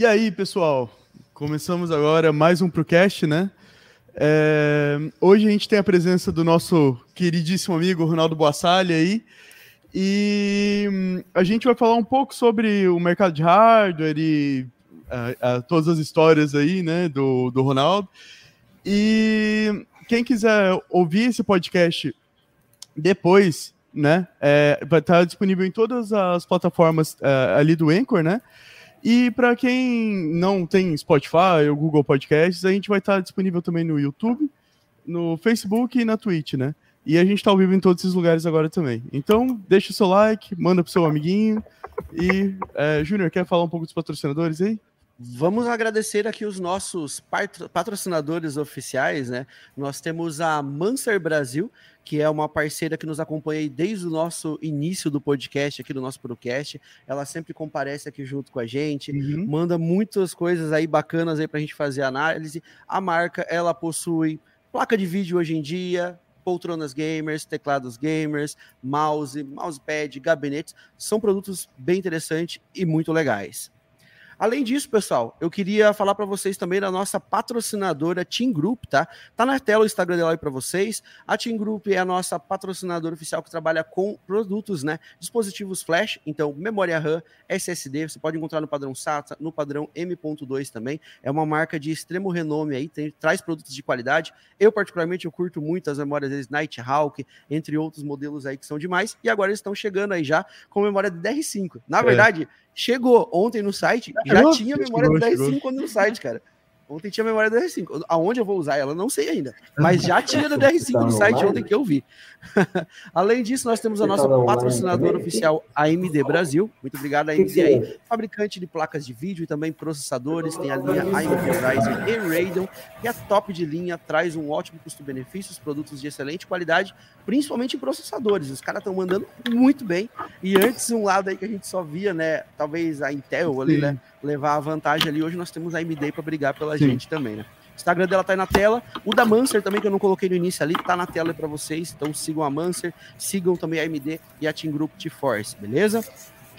E aí, pessoal? Começamos agora mais um Procast, né? É... Hoje a gente tem a presença do nosso queridíssimo amigo Ronaldo Boassalha aí. E hum, a gente vai falar um pouco sobre o mercado de hardware e todas as histórias aí, né, do, do Ronaldo. E quem quiser ouvir esse podcast depois, né, é, vai estar disponível em todas as plataformas uh, ali do Anchor, né? E para quem não tem Spotify ou Google Podcasts, a gente vai estar disponível também no YouTube, no Facebook e na Twitch, né? E a gente está ao vivo em todos esses lugares agora também. Então, deixa o seu like, manda pro seu amiguinho. E, é, Júnior, quer falar um pouco dos patrocinadores aí? Vamos agradecer aqui os nossos patrocinadores oficiais, né? Nós temos a Manser Brasil, que é uma parceira que nos acompanha desde o nosso início do podcast, aqui do nosso podcast. Ela sempre comparece aqui junto com a gente, uhum. manda muitas coisas aí bacanas aí para a gente fazer análise. A marca, ela possui placa de vídeo hoje em dia, poltronas gamers, teclados gamers, mouse, mousepad, gabinetes. São produtos bem interessantes e muito legais. Além disso, pessoal, eu queria falar para vocês também da nossa patrocinadora Team Group, tá? Tá na tela o Instagram dela aí para vocês. A Team Group é a nossa patrocinadora oficial que trabalha com produtos, né? Dispositivos flash, então memória RAM, SSD, você pode encontrar no padrão SATA, no padrão M.2 também. É uma marca de extremo renome aí, tem, traz produtos de qualidade. Eu particularmente eu curto muito as memórias deles Nighthawk, entre outros modelos aí que são demais. E agora eles estão chegando aí já com memória de DR5. Na é. Chegou ontem no site, já tinha memória do DR5 no site, cara. Ontem tinha memória da DR5. Aonde eu vou usar ela, não sei ainda. Mas já tinha da DR5 no site ontem que eu vi. Além disso, nós temos a nossa patrocinadora oficial, AMD Brasil. Muito obrigado, AMD aí. Fabricante de placas de vídeo e também processadores. Tem a linha AMD Ryzen e Radeon, que é top de linha, traz um ótimo custo-benefício, produtos de excelente qualidade, principalmente em processadores. Os caras estão mandando muito bem. E antes, um lado aí que a gente só via, né? Talvez a Intel ali, né? Levar a vantagem ali. Hoje nós temos a AMD para brigar pela Sim. gente também, né? O Instagram dela tá aí na tela. O da Manser também, que eu não coloquei no início ali, tá na tela para vocês. Então sigam a Manser, sigam também a AMD e a Team Group T-Force, beleza?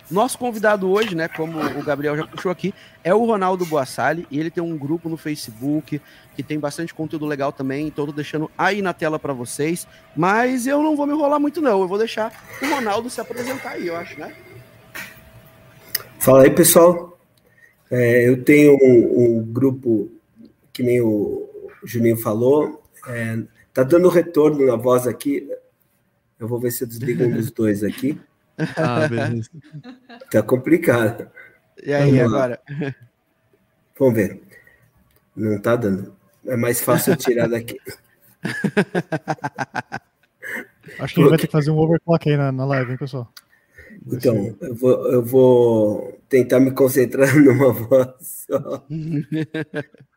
Nosso convidado hoje, né, como o Gabriel já puxou aqui, é o Ronaldo Boassali, e ele tem um grupo no Facebook que tem bastante conteúdo legal também, então tô deixando aí na tela para vocês, mas eu não vou me enrolar muito não, eu vou deixar o Ronaldo se apresentar aí, eu acho, né? Fala aí, pessoal. É, eu tenho um, um, grupo, que nem o Juninho falou, é, tá dando retorno na voz aqui. Eu vou ver se eu desligo um dos dois aqui. Ah, beleza. Tá complicado. E aí, Vamos agora? Vamos ver. Não tá dando. É mais fácil eu tirar daqui. Acho que gente vai ter que fazer um overclock aí na, na live, hein, pessoal? Então, eu vou, eu vou tentar me concentrar numa voz só.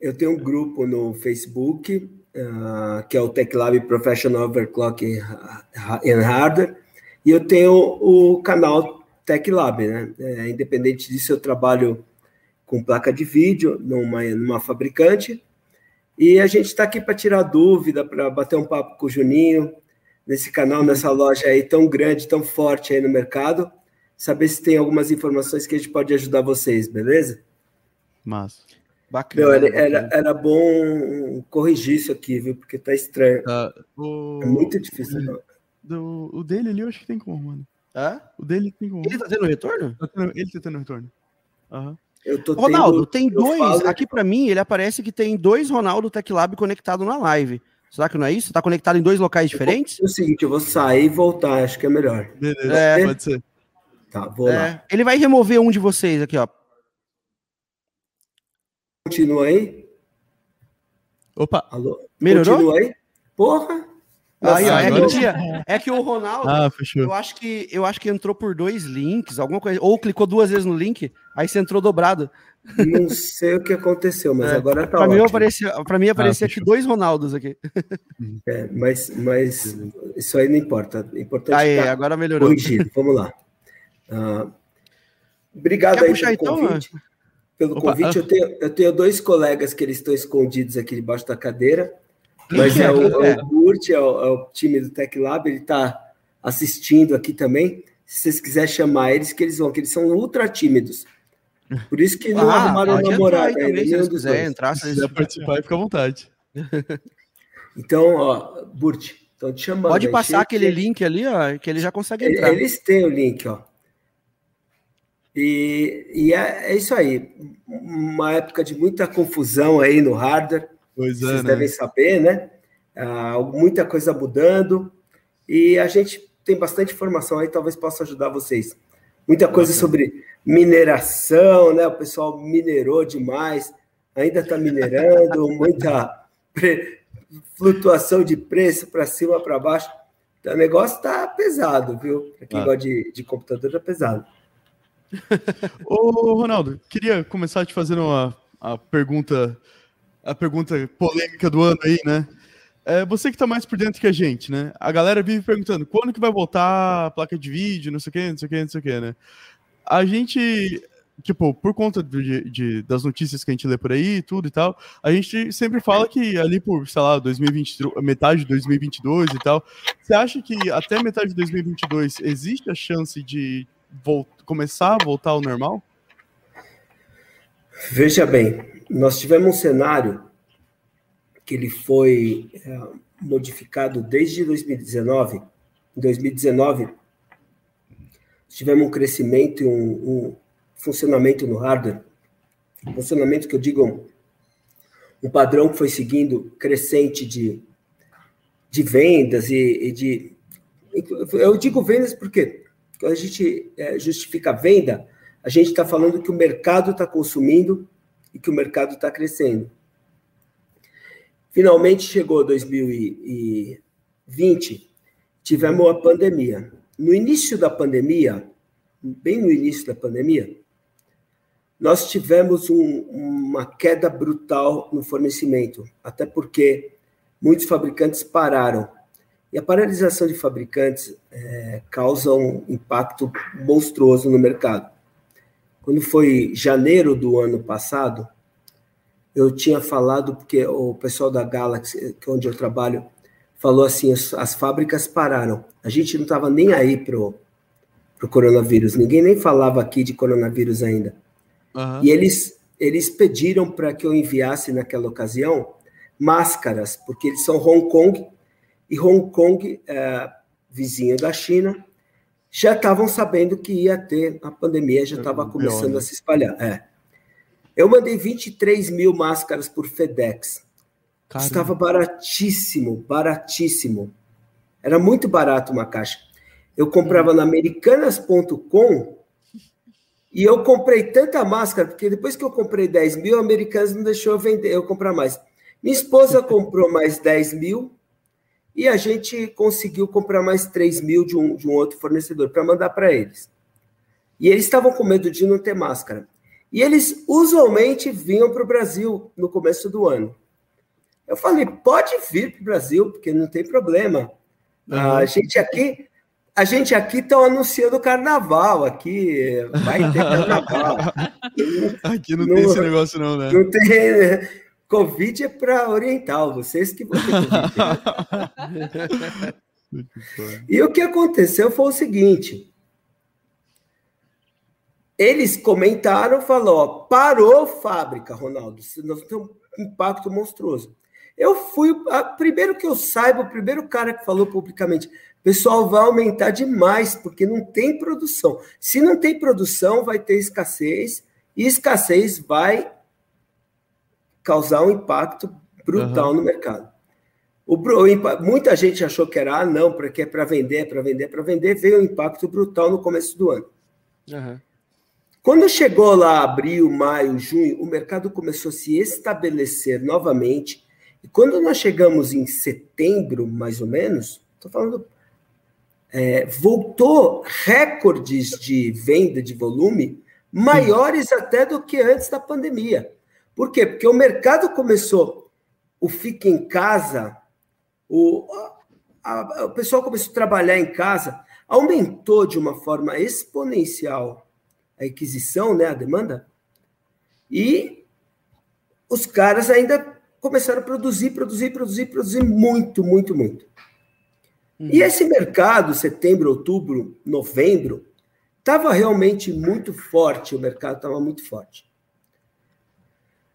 eu tenho um grupo no Facebook, uh, que é o Tech Lab Professional Overclock and Hardware, e eu tenho o canal Tech Lab, né? É, independente disso, eu trabalho com placa de vídeo numa, numa fabricante, e a gente está aqui para tirar dúvida, para bater um papo com o Juninho, nesse canal, nessa loja aí tão grande, tão forte aí no mercado, saber se tem algumas informações que a gente pode ajudar vocês, beleza? Mas bacana. Meu, era, era, era, bom corrigir isso aqui, viu? Porque tá estranho. Uh, o... É muito difícil. O, do, o dele ali eu acho que tem como, mano. Hã? O dele tem como. Ele tá tendo retorno? Tá ele tá tendo retorno. Aham. Uhum. Ronaldo, tendo, tem dois. Aqui para mim, ele aparece que tem dois Ronaldo Tech Lab conectado na live. Será que não é isso? Tá conectado em dois locais diferentes? É o seguinte, eu vou sair e voltar, acho que é melhor. Beleza, é, pode ser. Tá, vou é, lá. Ele vai remover um de vocês aqui, ó. Continua aí? Opa. Alô? Melhorou? Continua aí? Porra! Aí, ó, é, que, é que o Ronaldo, ah, eu acho que eu acho que entrou por dois links, alguma coisa, ou clicou duas vezes no link, aí você entrou dobrado. Não sei o que aconteceu, mas é, agora tá para mim aparecia, para mim aparecia ah, aqui dois Ronaldos aqui. É, mas, mas isso aí não importa. É importante aí, tá agora melhorou. Corrigido. Vamos lá. Uh, obrigado Quer aí pelo então, convite. Pelo Opa, convite, ah. eu, tenho, eu tenho dois colegas que eles estão escondidos aqui debaixo da cadeira, mas é o, é o Kurt, é o, é o time do Tech Lab, ele está assistindo aqui também. Se vocês quiserem chamar eles, que eles vão, que eles são ultra tímidos. Por isso que não ah, arrumaram namorado também, se quiser entrar, se quiser participar, fica à vontade. Então, ó, Burt, então te chamando. Pode passar aquele link ali, ó, que ele já consegue entrar. Eles têm o link, ó. E, e é, é, isso aí. Uma época de muita confusão aí no hardware. Pois Vocês é, né? devem saber, né? Ah, muita coisa mudando. E a gente tem bastante informação aí, talvez possa ajudar vocês. Muita coisa sobre mineração, né? O pessoal minerou demais, ainda está minerando, muita flutuação de preço para cima, para baixo. Então, o negócio está pesado, viu? Para quem ah. gosta de, de computador, está pesado. Ô, Ronaldo, queria começar te fazendo uma a pergunta, a pergunta polêmica do ano aí, né? É, você que está mais por dentro que a gente, né? A galera vive perguntando quando que vai voltar a placa de vídeo, não sei o que, não sei o que, não sei o que, né? A gente, tipo, por conta de, de, das notícias que a gente lê por aí, tudo e tal, a gente sempre fala que ali por, sei lá, 2020, metade de 2022 e tal, você acha que até metade de 2022 existe a chance de começar a voltar ao normal? Veja bem, nós tivemos um cenário que ele foi é, modificado desde 2019. Em 2019, tivemos um crescimento e um, um, funcionamento no hardware. Funcionamento que eu digo um padrão que foi seguindo crescente de, de vendas e, e de. Eu digo vendas porque quando a gente é, justifica a venda, a gente está falando que o mercado está consumindo e que o mercado está crescendo. Finalmente chegou 2020, tivemos a pandemia. No início da pandemia, bem no início da pandemia, nós tivemos um, uma queda brutal no fornecimento, até porque muitos fabricantes pararam e a paralisação de fabricantes é, causa um impacto monstruoso no mercado. Quando foi janeiro do ano passado, eu tinha falado, porque o pessoal da Galaxy, que é onde eu trabalho, falou assim: as, as fábricas pararam. A gente não estava nem aí pro, pro coronavírus, ninguém nem falava aqui de coronavírus ainda. Uhum. E eles, eles pediram para que eu enviasse naquela ocasião máscaras, porque eles são Hong Kong e Hong Kong, é, vizinho da China, já estavam sabendo que ia ter a pandemia, já estava começando a se espalhar. É. Eu mandei 23 mil máscaras por FedEx. Caramba. Estava baratíssimo, baratíssimo. Era muito barato uma caixa. Eu comprava hum. na americanas.com e eu comprei tanta máscara, porque depois que eu comprei 10 mil, a Americanas não deixou eu vender, eu comprar mais. Minha esposa comprou mais 10 mil, e a gente conseguiu comprar mais 3 mil de um, de um outro fornecedor para mandar para eles. E eles estavam com medo de não ter máscara. E eles usualmente vinham para o Brasil no começo do ano. Eu falei, pode vir para o Brasil, porque não tem problema. Uhum. A gente aqui, a gente aqui está anunciando carnaval, aqui vai ter carnaval. aqui não, não, tem esse negócio não, né? Não tem, Covid é para oriental, vocês que vão ter e o que aconteceu foi o seguinte: eles comentaram, falou, ó, parou fábrica, Ronaldo, nós temos um impacto monstruoso. Eu fui, a, primeiro que eu saiba, o primeiro cara que falou publicamente, pessoal vai aumentar demais, porque não tem produção. Se não tem produção, vai ter escassez, e escassez vai causar um impacto brutal uhum. no mercado. O, o, muita gente achou que era, ah, não, porque é para vender, é para vender, é para vender, veio um impacto brutal no começo do ano. Uhum. Quando chegou lá abril, maio, junho, o mercado começou a se estabelecer novamente. E quando nós chegamos em setembro, mais ou menos, estou falando, é, voltou recordes de venda de volume maiores até do que antes da pandemia. Por quê? Porque o mercado começou, o fica em casa, o, a, a, o pessoal começou a trabalhar em casa, aumentou de uma forma exponencial a aquisição, né, a demanda, e os caras ainda começaram a produzir, produzir, produzir, produzir muito, muito, muito. Uhum. E esse mercado, setembro, outubro, novembro, Estava realmente muito forte, o mercado estava muito forte.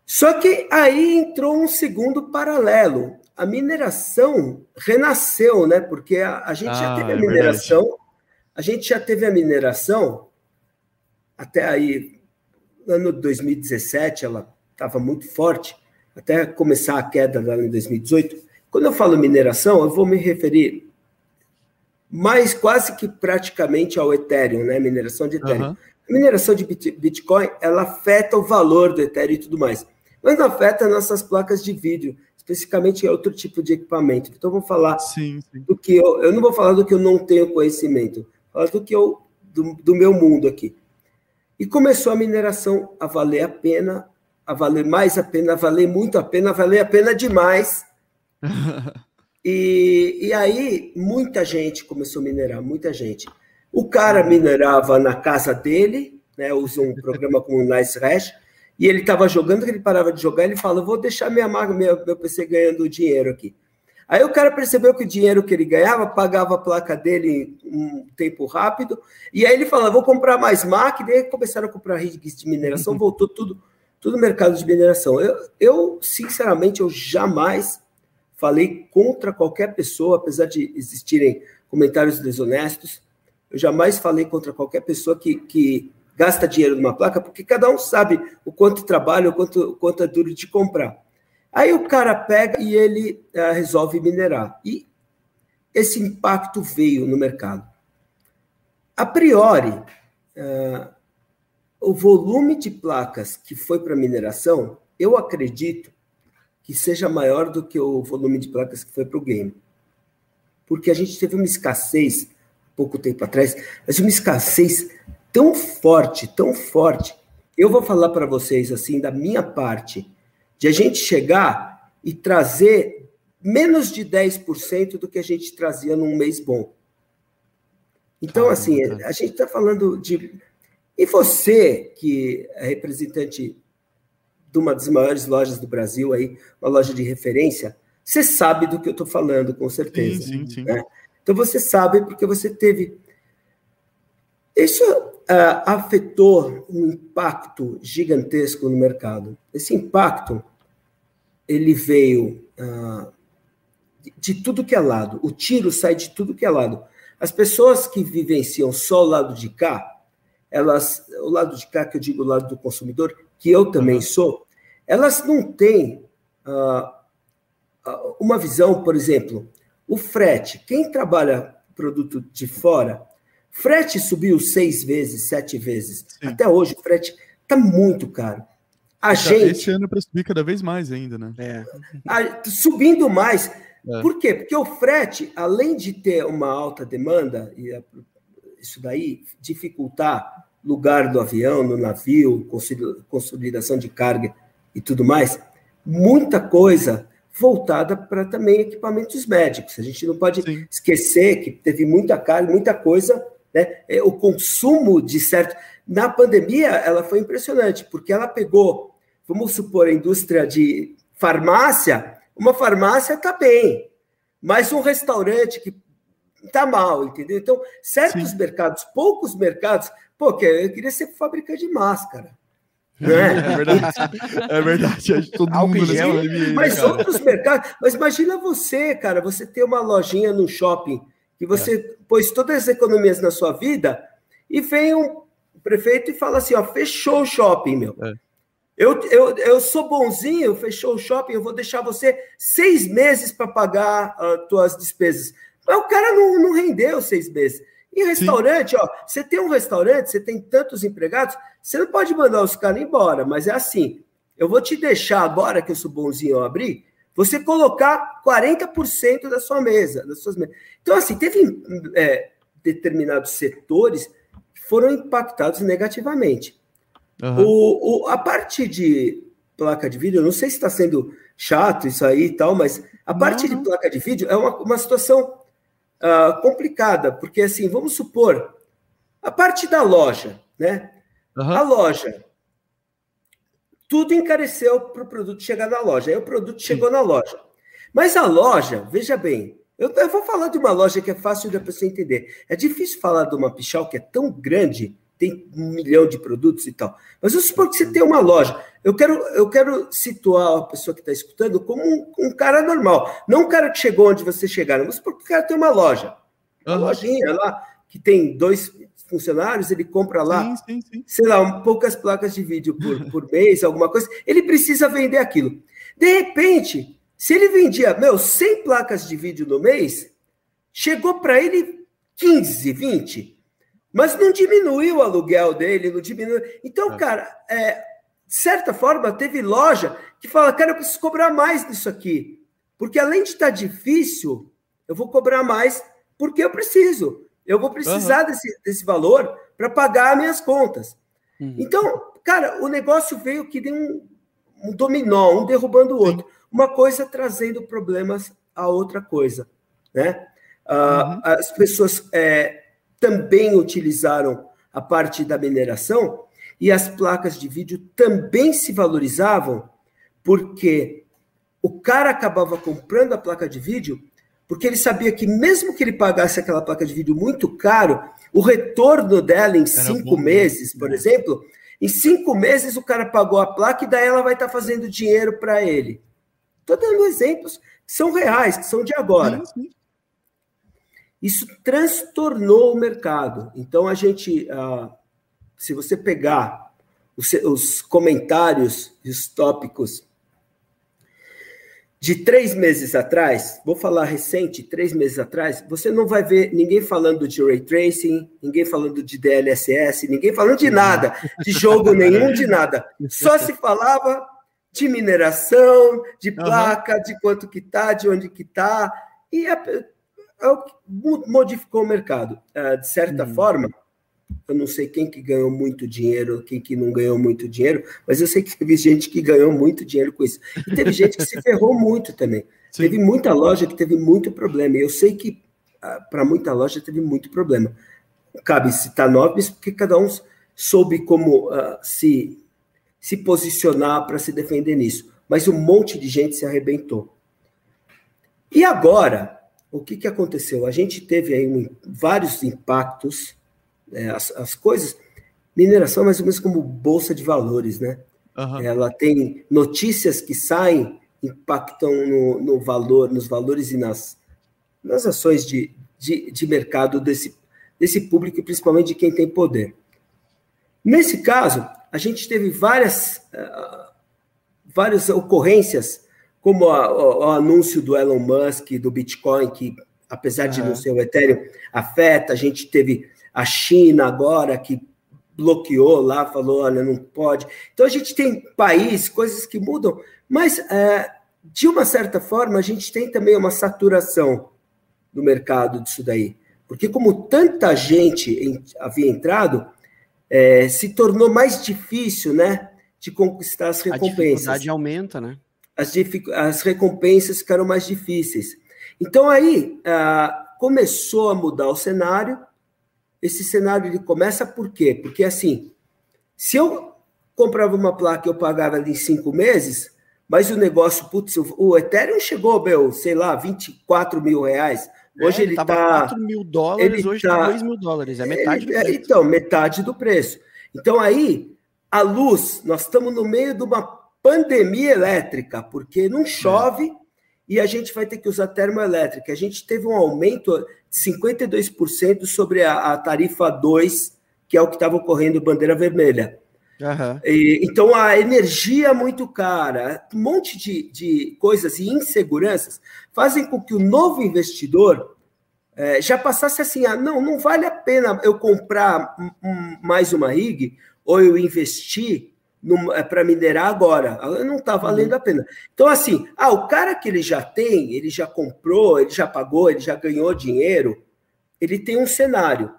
Só que aí entrou um segundo paralelo. A mineração renasceu, né? Porque a, a gente ah, já teve a é mineração, a gente já teve a mineração até aí, ano 2017, ela estava muito forte, até começar a queda lá em 2018. Quando eu falo mineração, eu vou me referir mais quase que praticamente ao Ethereum, né? Mineração de Ethereum. Uhum. A mineração de Bitcoin, ela afeta o valor do Ethereum e tudo mais mas afeta nossas placas de vídeo, especificamente outro tipo de equipamento. Então, vou falar sim, sim. do que eu, eu não vou falar do que eu não tenho conhecimento, vou falar do que eu, do, do meu mundo aqui. E começou a mineração a valer a pena, a valer mais a pena, a valer muito a pena, a valer a pena demais. e, e aí, muita gente começou a minerar, muita gente. O cara minerava na casa dele, né, usa um programa como o Nice Hash, e ele estava jogando, ele parava de jogar, ele fala: vou deixar minha máquina, meu, meu PC ganhando dinheiro aqui. Aí o cara percebeu que o dinheiro que ele ganhava pagava a placa dele um tempo rápido, e aí ele falou: vou comprar mais máquina, e aí começaram a comprar rigs de mineração, voltou tudo, tudo mercado de mineração. Eu, eu, sinceramente, eu jamais falei contra qualquer pessoa, apesar de existirem comentários desonestos, eu jamais falei contra qualquer pessoa que, que gasta dinheiro numa placa, porque cada um sabe o quanto trabalha, o quanto, o quanto é duro de comprar. Aí o cara pega e ele uh, resolve minerar. E esse impacto veio no mercado. A priori, uh, o volume de placas que foi para mineração, eu acredito que seja maior do que o volume de placas que foi para o game. Porque a gente teve uma escassez, pouco tempo atrás, mas uma escassez tão forte, tão forte. Eu vou falar para vocês assim da minha parte, de a gente chegar e trazer menos de 10% do que a gente trazia num mês bom. Então, ah, assim, a gente está falando de. E você, que é representante de uma das maiores lojas do Brasil, aí, uma loja de referência, você sabe do que eu estou falando, com certeza. Sim, sim, sim. Né? Então você sabe porque você teve. Isso uh, afetou um impacto gigantesco no mercado. Esse impacto ele veio uh, de tudo que é lado. O tiro sai de tudo que é lado. As pessoas que vivenciam só o lado de cá, elas, o lado de cá que eu digo o lado do consumidor, que eu também sou, elas não têm uh, uma visão, por exemplo, o frete. Quem trabalha produto de fora Frete subiu seis vezes, sete vezes. Sim. Até hoje, o frete está muito caro. A gente. Esse ano para subir cada vez mais ainda, né? É. A, subindo mais. É. Por quê? Porque o frete, além de ter uma alta demanda, e isso daí dificultar lugar do avião, no navio, consolidação de carga e tudo mais, muita coisa voltada para também equipamentos médicos. A gente não pode Sim. esquecer que teve muita carga, muita coisa né? É, o consumo de certo. Na pandemia, ela foi impressionante, porque ela pegou, vamos supor, a indústria de farmácia, uma farmácia está bem, mas um restaurante que está mal, entendeu? Então, certos Sim. mercados, poucos mercados, pô, eu queria ser fabricante de máscara. É? é verdade. É verdade. Todo mundo gel, né? Mas outros mercados. Mas imagina você, cara, você ter uma lojinha no shopping que você é. pôs todas as economias na sua vida e vem um prefeito e fala assim, ó, fechou o shopping, meu. É. Eu, eu, eu sou bonzinho, fechou o shopping, eu vou deixar você seis meses para pagar as uh, tuas despesas. Mas o cara não, não rendeu seis meses. E restaurante, Sim. ó, você tem um restaurante, você tem tantos empregados, você não pode mandar os caras embora, mas é assim, eu vou te deixar agora que eu sou bonzinho abrir, você colocar 40% da sua mesa, das suas mesas. Então, assim, teve é, determinados setores que foram impactados negativamente. Uhum. O, o, a parte de placa de vídeo, eu não sei se está sendo chato isso aí e tal, mas a parte de placa de vídeo é uma, uma situação uh, complicada, porque assim, vamos supor, a parte da loja, né? Uhum. A loja tudo encareceu para o produto chegar na loja. Aí o produto chegou na loja. Mas a loja, veja bem, Eu, eu, vou falar de uma loja que é fácil da pessoa entender. É difícil falar de uma Pichal que é tão grande, tem um milhão de produtos e tal. Mas eu suponho que você tem uma loja. Eu quero, eu quero situar a pessoa que está escutando como um, um, cara normal. Não um cara que chegou onde você chegaram, mas porque o cara tem uma loja. Uma uhum. lojinha lá, que tem dois funcionários, ele compra lá, sim, sim, sim. sei lá, um, poucas placas de vídeo por, por mês, alguma coisa. Ele precisa vender aquilo. De repente, se ele vendia, meu, 100 placas de vídeo no mês, chegou para ele 15, 20. Mas não diminuiu o aluguel dele, não diminuiu. Então, é. cara, é, de certa forma, teve loja que fala, cara, eu preciso cobrar mais disso aqui. Porque além de estar tá difícil, eu vou cobrar mais porque eu preciso. Eu vou precisar uhum. desse, desse valor para pagar minhas contas. Uhum. Então, cara, o negócio veio que nem um, um dominó, um derrubando o outro. Uma coisa trazendo problemas a outra coisa, né? Ah, uhum. As pessoas é, também utilizaram a parte da mineração e as placas de vídeo também se valorizavam porque o cara acabava comprando a placa de vídeo porque ele sabia que mesmo que ele pagasse aquela placa de vídeo muito caro, o retorno dela em Era cinco bom, meses, né? por exemplo, em cinco meses o cara pagou a placa e daí ela vai estar fazendo dinheiro para ele. Estou dando exemplos que são reais, que são de agora. Isso transtornou o mercado. Então, a gente, uh, se você pegar os, os comentários e os tópicos de três meses atrás, vou falar recente, três meses atrás, você não vai ver ninguém falando de ray tracing, ninguém falando de DLSS, ninguém falando de nada, de jogo nenhum, de nada. Só se falava de mineração, de placa, uhum. de quanto que tá, de onde que tá, e é, é o que modificou o mercado. É, de certa uhum. forma, eu não sei quem que ganhou muito dinheiro, quem que não ganhou muito dinheiro, mas eu sei que teve gente que ganhou muito dinheiro com isso. E teve gente que se ferrou muito também. Sim. Teve muita loja que teve muito problema. E eu sei que ah, para muita loja teve muito problema. Cabe citar nomes, porque cada um soube como uh, se se posicionar para se defender nisso. Mas um monte de gente se arrebentou. E agora, o que, que aconteceu? A gente teve aí um, vários impactos, né, as, as coisas. Mineração é mais ou menos como bolsa de valores, né? Uhum. Ela tem notícias que saem, impactam no, no valor, nos valores e nas, nas ações de, de, de mercado desse, desse público, principalmente de quem tem poder. Nesse caso, a gente teve várias, uh, várias ocorrências, como a, o, o, anúncio do Elon Musk, do Bitcoin, que, apesar de não ser o Ethereum, afeta. A gente teve a China agora, que bloqueou lá, falou, olha, não pode. Então, a gente tem país, coisas que mudam, mas, uh, de uma certa forma, a gente tem também uma saturação no mercado disso daí. Porque como tanta gente havia entrado, é, se tornou mais difícil, né, de conquistar as recompensas. A dificuldade aumenta, né? As, as recompensas ficaram mais difíceis. Então aí ah, começou a mudar o cenário. Esse cenário ele começa por quê? Porque assim, se eu comprava uma placa e eu pagava ali em cinco meses, mas o negócio, putz, o Ethereum chegou, meu, sei lá, 24 mil reais. Hoje é, ele está. 4 mil dólares, hoje está 2 mil dólares. É metade ele, do é, preço. Então, metade do preço. Então, aí, a luz, nós estamos no meio de uma pandemia elétrica, porque não chove é. e a gente vai ter que usar termoelétrica. A gente teve um aumento 52% sobre a, a tarifa 2, que é o que estava ocorrendo bandeira vermelha. Uhum. E, então a energia é muito cara, um monte de, de coisas e inseguranças fazem com que o novo investidor é, já passasse assim: ah, não, não vale a pena eu comprar mais uma rig ou eu investir para minerar agora. Não está valendo uhum. a pena. Então, assim, ah, o cara que ele já tem, ele já comprou, ele já pagou, ele já ganhou dinheiro, ele tem um cenário.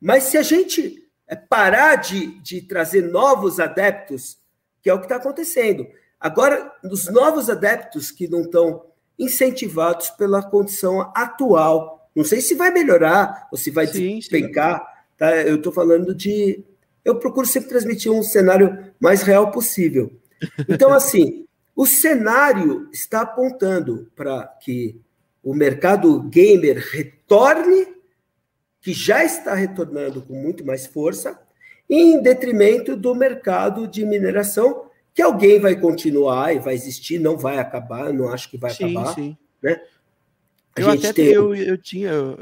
Mas se a gente é parar de, de trazer novos adeptos, que é o que está acontecendo. Agora, os novos adeptos que não estão incentivados pela condição atual. Não sei se vai melhorar ou se vai sim, despencar. Sim. Tá? Eu estou falando de. Eu procuro sempre transmitir um cenário mais real possível. Então, assim, o cenário está apontando para que o mercado gamer retorne, que já está retornando com muito mais força, em detrimento do mercado de mineração, que alguém vai continuar e vai existir, não vai acabar, não acho que vai sim, acabar. Sim. Né? eu até tem... eu, eu tinha. Eu,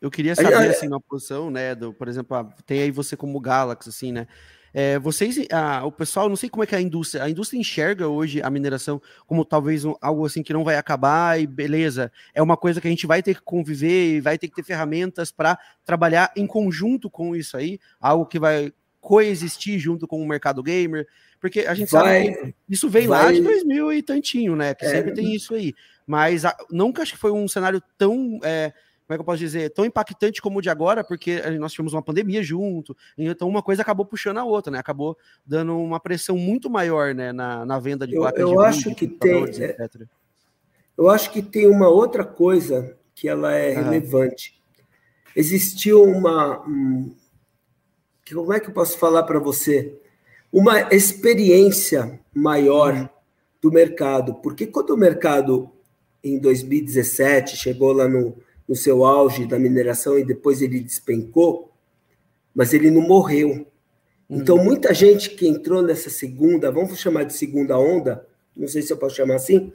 eu queria saber, assim, uma posição, né? Do, por exemplo, ah, tem aí você como Galaxy, assim, né? É, vocês, ah, o pessoal, não sei como é que é a indústria, a indústria enxerga hoje a mineração como talvez um, algo assim que não vai acabar e beleza, é uma coisa que a gente vai ter que conviver e vai ter que ter ferramentas para trabalhar em conjunto com isso aí, algo que vai coexistir junto com o mercado gamer, porque a gente vai, sabe que isso vem vai, lá de 2000 e tantinho, né? Que é, sempre tem isso aí, mas a, nunca acho que foi um cenário tão é, como é que eu posso dizer, tão impactante como o de agora, porque nós tivemos uma pandemia junto, então uma coisa acabou puxando a outra, né? Acabou dando uma pressão muito maior, né, na, na venda de placas eu, eu de acho vídeo, que tem, é, etc. Eu acho que tem uma outra coisa que ela é ah. relevante. Existiu uma, um, como é que eu posso falar para você? Uma experiência maior uhum. do mercado, porque quando o mercado em 2017 chegou lá no no seu auge da mineração e depois ele despencou, mas ele não morreu. Então, uhum. muita gente que entrou nessa segunda, vamos chamar de segunda onda, não sei se eu posso chamar assim,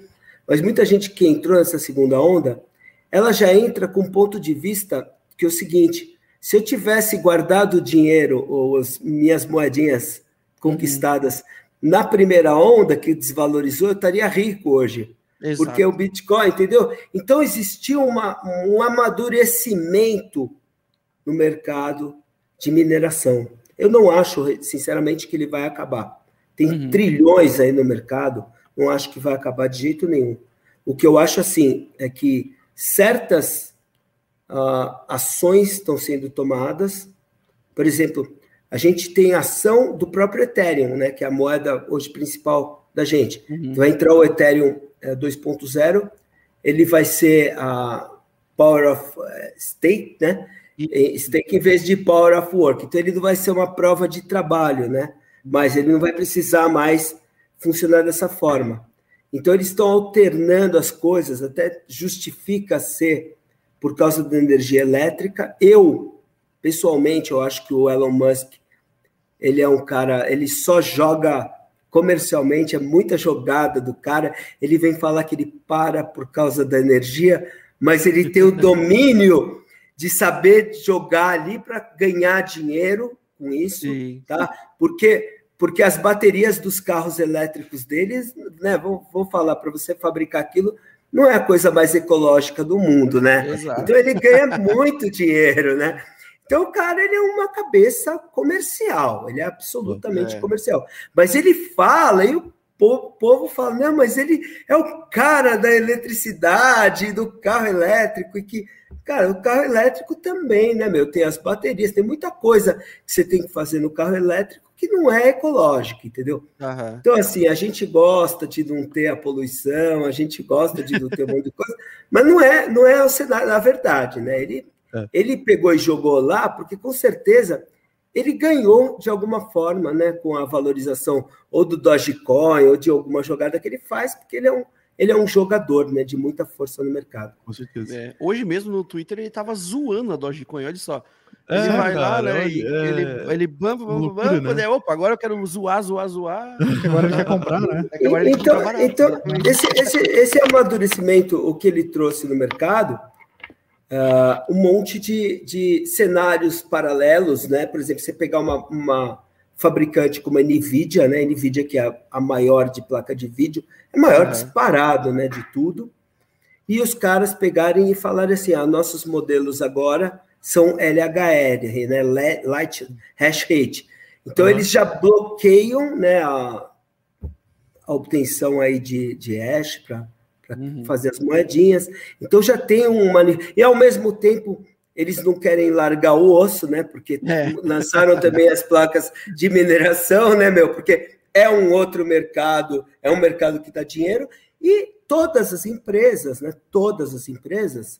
mas muita gente que entrou nessa segunda onda, ela já entra com um ponto de vista que é o seguinte: se eu tivesse guardado o dinheiro ou as minhas moedinhas conquistadas uhum. na primeira onda que desvalorizou, eu estaria rico hoje. Exato. porque o Bitcoin, entendeu? Então existiu uma, um amadurecimento no mercado de mineração. Eu não acho, sinceramente, que ele vai acabar. Tem uhum. trilhões aí no mercado, não acho que vai acabar de jeito nenhum. O que eu acho assim é que certas uh, ações estão sendo tomadas. Por exemplo, a gente tem ação do próprio Ethereum, né, que é a moeda hoje principal da gente. Uhum. Vai entrar o Ethereum 2.0, ele vai ser a Power of eh, State, né? Stake em vez de Power of Work. Então ele não vai ser uma prova de trabalho, né? Mas ele não vai precisar mais funcionar dessa forma. Então eles estão alternando as coisas, até justifica ser por causa da energia elétrica. Eu, pessoalmente, eu acho que o Elon Musk, ele é um cara, ele só joga comercialmente, é muita jogada do cara. Ele vem falar que ele para por causa da energia, mas ele tem o domínio de saber jogar ali para ganhar dinheiro com isso, Sim. tá? Porque porque as baterias dos carros elétricos deles, né? Vou, vou falar para você fabricar aquilo não é a coisa mais ecológica do mundo, né? Exato. Então ele ganha muito dinheiro, né? Então, o cara ele é uma cabeça comercial, ele é absolutamente é. comercial. Mas ele fala e o povo, povo fala: não, mas ele é o cara da eletricidade, do carro elétrico, e que, cara, o carro elétrico também, né, meu? Tem as baterias, tem muita coisa que você tem que fazer no carro elétrico que não é ecológico, entendeu? Uhum. Então, assim, a gente gosta de não ter a poluição, a gente gosta de não ter um monte de coisa, mas não é, não é o cenário, a verdade, né? Ele é. Ele pegou e jogou lá, porque com certeza ele ganhou de alguma forma, né, com a valorização ou do Dogecoin ou de alguma jogada que ele faz, porque ele é um, ele é um jogador, né, de muita força no mercado. Com certeza. É, hoje mesmo no Twitter ele tava zoando a Dogecoin, olha só. Ele é, vai cara, lá, né? E é... Ele, ele bampa, bampa, bampa, né? opa, agora eu quero zoar, zoar, zoar. agora ele quer comprar, né? É então, então esse, esse, esse amadurecimento, o que ele trouxe no mercado, uh, um monte de, de cenários paralelos, né? Por exemplo, você pegar uma, uma fabricante como a Nvidia, né? Nvidia que é a, a maior de placa de vídeo, é maior uhum. disparado, né? De tudo. E os caras pegarem e falarem assim: ah, nossos modelos agora são LHR, né? Light Hash Rate. Então uhum. eles já bloqueiam, né? A, a obtenção aí de, de hash para para uhum. fazer as moedinhas. Então já tem uma. E ao mesmo tempo, eles não querem largar o osso, né? Porque é. lançaram também as placas de mineração, né, meu? Porque é um outro mercado, é um mercado que dá dinheiro. E todas as empresas, né? Todas as empresas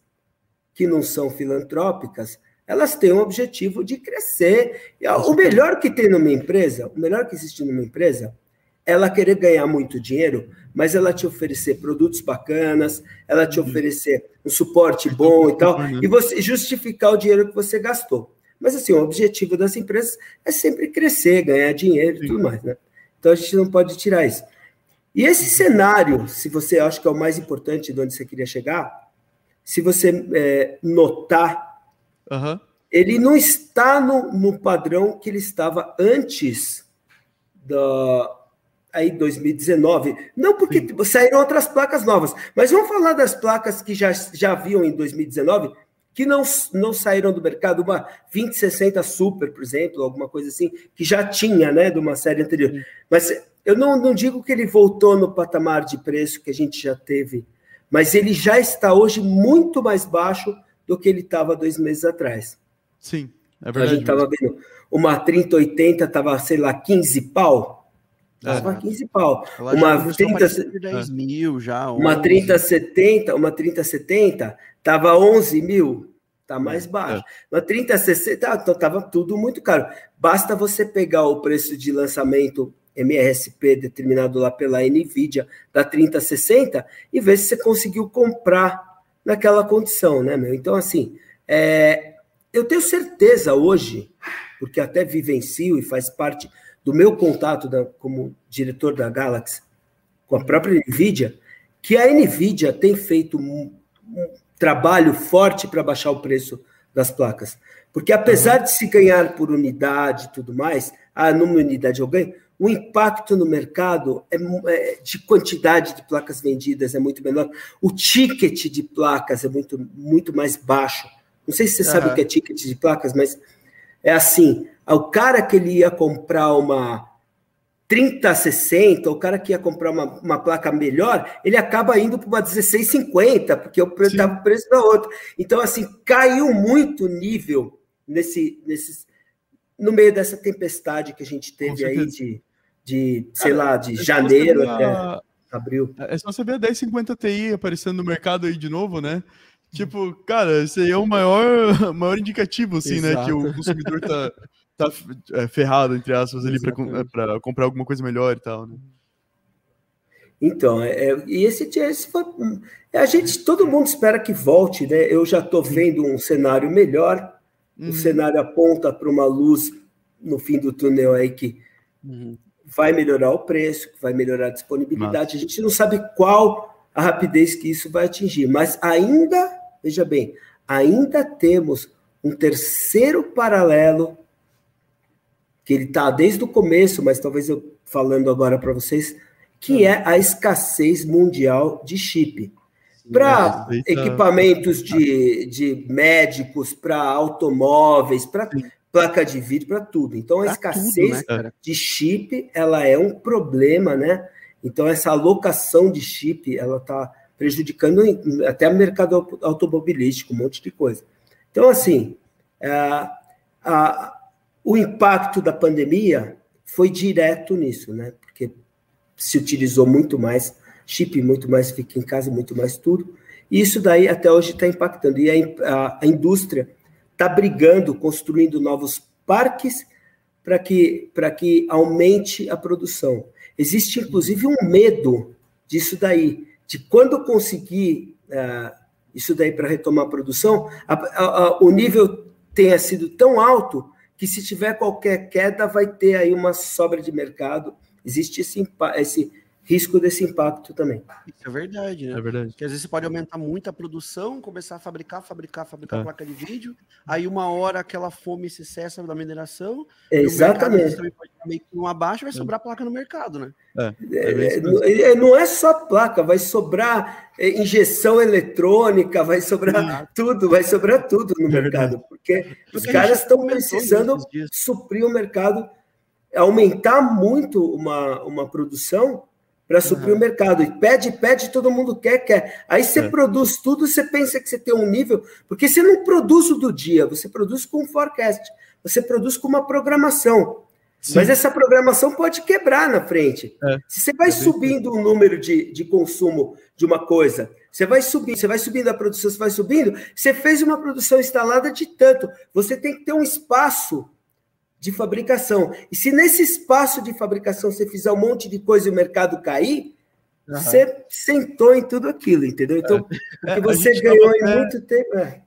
que não são filantrópicas, elas têm o objetivo de crescer. O melhor que tem numa empresa, o melhor que existe numa empresa ela querer ganhar muito dinheiro, mas ela te oferecer produtos bacanas, ela te uhum. oferecer um suporte bom e tal, uhum. e você justificar o dinheiro que você gastou. Mas assim, o objetivo das empresas é sempre crescer, ganhar dinheiro e tudo mais, né? Então a gente não pode tirar isso. E esse cenário, se você acha que é o mais importante de onde você queria chegar, se você é, notar, uhum. ele não está no, no padrão que ele estava antes da, aí 2019. Não porque Sim. saíram outras placas novas, mas vamos falar das placas que já, já haviam em 2019, que não, não saíram do mercado, uma 2060 Super, por exemplo, alguma coisa assim, que já tinha, né, de uma série anterior. Sim. Mas eu não, não digo que ele voltou no patamar de preço que a gente já teve, mas ele já está hoje muito mais baixo do que ele estava dois meses atrás. Sim, é verdade. A gente estava vendo uma 3080 estava, sei lá, 15 pau. Tava é. 15 pau. Uma 30 10 mil já. 11. Uma 3070, uma 3070 tava 11 mil. Tá mais é. baixo. É. Uma 3060 tá, tava tudo muito caro. Basta você pegar o preço de lançamento MRSP determinado lá pela Nvidia da 3060 e ver se você conseguiu comprar naquela condição, né, meu? Então, assim, é, eu tenho certeza hoje, porque até vivencio e faz parte do meu contato da, como diretor da Galaxy com a própria NVIDIA, que a NVIDIA tem feito um, um trabalho forte para baixar o preço das placas. Porque apesar de se ganhar por unidade e tudo mais, ah, numa unidade eu ganho, o impacto no mercado é, é, de quantidade de placas vendidas é muito menor. O ticket de placas é muito, muito mais baixo. Não sei se você uhum. sabe o que é ticket de placas, mas é assim: o cara que ele ia comprar uma 3060, o cara que ia comprar uma, uma placa melhor, ele acaba indo para uma 1650, porque o preço estava o preço da outra. Então, assim, caiu muito o nível nesse, nesse, no meio dessa tempestade que a gente teve aí de, de sei cara, lá, de é janeiro até abril. É só você ver a 1050 Ti aparecendo no mercado aí de novo, né? Tipo, cara, esse aí é o maior, maior indicativo, assim, Exato. né? Que o consumidor tá, tá é, ferrado, entre aspas, ali para comprar alguma coisa melhor e tal, né? Então, é, é e esse, esse foi, a gente, todo mundo espera que volte, né? Eu já estou vendo um cenário melhor, uhum. o cenário aponta para uma luz no fim do túnel aí que uhum. vai melhorar o preço, vai melhorar a disponibilidade. Nossa. A gente não sabe qual a rapidez que isso vai atingir, mas ainda, veja bem, ainda temos um terceiro paralelo que ele está desde o começo, mas talvez eu falando agora para vocês, que é a escassez mundial de chip. Para equipamentos de, de médicos, para automóveis, para placa de vídeo, para tudo. Então, a escassez tudo, né, de chip, ela é um problema, né? Então, essa alocação de chip, ela está prejudicando até o mercado automobilístico, um monte de coisa. Então, assim, a, é, a, o impacto da pandemia foi direto nisso, né? Porque se utilizou muito mais chip, muito mais fica em casa, muito mais tudo. E isso daí até hoje está impactando. E a, a, a indústria está brigando, construindo novos parques para que, que aumente a produção. Existe, inclusive, um medo disso daí, de quando conseguir uh, isso daí para retomar a produção, a, o nível tenha sido tão alto que se tiver qualquer queda, vai ter aí uma sobra de mercado. Existe esse, esse risco desse impacto também. Isso é verdade, né? É verdade. Porque às vezes você pode aumentar muito a produção, começar a fabricar, fabricar, fabricar é. placa de vídeo, aí uma hora aquela fome se cessa da mineração, exatamente. pode meio que um abaixo, vai é. sobrar placa no mercado, né? É. é, é não é só placa, vai sobrar injeção eletrônica, vai sobrar tudo, vai sobrar tudo no mercado, porque, porque os caras estão precisando suprir o mercado, aumentar muito uma, uma produção para suprir uhum. o mercado. E pede, pede, todo mundo quer, quer. Aí você é. produz tudo, você pensa que você tem um nível, porque você não produz o do dia, você produz com um forecast, você produz com uma programação. Sim. Mas essa programação pode quebrar na frente. É. Se você vai é subindo o número de, de consumo de uma coisa, você vai subindo, você vai subindo a produção, você vai subindo, você fez uma produção instalada de tanto. Você tem que ter um espaço de fabricação. E se nesse espaço de fabricação você fizer um monte de coisa e o mercado cair, uhum. você sentou em tudo aquilo, entendeu? Então, é. o que você ganhou em muito tempo. É.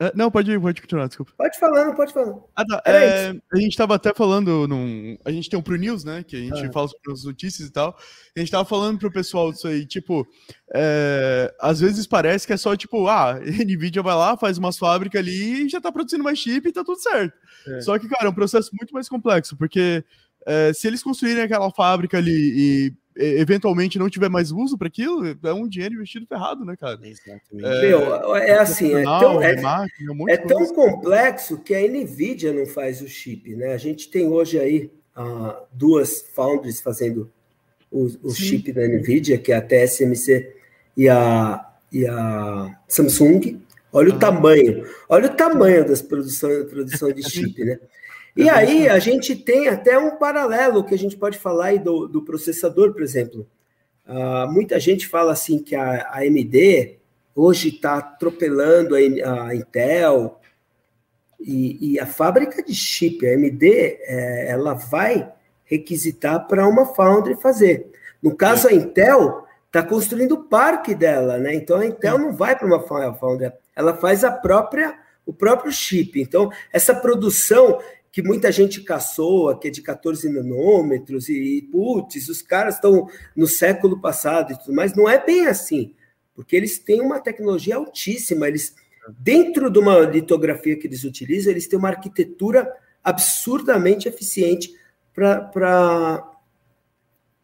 É, não, pode, pode continuar, desculpa. Pode falar, não pode falar. Ah, tá. É, a gente estava até falando num. A gente tem um Pro News, né? Que a gente ah. fala sobre as notícias e tal. A gente estava falando pro pessoal disso aí, tipo, é, às vezes parece que é só, tipo, ah, a Nvidia vai lá, faz umas fábricas ali e já tá produzindo mais chip e tá tudo certo. É. Só que, cara, é um processo muito mais complexo, porque é, se eles construírem aquela fábrica ali e eventualmente não tiver mais uso para aquilo, é um dinheiro investido ferrado, né, cara? Exatamente. É, Meu, é assim, é tão, é, é tão complexo que a NVIDIA não faz o chip, né? A gente tem hoje aí uh, duas foundries fazendo o, o chip da NVIDIA, que é a TSMC e a, e a Samsung. Olha o tamanho, olha o tamanho das produção, produção de chip, né? E aí a gente tem até um paralelo que a gente pode falar aí do, do processador, por exemplo. Uh, muita gente fala assim que a, AMD hoje está atropelando a, a Intel e, e, a fábrica de chip, a AMD, é, ela vai requisitar para uma foundry fazer. No caso, a Intel está construindo o parque dela, né? Então a Intel não vai para uma foundry, ela faz a própria o próprio chip. Então, essa produção, que muita gente caçoa, que é de 14 nanômetros, e, putz, os caras estão no século passado e tudo mais. Não é bem assim, porque eles têm uma tecnologia altíssima. Eles, dentro de uma litografia que eles utilizam, eles têm uma arquitetura absurdamente eficiente para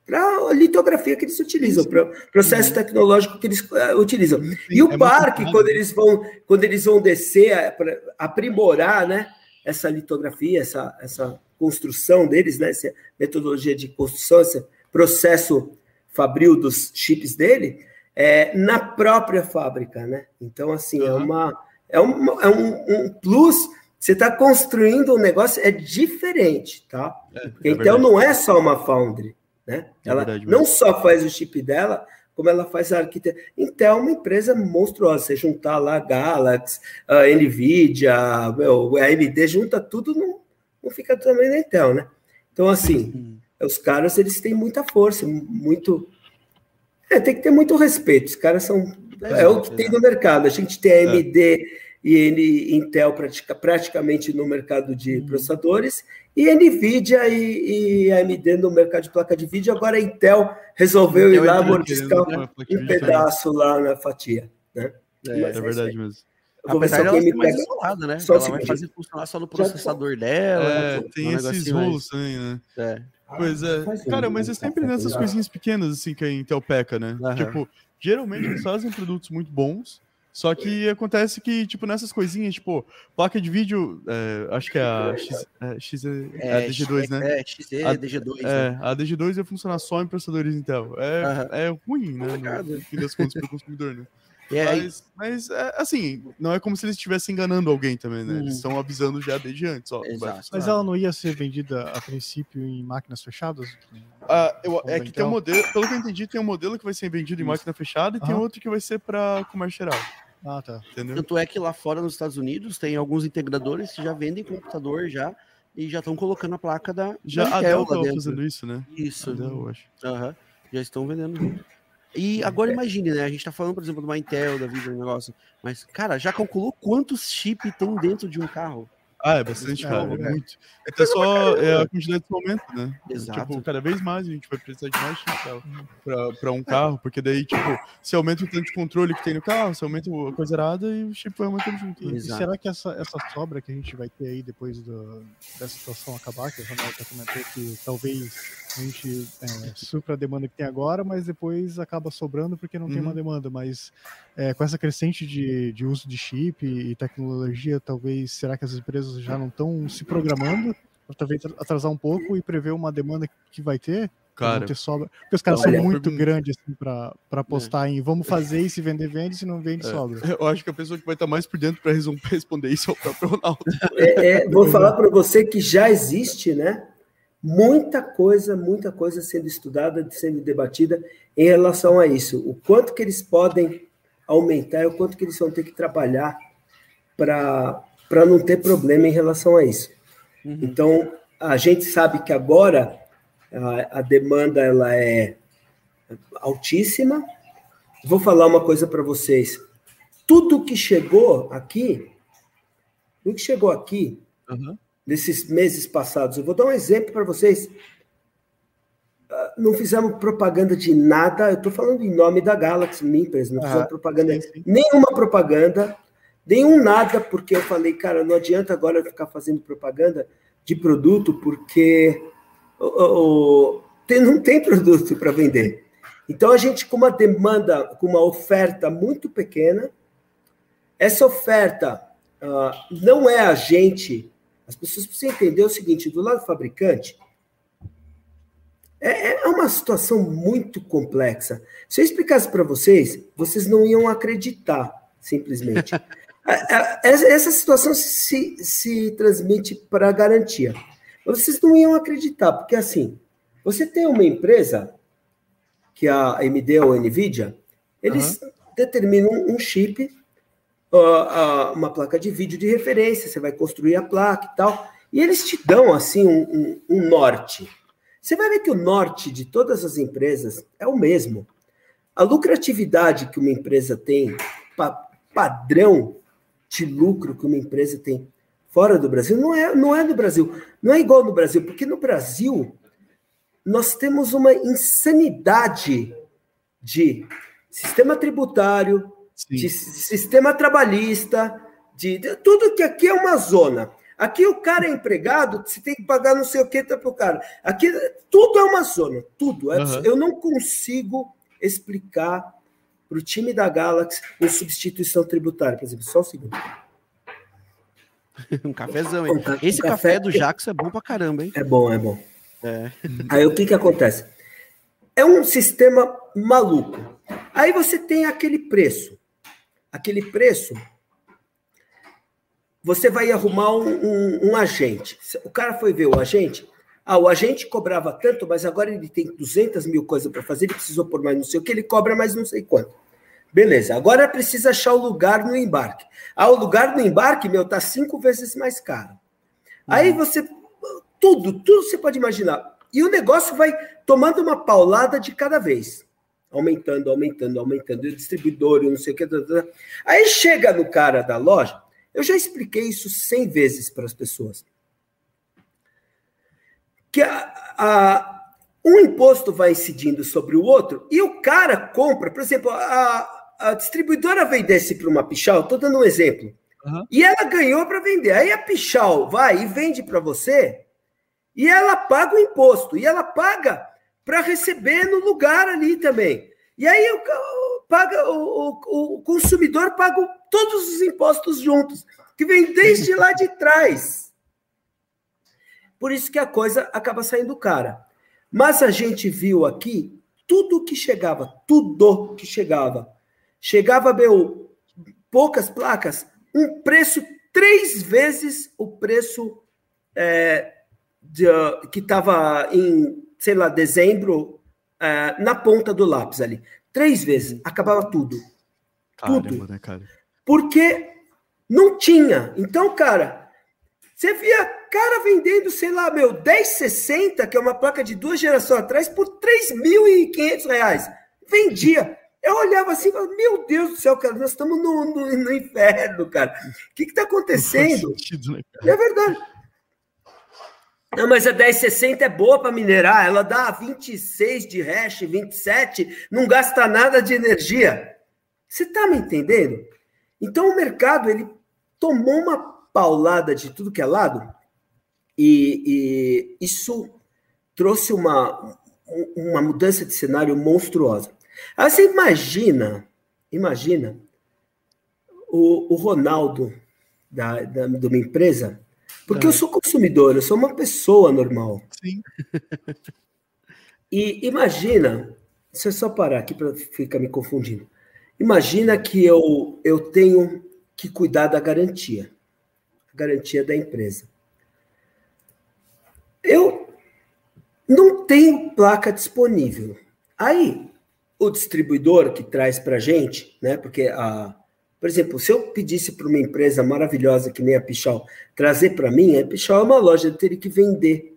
para a litografia que eles utilizam, para o processo tecnológico que eles uh, utilizam. E o é parque, quando eles vão quando eles vão descer, para aprimorar, né? Essa litografia, essa, essa construção deles, né, essa metodologia de construção, esse processo fabril dos chips dele, é, na própria fábrica, né? Então, assim, uhum. é, uma, é, uma, é um, um plus. Você está construindo um negócio, é diferente, tá? É, é então, não é só uma foundry, né? É Ela não só faz o chip dela, como ela faz a arquitetura. Intel é uma empresa monstruosa. Você juntar lá Galaxy, a Nvidia, meu, a AMD, junta tudo, não, não fica também na Intel, né? Então, assim, uhum. os caras, eles têm muita força, muito... É, tem que ter muito respeito. Os caras são... É, é o que tem no mercado. A gente tem a AMD é. e Intel pratica, praticamente no mercado de uhum. processadores, e NVIDIA e, e AMD no mercado de placa de vídeo. Agora a Intel resolveu Intel ir lá mordiscar um, um pedaço lá na fatia. Né? É, é verdade mesmo. Apesar dela ser mais isolada, né? Só ela vai fazer funcionar só no processador dela. É, né? tem um esses rolos também, né? É. Pois é. Cara, mas é sempre nessas coisinhas pequenas assim que a Intel peca, né? Uhum. Tipo, geralmente eles fazem produtos muito bons, só que acontece que, tipo, nessas coisinhas, tipo, placa de vídeo, é, acho que é a X, é, X, é, é a DG2, né? É, XE, a, DG2. É, né? a DG2 vai funcionar só em processadores Intel. É, uhum. é ruim, né? No, fim das contas, para o consumidor, né? mas, mas é, assim, não é como se eles estivessem enganando alguém também, né? Eles hum. estão avisando já desde antes. Ó, mas ela não ia ser vendida a princípio em máquinas fechadas? Ah, eu, é que tem um modelo, pelo que eu entendi, tem um modelo que vai ser vendido em máquina fechada e tem outro que vai ser para comércio geral. Ah, tá. Entendeu? Tanto é que lá fora nos Estados Unidos tem alguns integradores que já vendem computador já e já estão colocando a placa da já da Intel a Dell tá fazendo isso, né? Isso. A Dell, eu acho. Uhum. Já estão vendendo. E agora imagine, né? A gente tá falando, por exemplo, de uma Intel, da vida, um negócio. Mas, cara, já calculou quantos chips tem dentro de um carro? Ah, é bastante, cara. É, muito. Então só é a quantidade de momento, né? Exato. Tipo, cada vez mais a gente vai precisar de mais chip para um carro, porque daí, tipo, se aumenta o tanto de controle que tem no carro, se aumenta a coisa errada e o chip vai aumentando junto. E será que essa, essa sobra que a gente vai ter aí depois do, dessa situação acabar, que a Ronaldo comentou que talvez a gente é, supra a demanda que tem agora, mas depois acaba sobrando porque não uhum. tem uma uhum. demanda. Mas é, com essa crescente de, de uso de chip e tecnologia, talvez será que as empresas já não estão se programando para talvez atrasar um pouco e prever uma demanda que vai ter? Cara, ter sobra. Porque os caras são muito grandes assim, para apostar é. em vamos fazer e se vender, vende, se não vende, é. sobra. Eu acho que a pessoa que vai estar mais por dentro para responder isso é o próprio Ronaldo. É, é vou falar para você que já existe, né? muita coisa, muita coisa sendo estudada, sendo debatida em relação a isso. O quanto que eles podem aumentar, o quanto que eles vão ter que trabalhar para não ter problema em relação a isso. Uhum. Então, a gente sabe que agora a, a demanda ela é altíssima. Vou falar uma coisa para vocês. Tudo que chegou aqui, tudo que chegou aqui, uhum. nesses meses passados, eu vou dar um exemplo para vocês. Ah, não fizemos propaganda de nada, eu estou falando em nome da Galaxy, minha empresa, não ah, fizemos propaganda, sim, sim. nenhuma propaganda, nenhum nada, porque eu falei, cara, não adianta agora ficar fazendo propaganda de produto, porque tem, não tem produto para vender. Então, a gente, com uma demanda, com uma oferta muito pequena, essa oferta uh, não é a gente. As pessoas precisam entender o seguinte: do lado do fabricante, é, é uma situação muito complexa. Se eu explicasse para vocês, vocês não iam acreditar, simplesmente. Essa situação se, se transmite para garantia. Vocês não iam acreditar, porque assim, você tem uma empresa, que é a AMD ou a NVIDIA, eles uhum. determinam um chip, uma placa de vídeo de referência, você vai construir a placa e tal, e eles te dão, assim, um, um, um norte. Você vai ver que o norte de todas as empresas é o mesmo. A lucratividade que uma empresa tem, pa padrão de lucro que uma empresa tem fora do Brasil não é, não é no Brasil. Não é igual no Brasil, porque no Brasil nós temos uma insanidade de sistema tributário, Sim. de sistema trabalhista, de, de, tudo que aqui é uma zona. Aqui o cara é empregado, você tem que pagar não sei o que para o cara. Aqui tudo é uma zona, tudo. Uhum. Eu não consigo explicar para o time da Galaxy uma substituição tributária. Por exemplo, só um segundo. um cafezão, hein? Esse um café, café do Jackson é bom pra caramba, hein? É bom, é bom. É. Aí o que que acontece? É um sistema maluco. Aí você tem aquele preço. Aquele preço, você vai arrumar um, um, um agente. O cara foi ver o agente, ah, o agente cobrava tanto, mas agora ele tem 200 mil coisas para fazer, ele precisou por mais não sei o que, ele cobra mais não sei quanto. Beleza, agora precisa achar o lugar no embarque. Ah, o lugar no embarque, meu, tá cinco vezes mais caro. Uhum. Aí você. Tudo, tudo você pode imaginar. E o negócio vai tomando uma paulada de cada vez. Aumentando, aumentando, aumentando. E o distribuidor, e não sei o que. Aí chega no cara da loja. Eu já expliquei isso cem vezes para as pessoas. Que a, a, um imposto vai incidindo sobre o outro e o cara compra, por exemplo, a, a distribuidora vendesse para uma Pichal, estou dando um exemplo, uhum. e ela ganhou para vender. Aí a Pichal vai e vende para você, e ela paga o imposto, e ela paga para receber no lugar ali também. E aí o, paga, o, o, o consumidor paga todos os impostos juntos, que vem desde lá de trás. Por isso que a coisa acaba saindo cara. Mas a gente viu aqui tudo que chegava, tudo que chegava chegava a meu poucas placas, um preço três vezes o preço é, de, que estava em, sei lá, dezembro, é, na ponta do lápis ali. Três vezes, acabava tudo. Caramba, tudo. Né, cara? Porque não tinha. Então, cara, você via cara vendendo, sei lá, meu, 1060, que é uma placa de duas gerações atrás, por 3.500 reais. Vendia. Eu olhava assim e falava, meu Deus do céu, cara, nós estamos no, no, no inferno, cara. O que está acontecendo? Sentido, né, é verdade. Não, mas a 1060 é boa para minerar, ela dá 26 de hash, 27, não gasta nada de energia. Você está me entendendo? Então o mercado ele tomou uma paulada de tudo que é lado e, e isso trouxe uma, uma mudança de cenário monstruosa. Aí você imagina, imagina o, o Ronaldo da, da, de uma empresa, porque eu sou consumidor, eu sou uma pessoa normal. Sim. E imagina, deixa eu só parar aqui para ficar me confundindo. Imagina que eu, eu tenho que cuidar da garantia, a garantia da empresa. Eu não tenho placa disponível. Aí o distribuidor que traz para a gente, né? Porque a, Por exemplo, se eu pedisse para uma empresa maravilhosa que nem a Pichal trazer para mim, a Pichal é uma loja, eu teria que vender.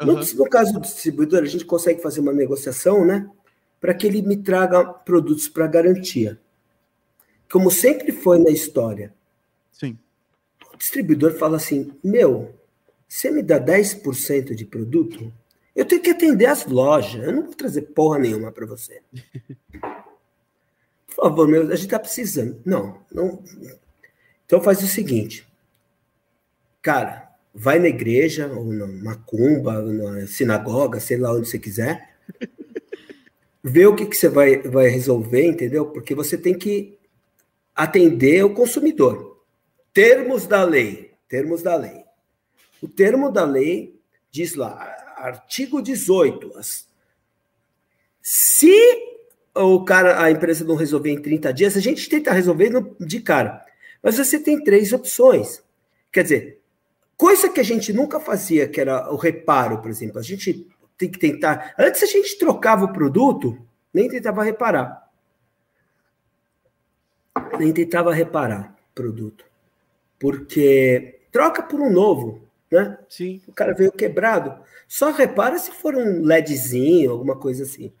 Uhum. No, no, caso do distribuidor, a gente consegue fazer uma negociação, né? Para que ele me traga produtos para garantia. Como sempre foi na história. Sim. O distribuidor fala assim: meu, você me dá 10% de produto? Eu tenho que atender as lojas. Eu não vou trazer porra nenhuma para você. Por favor, meu, a gente está precisando. Não, não. Então faz o seguinte. Cara, vai na igreja, ou na macumba, na sinagoga, sei lá onde você quiser. Vê o que, que você vai, vai resolver, entendeu? Porque você tem que atender o consumidor. Termos da lei. Termos da lei. O termo da lei diz lá, artigo 18. Se o cara, a empresa não resolver em 30 dias, a gente tenta resolver de cara. Mas você tem três opções. Quer dizer, coisa que a gente nunca fazia, que era o reparo, por exemplo. A gente tem que tentar. Antes a gente trocava o produto, nem tentava reparar. Nem tentava reparar produto. Porque troca por um novo, né? Sim. O cara veio quebrado. Só repara se for um LEDzinho, alguma coisa assim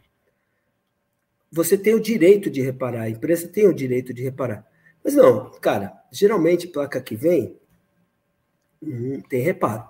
você tem o direito de reparar, a empresa tem o direito de reparar. Mas não, cara, geralmente placa que vem hum, tem reparo.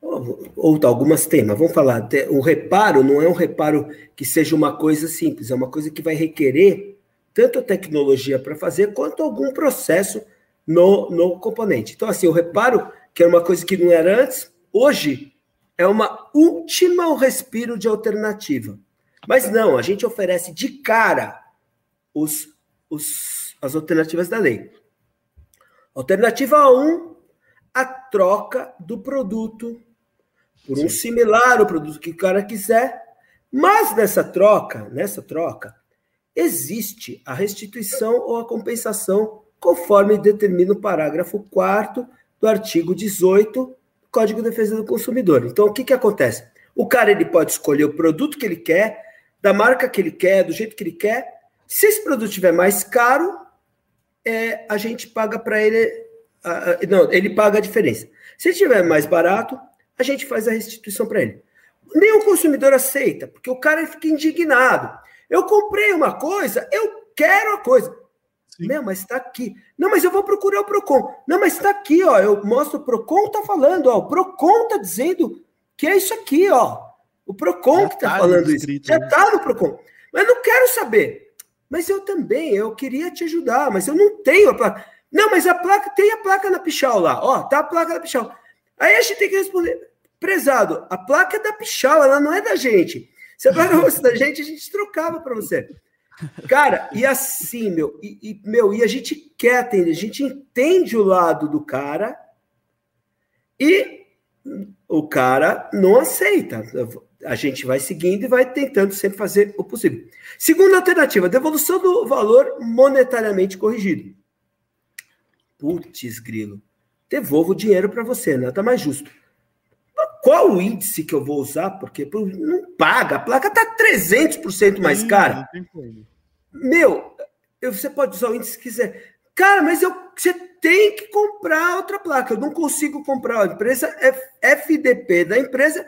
Ou, ou algumas tem, mas vamos falar, o reparo não é um reparo que seja uma coisa simples, é uma coisa que vai requerer tanto a tecnologia para fazer, quanto algum processo no, no componente. Então, assim, o reparo, que era uma coisa que não era antes, hoje é uma última respiro de alternativa. Mas não, a gente oferece de cara os, os, as alternativas da lei. Alternativa 1, a troca do produto por um similar ao produto que o cara quiser. Mas nessa troca, nessa troca, existe a restituição ou a compensação conforme determina o parágrafo 4 do artigo 18 do Código de Defesa do Consumidor. Então, o que, que acontece? O cara ele pode escolher o produto que ele quer, da marca que ele quer, do jeito que ele quer. Se esse produto estiver mais caro, é, a gente paga para ele. não, ele paga a diferença. Se estiver mais barato, a gente faz a restituição para ele. Nenhum consumidor aceita, porque o cara fica indignado. Eu comprei uma coisa, eu quero a coisa. Sim. Não, mas está aqui. Não, mas eu vou procurar o Procon. Não, mas está aqui, ó. Eu mostro o Procon está falando, ó. O Procon está dizendo que é isso aqui, ó. O PROCON que está tá falando isso. Já está no PROCON. Mas não quero saber. Mas eu também, eu queria te ajudar, mas eu não tenho a placa. Não, mas a placa, tem a placa na Pichal lá. Ó, tá a placa da Pichal. Aí a gente tem que responder, prezado, a placa é da Pichal, ela não é da gente. Se a placa fosse da gente, a gente trocava para você. Cara, e assim, meu, e, e, meu, e a gente quer atender, a gente entende o lado do cara e o cara não aceita a gente vai seguindo e vai tentando sempre fazer o possível. Segunda alternativa, devolução do valor monetariamente corrigido. Putz, grilo. Devolvo o dinheiro para você, nada tá mais justo. Qual o índice que eu vou usar? Porque não paga, a placa está 300% mais cara. Meu, você pode usar o índice que quiser. Cara, mas eu, você tem que comprar outra placa. Eu não consigo comprar. A empresa é FDP da empresa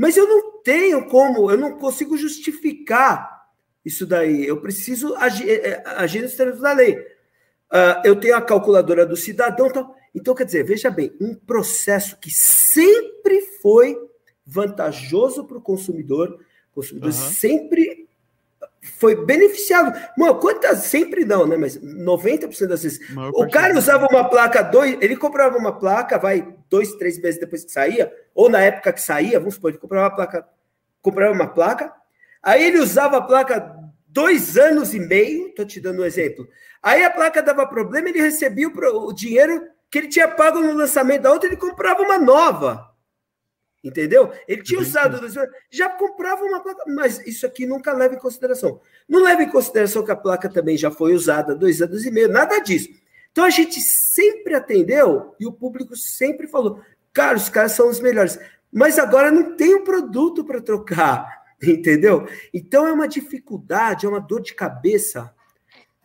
mas eu não tenho como, eu não consigo justificar isso daí. Eu preciso agir, é, é, agir nos termos da lei. Uh, eu tenho a calculadora do cidadão. Então, quer dizer, veja bem, um processo que sempre foi vantajoso para o consumidor, o consumidor uhum. sempre foi beneficiado. Mano, quantas? Sempre não, né? Mas 90% das vezes. O cara usava uma placa, dois, ele comprava uma placa, vai, dois, três meses depois que saía, ou na época que saía, vamos supor, ele comprava uma placa, comprava uma placa, aí ele usava a placa dois anos e meio, tô te dando um exemplo. Aí a placa dava problema, ele recebia o, o dinheiro que ele tinha pago no lançamento da outra, ele comprava uma nova. Entendeu? Ele tinha usado, já comprava uma placa, mas isso aqui nunca leva em consideração. Não leva em consideração que a placa também já foi usada dois anos e meio, nada disso. Então a gente sempre atendeu e o público sempre falou: cara, os caras são os melhores. Mas agora não tem um produto para trocar, entendeu? Então é uma dificuldade, é uma dor de cabeça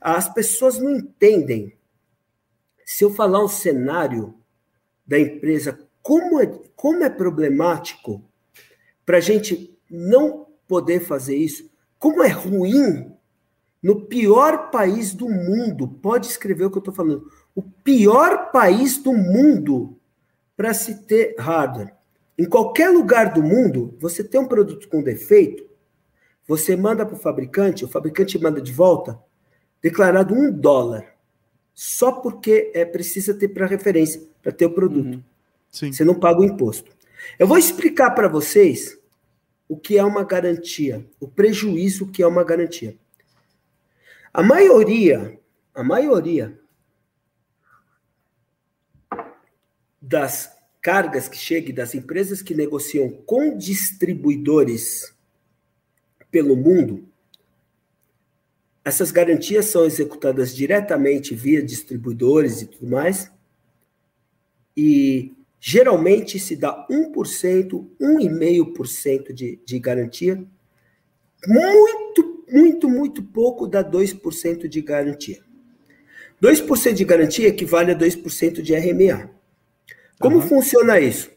as pessoas não entendem. Se eu falar o cenário da empresa, como é, como é problemático para a gente não poder fazer isso, como é ruim no pior país do mundo, pode escrever o que eu estou falando, o pior país do mundo para se ter hardware. Em qualquer lugar do mundo, você tem um produto com defeito, você manda para o fabricante, o fabricante manda de volta, declarado um dólar, só porque é precisa ter para referência, para ter o produto. Uhum. Você não paga o imposto. Eu vou explicar para vocês o que é uma garantia, o prejuízo que é uma garantia. A maioria, a maioria das cargas que chegam das empresas que negociam com distribuidores pelo mundo, essas garantias são executadas diretamente via distribuidores e tudo mais, e geralmente se dá 1%, 1,5% de, de garantia, muito, muito, muito pouco dá 2% de garantia. 2% de garantia equivale a 2% de RMA. Como uhum. funciona isso?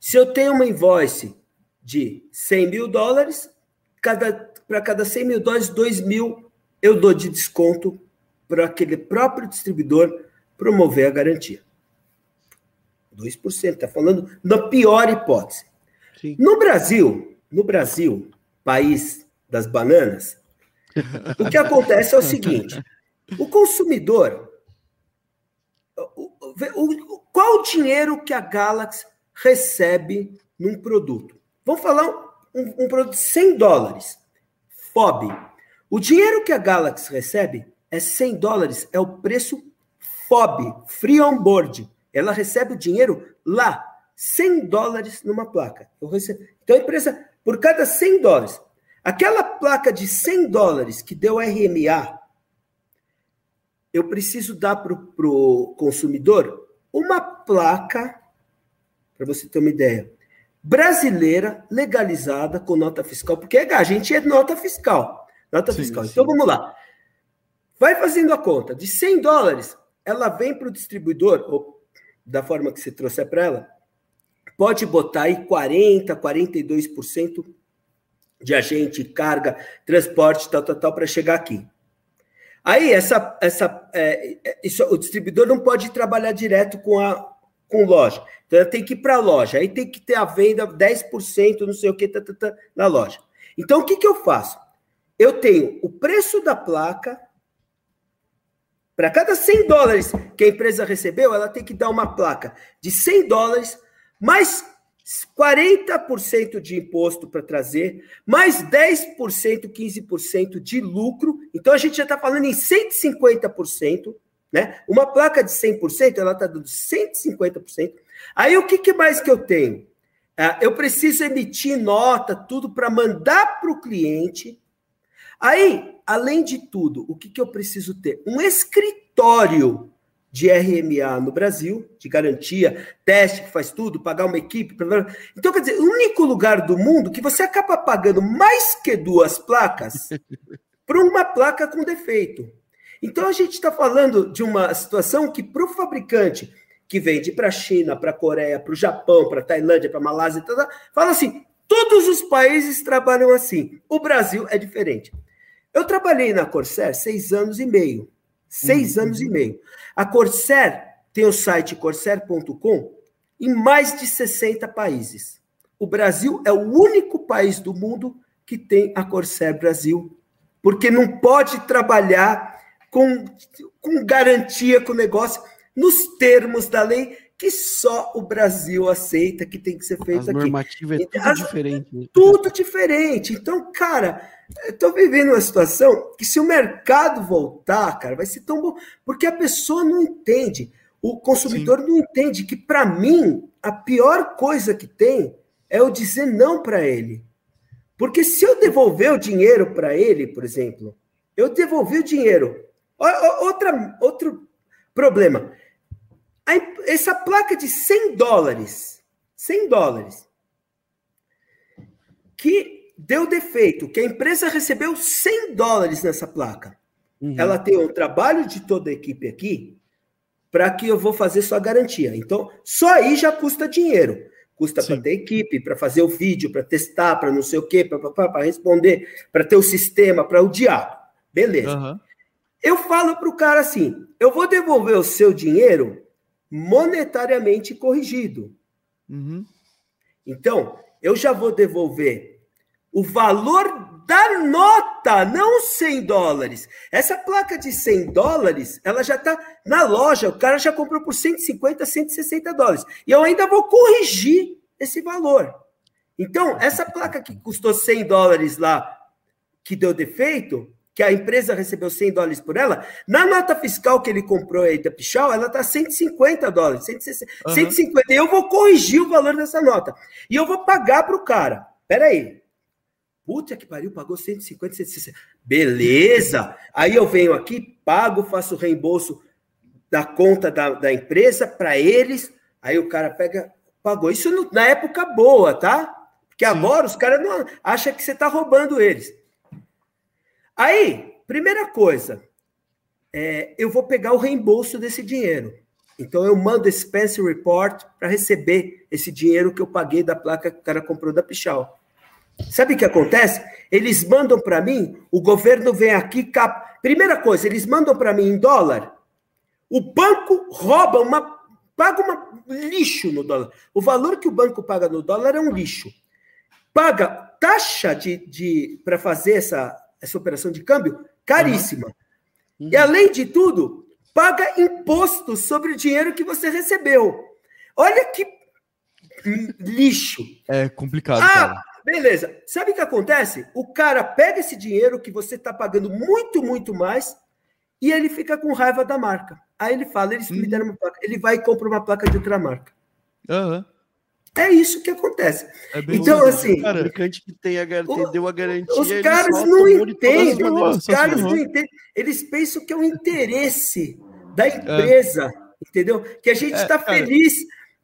Se eu tenho uma invoice de 100 mil dólares, cada, para cada 100 mil dólares, 2 mil eu dou de desconto para aquele próprio distribuidor promover a garantia. 2%, está falando da pior hipótese. Sim. No Brasil, no Brasil, país das bananas, o que acontece é o seguinte: o consumidor, o, o, qual o dinheiro que a Galaxy recebe num produto? Vamos falar um, um produto de 100 dólares. FOB. O dinheiro que a Galaxy recebe é 100 dólares, é o preço FOB, Free On Board. Ela recebe o dinheiro lá, 100 dólares numa placa. Então a empresa, por cada 100 dólares, aquela placa de 100 dólares que deu RMA, eu preciso dar para o consumidor uma placa, para você ter uma ideia, brasileira legalizada com nota fiscal, porque a gente é nota fiscal. Nota sim, fiscal. Sim. Então vamos lá. Vai fazendo a conta. De 100 dólares, ela vem para o distribuidor, ou da forma que você trouxe para ela, pode botar aí 40%, 42% de agente, carga, transporte, tal, tal, tal, para chegar aqui. Aí, essa, essa, é, é, isso, o distribuidor não pode trabalhar direto com a com loja. Então, ele tem que ir para a loja. Aí tem que ter a venda 10%, não sei o que, tá, tá, tá, na loja. Então, o que, que eu faço? Eu tenho o preço da placa. Para cada 100 dólares que a empresa recebeu, ela tem que dar uma placa de 100 dólares, mais 40% de imposto para trazer, mais 10%, 15% de lucro. Então a gente já está falando em 150%, né? Uma placa de 100%, ela está dando 150%. Aí o que, que mais que eu tenho? Ah, eu preciso emitir nota, tudo para mandar para o cliente. Aí, além de tudo, o que, que eu preciso ter? Um escritório de RMA no Brasil, de garantia, teste que faz tudo, pagar uma equipe. Então, quer dizer, o único lugar do mundo que você acaba pagando mais que duas placas para uma placa com defeito. Então, a gente está falando de uma situação que, para o fabricante que vende para a China, para a Coreia, para o Japão, para a Tailândia, para a Malásia, tá, tá, fala assim: todos os países trabalham assim. O Brasil é diferente. Eu trabalhei na Corsair seis anos e meio. Seis uhum. anos e meio. A Corsair tem o site corsair.com em mais de 60 países. O Brasil é o único país do mundo que tem a Corsair Brasil, porque não pode trabalhar com, com garantia com o negócio nos termos da lei que só o Brasil aceita que tem que ser feito aqui. A normativa é tudo As, diferente. Né? Tudo diferente. Então, cara, Estou vivendo uma situação que se o mercado voltar, cara, vai ser tão bom, porque a pessoa não entende, o consumidor Sim. não entende que para mim a pior coisa que tem é eu dizer não para ele. Porque se eu devolver o dinheiro para ele, por exemplo, eu devolvi o dinheiro. Outra, outro problema. Essa placa de 100 dólares, 100 dólares, que deu defeito, que a empresa recebeu 100 dólares nessa placa. uhum. ela tem o trabalho de toda a equipe aqui para que eu vou fazer sua garantia. Então, só aí já custa dinheiro. Custa para ter equipe, para fazer o vídeo, para testar, para não sei o quê, para responder, para ter o sistema, para o diabo. Beleza. Uhum. Eu falo para o cara assim: eu vou devolver o seu dinheiro monetariamente corrigido. Uhum. Então, eu já vou devolver o valor da nota, não 100 dólares. Essa placa de 100 dólares, ela já está na loja, o cara já comprou por 150, 160 dólares. E eu ainda vou corrigir esse valor. Então, essa placa que custou 100 dólares lá, que deu defeito, que a empresa recebeu 100 dólares por ela, na nota fiscal que ele comprou aí da Pichal, ela está 150 dólares, 160, uhum. 150. E eu vou corrigir o valor dessa nota. E eu vou pagar para o cara. Peraí, Puta que pariu, pagou 150, 160. Beleza! Aí eu venho aqui, pago, faço o reembolso da conta da, da empresa para eles. Aí o cara pega, pagou. Isso no, na época boa, tá? Porque agora os caras não acham que você está roubando eles. Aí, primeira coisa, é, eu vou pegar o reembolso desse dinheiro. Então eu mando esse expense report para receber esse dinheiro que eu paguei da placa que o cara comprou da Pichal. Sabe o que acontece? Eles mandam para mim, o governo vem aqui. Cap... Primeira coisa, eles mandam para mim em dólar. O banco rouba uma. paga uma lixo no dólar. O valor que o banco paga no dólar é um lixo. Paga taxa de, de para fazer essa, essa operação de câmbio caríssima. Uhum. E além de tudo, paga imposto sobre o dinheiro que você recebeu. Olha que lixo. É complicado. Ah, cara. Beleza. Sabe o que acontece? O cara pega esse dinheiro que você está pagando muito, muito mais e ele fica com raiva da marca. Aí ele fala, eles hum. me deram uma placa. Ele vai e compra uma placa de outra marca. Uhum. É isso que acontece. É então, assim. O fabricante que tem a, o, deu a garantia. Os caras não entendem. Os caras não entendem. Eles pensam que é o interesse da é. empresa. É. Entendeu? Que a gente está é, feliz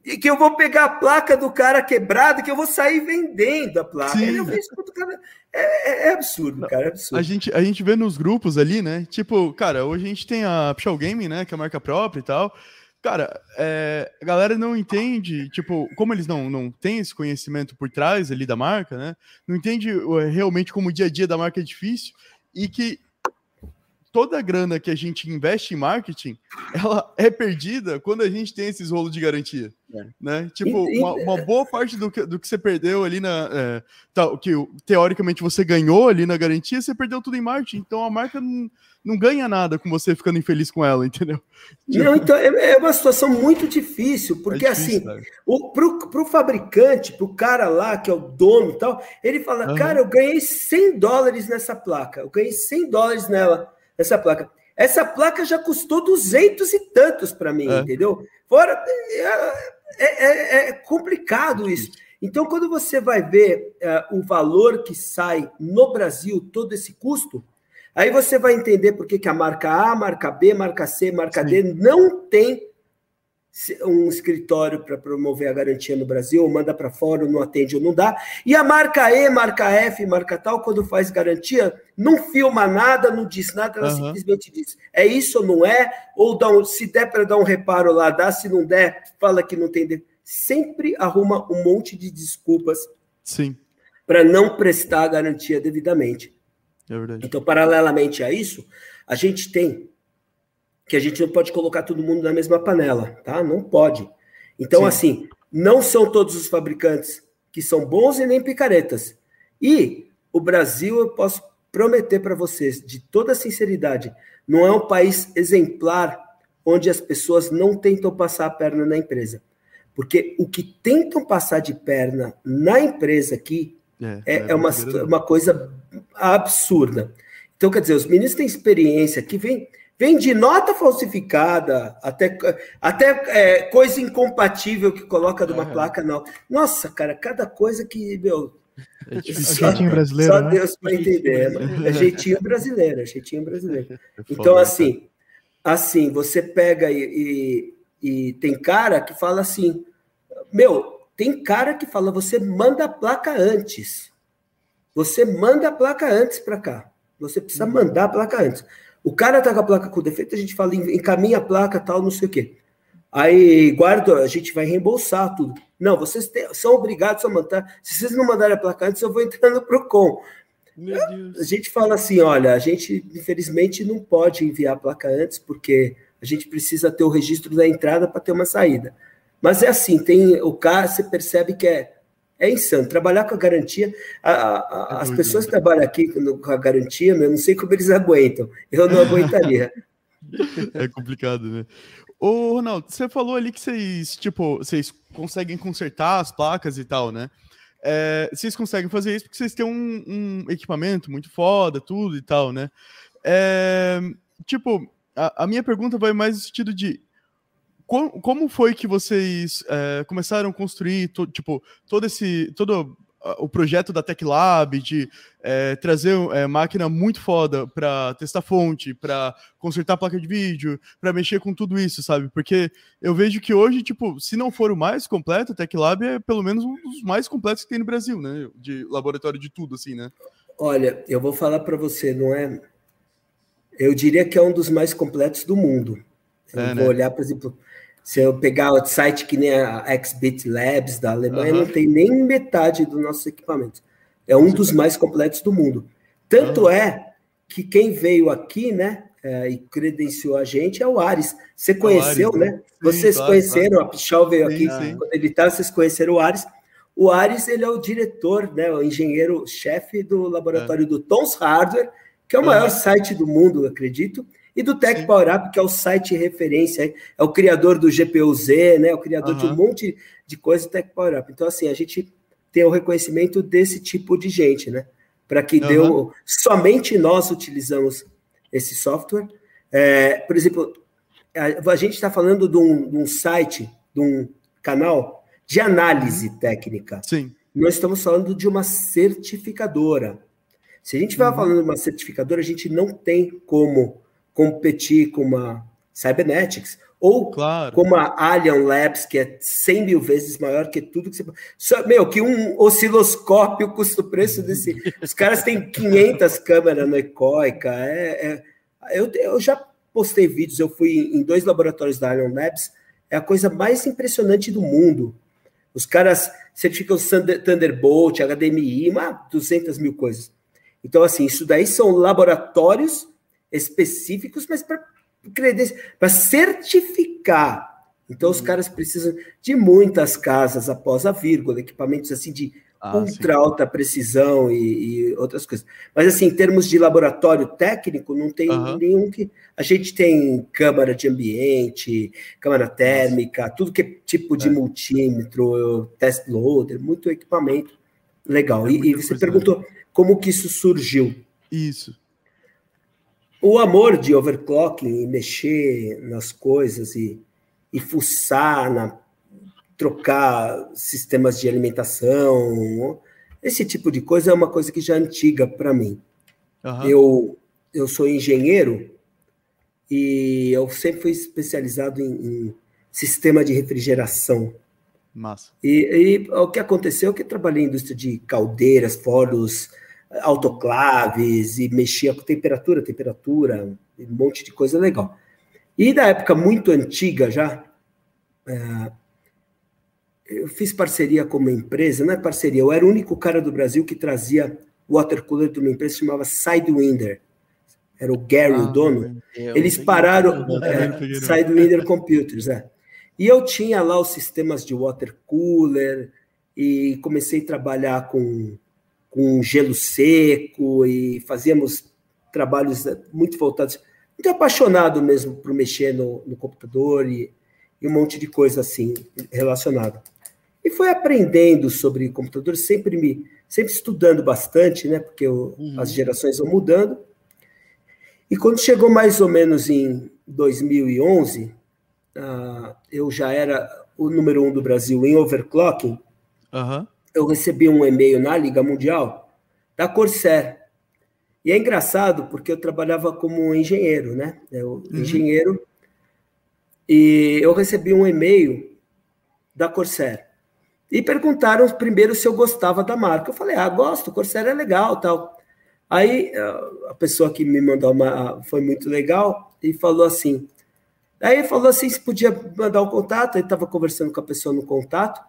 e que eu vou pegar a placa do cara quebrada, que eu vou sair vendendo a placa. Sim. Eu vejo, cara, é, é, é, absurdo, cara, é absurdo. A gente, a gente vê nos grupos ali, né? Tipo, cara, hoje a gente tem a Pichal Gaming, né? Que é a marca própria e tal. Cara, é, a galera não entende, tipo, como eles não, não têm esse conhecimento por trás ali da marca, né? Não entende realmente como o dia a dia da marca é difícil e que toda a grana que a gente investe em marketing, ela é perdida quando a gente tem esses rolos de garantia. É. Né? Tipo, e, uma, uma, boa parte do que, do que você perdeu ali na. É, tá, que teoricamente você ganhou ali na garantia, você perdeu tudo em marketing. Então a marca não, não ganha nada com você ficando infeliz com ela, entendeu? Não, então é, é uma situação muito difícil, porque é difícil, assim, o, pro, pro fabricante, pro cara lá, que é o dono e tal, ele fala: uhum. cara, eu ganhei 100 dólares nessa placa, eu ganhei 100 dólares nela essa placa. Essa placa já custou duzentos e tantos para mim, é. entendeu? Fora é, é, é, é, complicado isso. Então, quando você vai ver é, o valor que sai no Brasil, todo esse custo, aí você vai entender por que, que a marca A, marca B, marca C, marca Sim. D não tem um escritório para promover a garantia no Brasil, ou manda para fora, ou não atende ou não dá. E a marca E, marca F, marca tal, quando faz garantia, não filma nada, não diz nada, ela uhum. simplesmente diz: é isso ou não é? Ou dá um, se der para dar um reparo lá, dá, se não der, fala que não tem. De... Sempre arruma um monte de desculpas para não prestar a garantia devidamente. É verdade. Então, paralelamente a isso, a gente tem que a gente não pode colocar todo mundo na mesma panela, tá? Não pode. Então, Sim. assim, não são todos os fabricantes que são bons e nem picaretas. E o Brasil, eu posso prometer para vocês, de toda sinceridade, não é um país exemplar onde as pessoas não tentam passar a perna na empresa. Porque o que tentam passar de perna na empresa aqui é, é, é uma, uma coisa absurda. Então, quer dizer, os meninos têm experiência que vem Vem de nota falsificada, até, até é, coisa incompatível que coloca numa é. placa não. Nossa, cara, cada coisa que, meu. É só, jeitinho brasileiro. Só né? Deus para entender. É, é jeitinho brasileiro, é jeitinho brasileiro. É então, assim, assim, você pega e, e, e tem cara que fala assim, meu, tem cara que fala, você manda a placa antes. Você manda a placa antes para cá. Você precisa uhum. mandar a placa antes. O cara tá com a placa com defeito, a gente fala, encaminha a placa, tal, não sei o quê. Aí, guarda, a gente vai reembolsar tudo. Não, vocês te, são obrigados a mandar. Se vocês não mandarem a placa antes, eu vou entrar no PROCON. A gente fala assim: olha, a gente, infelizmente, não pode enviar a placa antes, porque a gente precisa ter o registro da entrada para ter uma saída. Mas é assim, tem o cara, você percebe que é, é insano. Trabalhar com a garantia, a, a, é as pessoas que trabalham aqui com a garantia, eu não sei como eles aguentam. Eu não aguentaria. É complicado, né? Ô, Ronaldo, você falou ali que vocês, tipo, vocês conseguem consertar as placas e tal, né? É, vocês conseguem fazer isso porque vocês têm um, um equipamento muito foda, tudo e tal, né? É, tipo, a, a, minha pergunta vai mais no sentido de como, como foi que vocês é, começaram a construir, to, tipo, todo esse, todo o projeto da Tech Lab de é, trazer é, máquina muito foda para testar fonte, para consertar placa de vídeo, para mexer com tudo isso, sabe? Porque eu vejo que hoje, tipo, se não for o mais completo, a Tech Lab é pelo menos um dos mais completos que tem no Brasil, né? De laboratório de tudo, assim, né? Olha, eu vou falar para você, não é? Eu diria que é um dos mais completos do mundo. Eu é, vou né? olhar, por exemplo, se eu pegar o site que nem a XBit Labs da Alemanha, uhum. não tem nem metade dos nossos equipamentos. É um dos mais completos do mundo. Tanto uhum. é que quem veio aqui, né, é, e credenciou a gente é o Ares. Você conheceu, Ares, né? né? Sim, vocês claro, conheceram, claro. a Pichal veio sim, aqui, sim. quando ele tá, vocês conheceram o Ares. O Ares, ele é o diretor, né, o engenheiro-chefe do laboratório é. do Tons Hardware, que é o maior site do mundo, acredito, e do Tech Sim. Power Up, que é o site referência, é o criador do GPU-Z, né? O criador uhum. de um monte de coisa do Tech Power Up. Então, assim, a gente tem o reconhecimento desse tipo de gente, né? Para que uhum. deu. Somente nós utilizamos esse software. É, por exemplo, a, a gente está falando de um, de um, site, de um canal de análise uhum. técnica. Sim. Nós estamos falando de uma certificadora. Se a gente vai uhum. falando de uma certificadora, a gente não tem como competir com uma Cybernetics ou claro. com uma Alien Labs, que é 100 mil vezes maior que tudo que você. Só, meu, que um osciloscópio custa o preço desse. Os caras têm 500 câmeras no Ecoica. É, é, eu, eu já postei vídeos, eu fui em dois laboratórios da Alien Labs, é a coisa mais impressionante do mundo. Os caras certificam Thunderbolt, HDMI, uma 200 mil coisas. Então, assim, isso daí são laboratórios específicos, mas para para certificar. Então, os uhum. caras precisam de muitas casas após a vírgula, equipamentos assim de ah, ultra sim. alta precisão e, e, outras coisas. Mas, assim, em termos de laboratório técnico, não tem uhum. nenhum que. A gente tem câmara de ambiente, câmara térmica, Nossa. tudo que é tipo de é. multímetro, test loader, muito equipamento legal. É e, e, você perguntou como que isso surgiu. Isso. O amor de overclocking e mexer nas coisas e, e fuçar, na, trocar sistemas de alimentação, esse tipo de coisa é uma coisa que já é antiga para mim. Uhum. Eu, eu sou engenheiro e eu sempre fui especializado em, em sistema de refrigeração. Massa. E, e, o que aconteceu é que eu trabalhei em indústria de caldeiras, fornos, autoclaves e mexia com temperatura, temperatura, um monte de coisa legal. E da época muito antiga já, é, eu fiz parceria com uma empresa, não é parceria, eu era o único cara do Brasil que trazia water cooler de uma empresa que chamava Sidewinder. Era o Gary, ah, o dono. Eles pararam, é, Sidewinder Computers, é. E eu tinha lá os sistemas de water cooler e comecei a trabalhar com com gelo seco e fazíamos trabalhos muito voltados, muito apaixonado mesmo por mexer no, no computador e, e, um monte de coisa assim relacionada. E foi aprendendo sobre computador, sempre me, sempre estudando bastante, né? Porque eu, uhum. as gerações vão mudando. E quando chegou mais ou menos em 2011, uh, ah, eu já era o número um do Brasil em overclocking. Uhum eu recebi um e-mail na Liga Mundial da Corsair. E é engraçado porque eu trabalhava como engenheiro, né? Eu, uhum. Engenheiro. E eu recebi um e-mail da Corsair. E perguntaram primeiro se eu gostava da marca. Eu falei, ah, gosto, Corsair é legal, tal. Aí a pessoa que me mandou uma foi muito legal e falou assim. Aí falou assim, se podia mandar o um contato, ele estava conversando com a pessoa no contato.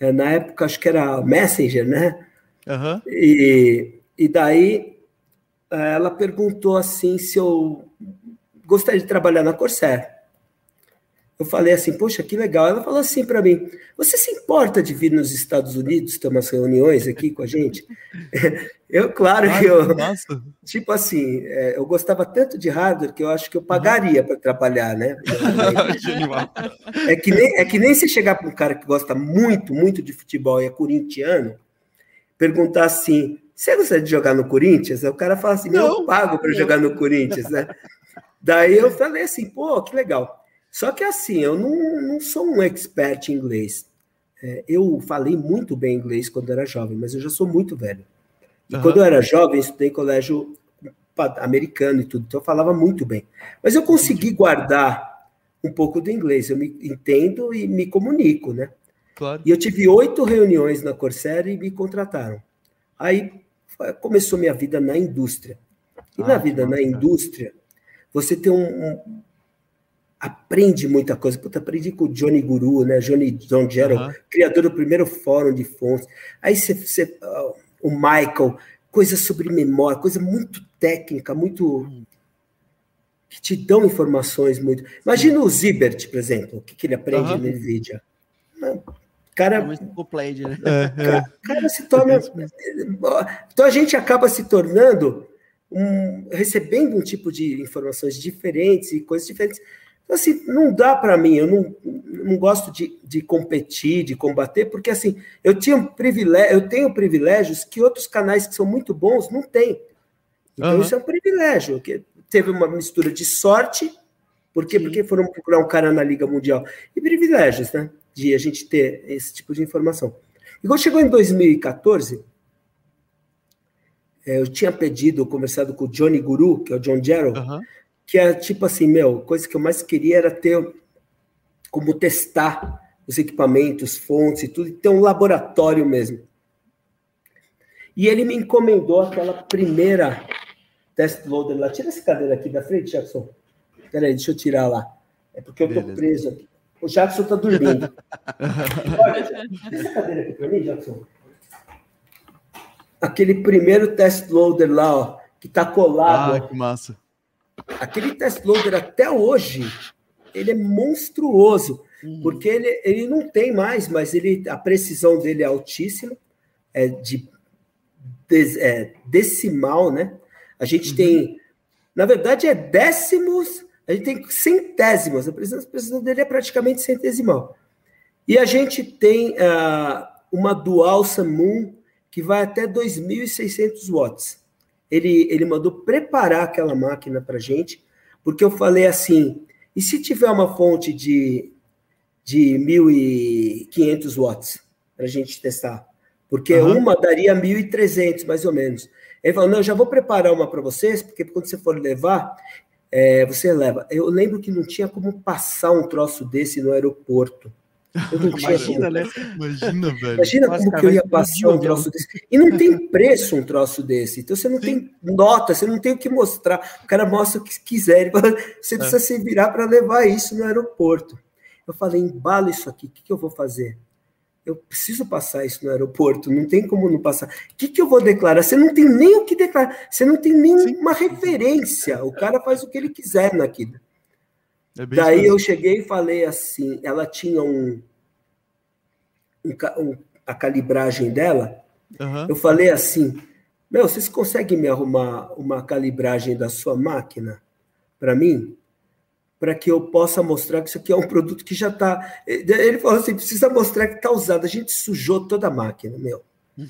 É, na época acho que era Messenger, né? Uhum. E, e daí ela perguntou assim se eu gostaria de trabalhar na Corsair eu falei assim, poxa, que legal. Ela falou assim para mim: você se importa de vir nos Estados Unidos ter umas reuniões aqui com a gente? Eu, claro que eu. Nossa. Tipo assim, é, eu gostava tanto de hardware que eu acho que eu pagaria para trabalhar, né? é, que nem, é que nem se chegar para um cara que gosta muito, muito de futebol e é corintiano, perguntar assim: você gostaria de jogar no Corinthians? Aí o cara fala assim: não, eu pago para jogar no Corinthians, né? Daí eu falei assim: pô, que legal. Só que assim, eu não, não sou um expert em inglês. É, eu falei muito bem inglês quando era jovem, mas eu já sou muito velho. E uhum. quando eu era jovem, estudei colégio americano e tudo, então eu falava muito bem. Mas eu consegui guardar um pouco do inglês, eu me entendo e me comunico, né? Claro. E eu tive oito reuniões na Corsair e me contrataram. Aí começou minha vida na indústria. E ah, na vida na indústria, você tem um, um aprende muita coisa. Puta, aprendi com o Johnny Guru, né? Johnny John Gerald, criador do primeiro fórum de fontes. Aí você, uh, o Michael, coisa sobre memória, coisa muito técnica, muito que te dão informações muito. Imagina o Zibert, por exemplo, o que, que ele aprende uhum. no NVIDIA. Cara, é muito né? É, é. Cara, cara, se torna. Então a gente acaba se tornando um, recebendo um tipo de informações diferentes e coisas diferentes assim, não dá para mim, eu não, não gosto de, de competir, de combater, porque assim, eu tinha um privilégio, eu tenho privilégios que outros canais que são muito bons não têm. Então, uhum. isso é um privilégio, que teve uma mistura de sorte, por quê? Porque foram procurar um cara na Liga Mundial, e privilégios, né? De a gente ter esse tipo de informação. E quando chegou em 2014, é, eu tinha pedido, conversado com o Johnny Guru, que é o John Gerald, uhum que é tipo assim, meu, coisa que eu mais queria era ter como testar os equipamentos, fontes e tudo, e ter um laboratório mesmo. E ele me encomendou aquela primeira test loader lá. Tira essa cadeira aqui da frente, Jackson. Peraí, deixa eu tirar lá. É porque eu tô Beleza. preso aqui. O Jackson tá dormindo. Olha, tira essa cadeira aqui para mim, Jackson. Aquele primeiro test loader lá, ó, que tá colado. Ah, que massa Aquele test loader até hoje, ele é monstruoso, uhum. porque ele, ele não tem mais, mas ele, a precisão dele é altíssima, é de des, é, decimal, né? A gente uhum. tem, na verdade, é décimos, a gente tem centésimos, a precisão, dele é praticamente centesimal. E a gente tem uh, uma Dual Moon que vai até 2.600 watts ele, ele mandou preparar aquela máquina para gente, porque eu falei assim: e se tiver uma fonte de, de 1.500 watts para a gente testar? Porque uhum. uma daria 1.300, mais ou menos. Ele falou: não, já vou preparar uma para vocês, porque quando você for levar, é, você leva. Eu lembro que não tinha como passar um troço desse no aeroporto. Imagina, né? Imagina, velho. Imagina Nossa, como que eu ia passar um troço desse. E não tem preço um troço desse. Então você não Sim. tem nota, você não tem o que mostrar. O cara mostra o que quiser. Você é. precisa se virar para levar isso no aeroporto. Eu falei, embala isso aqui, o que, que eu vou fazer? Eu preciso passar isso no aeroporto, não tem como não passar. O que, que eu vou declarar? Você não tem nem o que declarar, você não tem nenhuma Sim. referência. O cara faz o que ele quiser naquilo. É Daí eu cheguei e falei assim, ela tinha um, um, um a calibragem dela. Uhum. Eu falei assim, meu, vocês conseguem me arrumar uma calibragem da sua máquina para mim? Para que eu possa mostrar que isso aqui é um produto que já está. Ele falou assim: precisa mostrar que está usado. A gente sujou toda a máquina, meu.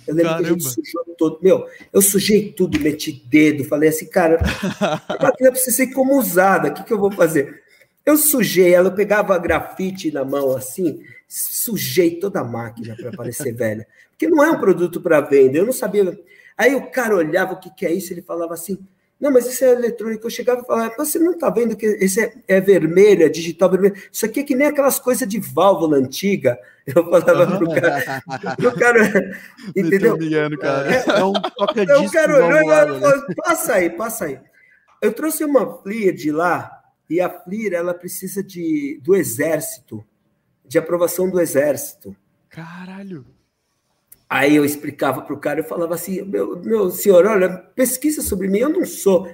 Eu lembro Caramba. que a gente sujou todo. Meu, eu sujei tudo, meti dedo, falei assim, cara, a máquina precisa ser como usada, o que, que eu vou fazer? Eu sujei ela, eu pegava grafite na mão assim, sujei toda a máquina para parecer velha. Porque não é um produto para venda, eu não sabia. Aí o cara olhava o que, que é isso, ele falava assim: Não, mas isso é eletrônico. Eu chegava e falava, você não está vendo que esse é, é vermelho, é digital vermelho? Isso aqui é que nem aquelas coisas de válvula antiga. Eu falava uhum. pro cara. pro cara entendeu? cara. É, é um toca Eu quero, não, não, né? Passa aí, passa aí. Eu trouxe uma FLIR de lá, e a FLIR, ela precisa de, do exército, de aprovação do exército. Caralho! Aí eu explicava para o cara, eu falava assim, meu, meu senhor, olha, pesquisa sobre mim, eu não sou,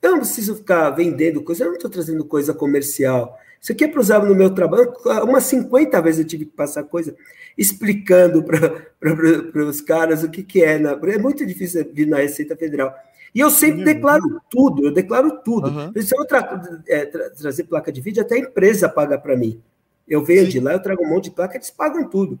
eu não preciso ficar vendendo coisa, eu não estou trazendo coisa comercial. Isso aqui é para usar no meu trabalho. Umas 50 vezes eu tive que passar coisa explicando para os caras o que, que é. Na, é muito difícil vir na Receita Federal. E eu sempre declaro tudo, eu declaro tudo. Uhum. Se eu tra é, tra trazer placa de vídeo, até a empresa paga para mim. Eu venho de lá, eu trago um monte de placa, eles pagam tudo.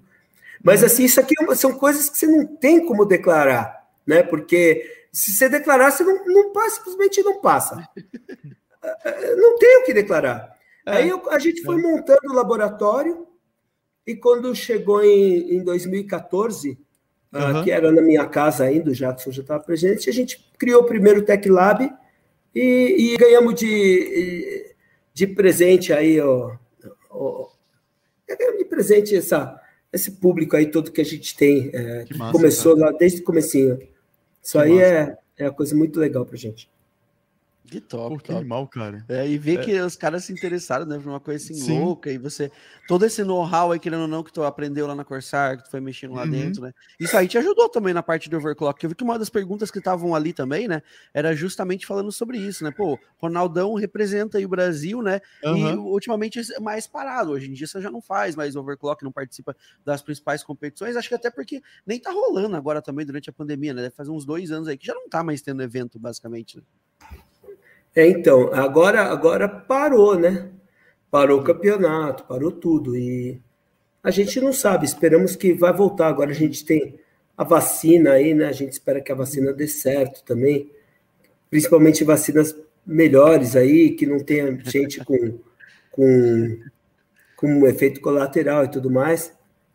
Mas assim, isso aqui é são coisas que você não tem como declarar, né? Porque se você declarar, você não, não passa, simplesmente não passa. Não tem o que declarar. É. Aí eu, a gente foi é. montando o laboratório e quando chegou em, em 2014, uhum. uh, que era na minha casa ainda, o Jackson já estava presente, a gente criou o primeiro Tech Lab e, e ganhamos de, de presente aí, ó, ó, ganhamos de presente essa esse público aí todo que a gente tem, é, que, que massa, começou cara. lá desde o comecinho. Isso que aí é, é uma coisa muito legal pra gente. Que top, Pô, que top. animal, cara. É, e ver é. que os caras se interessaram, né, por uma coisa assim Sim. louca, e você, todo esse know-how aí, querendo ou não, que tu aprendeu lá na Corsair, que tu foi mexendo lá uhum. dentro, né, isso aí te ajudou também na parte de overclock, eu vi que uma das perguntas que estavam ali também, né, era justamente falando sobre isso, né, pô, Ronaldão representa aí o Brasil, né, uhum. e ultimamente é mais parado, hoje em dia você já não faz mais overclock, não participa das principais competições, acho que até porque nem tá rolando agora também durante a pandemia, né, deve fazer uns dois anos aí que já não tá mais tendo evento, basicamente, né? É, então, agora, agora parou, né? Parou o campeonato, parou tudo. E a gente não sabe, esperamos que vai voltar. Agora a gente tem a vacina aí, né? A gente espera que a vacina dê certo também. Principalmente vacinas melhores aí, que não tenha gente com, com, com efeito colateral e tudo mais.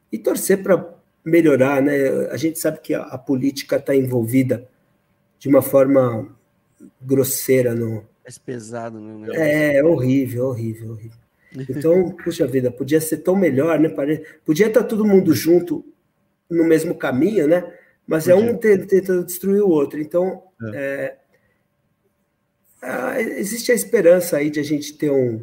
E torcer para melhorar, né? A gente sabe que a, a política está envolvida de uma forma grosseira no, mais pesado, né? É, horrível, horrível, horrível. Então, puxa vida, podia ser tão melhor, né? Podia estar todo mundo junto no mesmo caminho, né? Mas é podia. é um tentando destruir o outro. Então, é. É, existe a esperança aí de a gente ter um,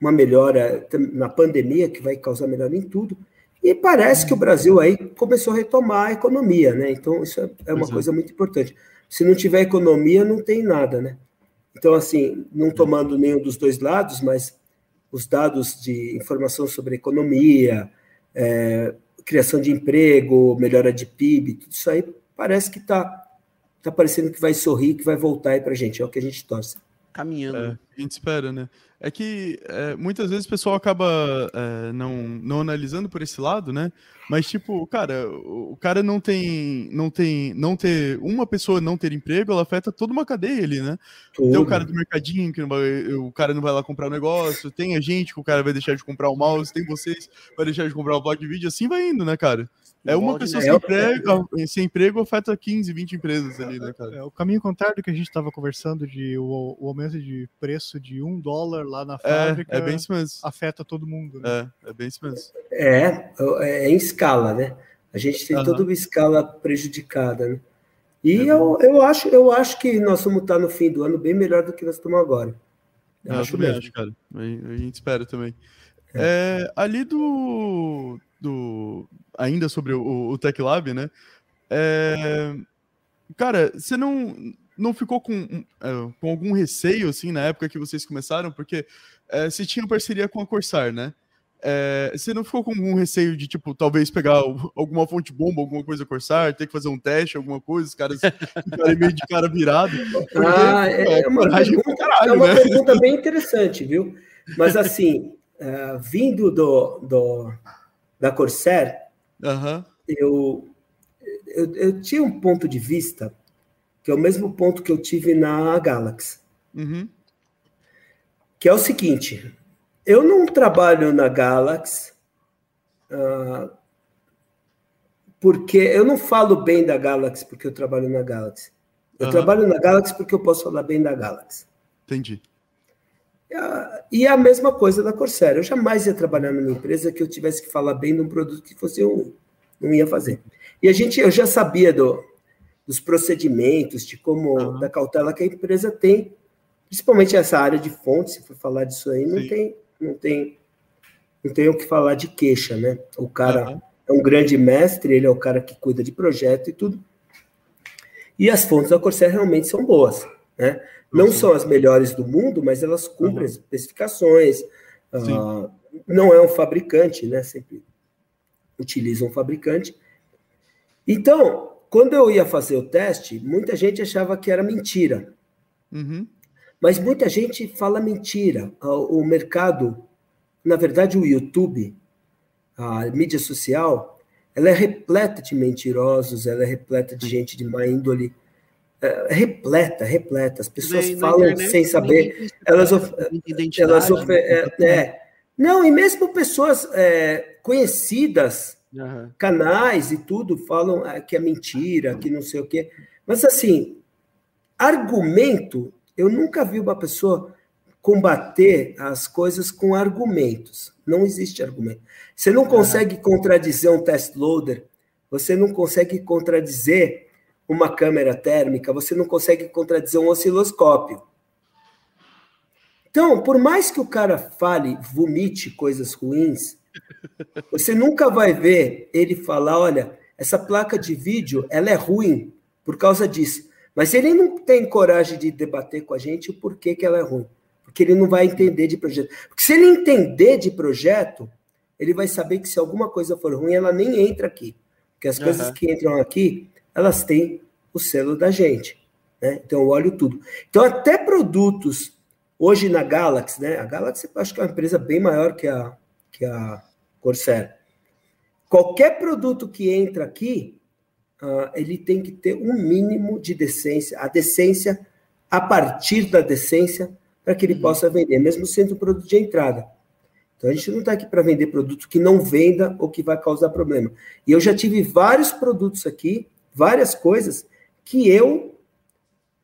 uma melhora na pandemia, que vai causar melhora em tudo. E parece que o Brasil aí começou a retomar a economia, né? Então, isso é, é uma é. coisa muito importante. Se não tiver economia, não tem nada, né? Então, assim, não tomando nenhum dos dois lados, mas os dados de informação sobre economia, é, criação de emprego, melhora de PIB, tudo isso aí parece que está tá parecendo que vai sorrir, que vai voltar aí para a gente. É o que a gente torce. Caminhando. É, a gente espera, né? É que é, muitas vezes o pessoal acaba é, não, não analisando por esse lado, né? Mas, tipo, cara, o, cara não tem. Não tem. Não ter. Uma pessoa não ter emprego, ela afeta toda uma cadeia ali, né? Tudo. Tem o cara do mercadinho, que vai, o cara não vai lá comprar um negócio, tem a gente que o cara vai deixar de comprar o mouse, tem vocês vai deixar de comprar o blog de vídeo, assim vai indo, né, cara? É uma pessoa sem, emprego, sem emprego afeta 15, 20 empresas ali, né, cara? É, o caminho contrário do que a gente estava conversando de o, o, aumento de preço de um dólar lá na fábrica. É, é bem isso mesmo. Afeta todo mundo. Né? É, é bem isso mesmo. É, é em escala, né? A gente tem uhum. toda uma escala prejudicada, né? E é eu, eu, acho, eu acho que nós vamos estar no fim do ano bem melhor do que nós estamos agora. Eu acho também mesmo. acho, cara. A gente espera também. É. é ali do, do ainda sobre o, o Tech Lab, né? É, cara, você não não ficou com, é, com algum receio assim na época que vocês começaram, porque é, você tinha parceria com a Corsair, né? É, você não ficou com algum receio de, tipo, talvez pegar alguma fonte bomba, alguma coisa Corsair, ter que fazer um teste, alguma coisa, os caras ficarem meio de cara virado? Porque, ah, é, é, uma, pergunta, caralho, é uma né? pergunta bem interessante, viu? Mas assim, uh, vindo do, do, da Corsair, uhum. eu, eu, eu, tinha um ponto de vista que é o mesmo ponto que eu tive na Galaxy. Uhum. Que é o seguinte, eu não trabalho na Galaxy uh, porque eu não falo bem da Galaxy porque eu trabalho na Galaxy. Eu uhum. trabalho na Galaxy porque eu posso falar bem da Galaxy. Entendi. E a mesma coisa da Corsair. Eu jamais ia trabalhar numa empresa que eu tivesse que falar bem de um produto que fosse um. Não ia fazer. E a gente, eu já sabia do, dos procedimentos, de como, uhum. da cautela que a empresa tem, principalmente essa área de fontes, se for falar disso aí, não tem, não tem, não tem o que falar de queixa, né? O cara uhum. é um grande mestre, ele é o cara que cuida de projeto e tudo. E as fontes da Corsair realmente são boas, né? Não uhum. são as melhores do mundo, mas elas cumprem as especificações. Uh, não é um fabricante, né? Sempre utiliza um fabricante. Então, quando eu ia fazer o teste, muita gente achava que era mentira. Uhum. Mas muita gente fala mentira. O mercado, na verdade, o YouTube, a mídia social, ela é repleta de mentirosos, ela é repleta de gente de má índole. É, repleta, repleta. As pessoas Bem, falam sem saber. Elas, elas é, é, Não, e mesmo pessoas é, conhecidas, uhum. canais e tudo, falam é, que é mentira, que não sei o quê. Mas assim, argumento eu nunca vi uma pessoa combater as coisas com argumentos. Não existe argumento. Você não consegue contradizer um test loader, você não consegue contradizer uma câmera térmica, você não consegue contradizer um osciloscópio. Então, por mais que o cara fale, vomite coisas ruins, você nunca vai ver ele falar, olha, essa placa de vídeo, ela é ruim por causa disso. Mas ele não tem coragem de debater com a gente o porquê que ela é ruim. Porque ele não vai entender de projeto. Porque se ele entender de projeto, ele vai saber que se alguma coisa for ruim, ela nem entra aqui. Porque as uhum. coisas que entram aqui, elas têm o selo da gente. Né? Então eu olho tudo. Então, até produtos, hoje na Galaxy, né? A Galaxy eu acho que é uma empresa bem maior que a, que a Corsair. Qualquer produto que entra aqui, uh, ele tem que ter um mínimo de decência, a decência a partir da decência, para que ele uhum. possa vender, mesmo sendo produto de entrada. Então a gente não está aqui para vender produto que não venda ou que vai causar problema. E eu já tive vários produtos aqui, várias coisas, que eu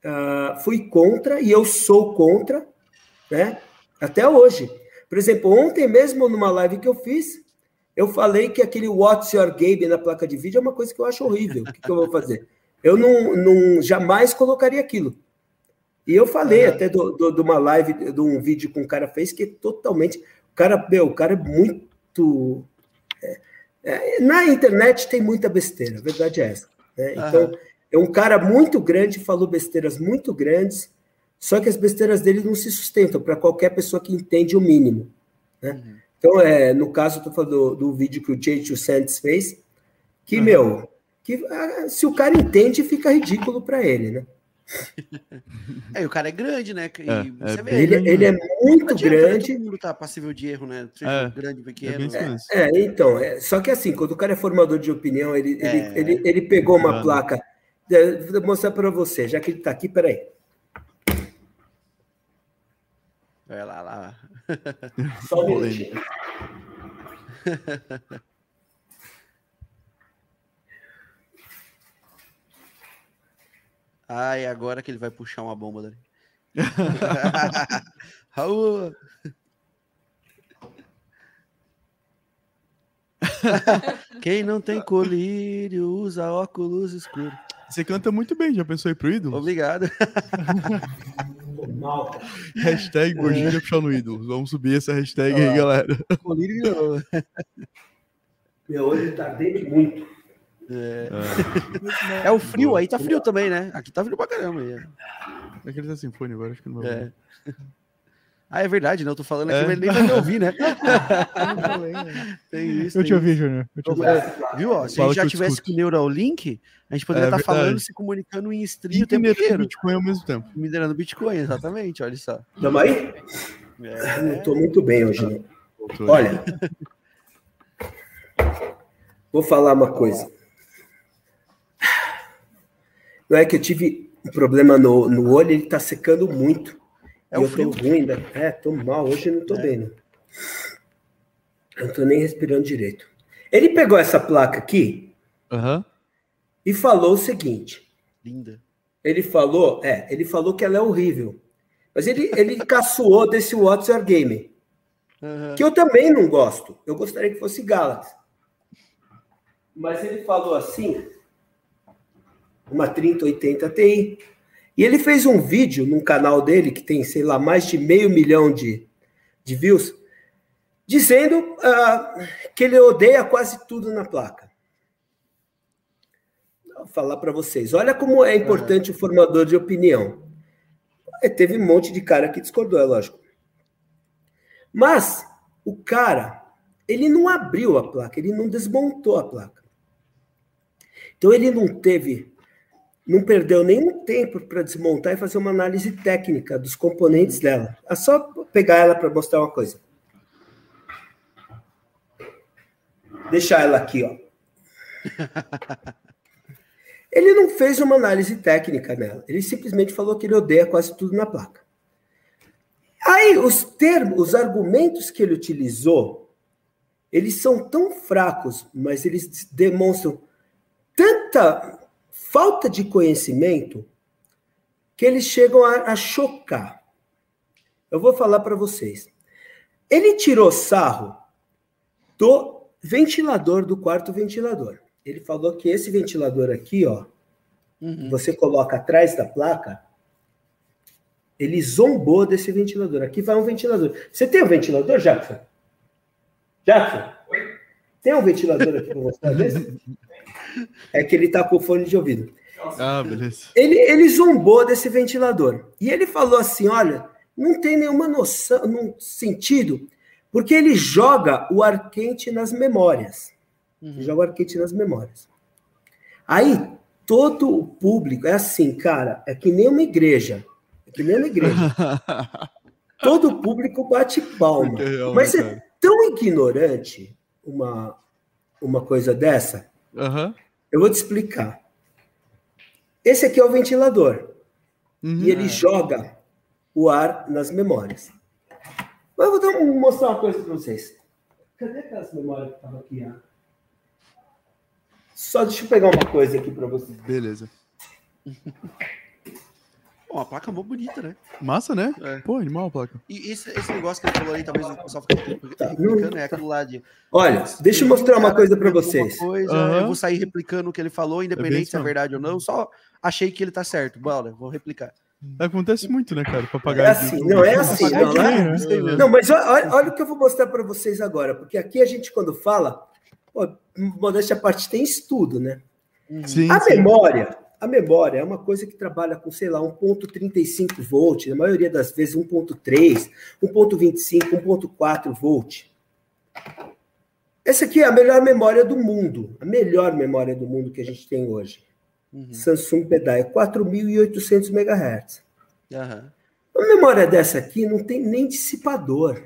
uh, fui contra e eu sou contra, né? Até hoje. Por exemplo, ontem mesmo, numa live que eu fiz, eu falei que aquele What's Your Game na placa de vídeo é uma coisa que eu acho horrível. O que, que eu vou fazer? Eu não, não jamais colocaria aquilo. E eu falei uhum. até de do, do, do, uma live, de um vídeo que um cara fez que é totalmente. O cara, meu, o cara é muito. É, é, na internet tem muita besteira, a verdade é essa. Né? Então, uhum. é um cara muito grande, falou besteiras muito grandes, só que as besteiras dele não se sustentam para qualquer pessoa que entende o mínimo. Né? Uhum. Então, é, no caso, estou falando do, do, vídeo que o J2 Santos fez, que, uhum. meu, que ah, se o cara entende, fica ridículo para ele, né? É, o cara é grande, né? É, é vê, ele, ele, é muito grande. Todo mundo tá passível de erro, né? Seja é, grande, pequeno. É, é então, é, só que assim, quando o cara é formador de opinião, ele, ele, é. ele, ele, pegou uma placa. Vou mostrar para você, já que ele está aqui, peraí. Vai lá, lá. Só um minutinho. Ai, agora que ele vai puxar uma bomba dali. Raul! Quem não tem colírio usa óculos escuros. Você canta muito bem, já pensou em pro ídolo? Obrigado. hashtag Gordinha puxando ídolo. Vamos subir essa hashtag aí, galera. Colírio. Meu olho tá dentro muito. É. é. o frio, aí tá frio também, né? Aqui tá frio pra caramba. Aí. É que ele tá fone agora, acho que não vai. É. Ah, é verdade, né? Eu tô falando aqui, é. mas ele nem vai me ouvir, né? tem isso. Eu tem te ouvi, Júnior. Viu? Ó, se a gente já tivesse com o Neuralink, a gente poderia estar é tá falando, se comunicando em stream o tempo inteiro. Bitcoin ao mesmo tempo. Minerando Bitcoin, exatamente, olha só. Tamo aí? É. Tô muito bem hoje, né? Olha. Vou falar uma coisa. Não é que eu tive um problema no, no olho, ele tá secando muito. É eu frio. tô ruim ainda. É, tô mal. Hoje não tô é. bem, não. Eu não tô nem respirando direito. Ele pegou essa placa aqui uhum. e falou o seguinte. Linda. Ele falou, é, ele falou que ela é horrível. Mas ele, ele caçoou desse What's Your Game. Uhum. Que eu também não gosto. Eu gostaria que fosse Galaxy. Mas ele falou assim, uma 3080 Ti. E ele fez um vídeo num canal dele, que tem, sei lá, mais de meio milhão de, de views, dizendo uh, que ele odeia quase tudo na placa. Vou falar para vocês. Olha como é importante o formador de opinião. É, teve um monte de cara que discordou, é lógico. Mas o cara, ele não abriu a placa, ele não desmontou a placa. Então ele não teve, não perdeu nenhum tempo para desmontar e fazer uma análise técnica dos componentes dela. É só pegar ela para mostrar uma coisa. Deixar ela aqui, ó. Ele não fez uma análise técnica nela. Ele simplesmente falou que ele odeia quase tudo na placa. Aí, os termos, os argumentos que ele utilizou, eles são tão fracos, mas eles demonstram tanta falta de conhecimento que eles chegam a, a chocar. Eu vou falar para vocês. Ele tirou sarro do ventilador do quarto ventilador. Ele falou que esse ventilador aqui, ó, uhum. você coloca atrás da placa, ele zombou desse ventilador. Aqui vai um ventilador. Você tem um ventilador, Jackson? Jackson? Tem um ventilador aqui para mostrar? É que ele tá com fone de ouvido. Ah, beleza. Ele, ele zombou desse ventilador. E ele falou assim: olha, não tem nenhuma noção, num sentido, porque ele joga o ar quente nas memórias. Uhum. Joga o ar quente nas memórias. Aí, todo o público é assim, cara, é que nem uma igreja. É que nem uma igreja. todo o público bate palma. Mas é tão ignorante uma, uma coisa dessa. Uhum. Eu vou te explicar. Esse aqui é o ventilador. Uhum. E ele joga o ar nas memórias. Mas eu vou dar, mostrar uma coisa para vocês. Cadê aquelas memórias que estavam aqui? Só deixa eu pegar uma coisa aqui para vocês. Beleza. Pô, a placa é muito bonita, né? Massa, né? É. Pô, animal a placa. E esse, esse negócio que ele falou aí, talvez o pessoal fique tá, replicando, é aquilo lá de. Olha, deixa eu mostrar uma coisa para vocês. Coisa, uhum. Eu vou sair replicando o que ele falou, é independente é se é verdade ou não. Só achei que ele tá certo. Bora, vou replicar. Acontece muito, né, cara? Papagaio. É assim, de... não é assim. Não, não, é? não, mas olha, olha, o que eu vou mostrar para vocês agora, porque aqui a gente, quando fala, pô, modéstia a parte, tem estudo, né? Sim, a sim. memória, a memória é uma coisa que trabalha com, sei lá, 1.35 volt, na maioria das vezes 1.3, 1.25, 1.4 volt. Essa aqui é a melhor memória do mundo, a melhor memória do mundo que a gente tem hoje. Uhum. Samsung Pedai, 4.800 MHz. Uhum. Uma memória dessa aqui não tem nem dissipador.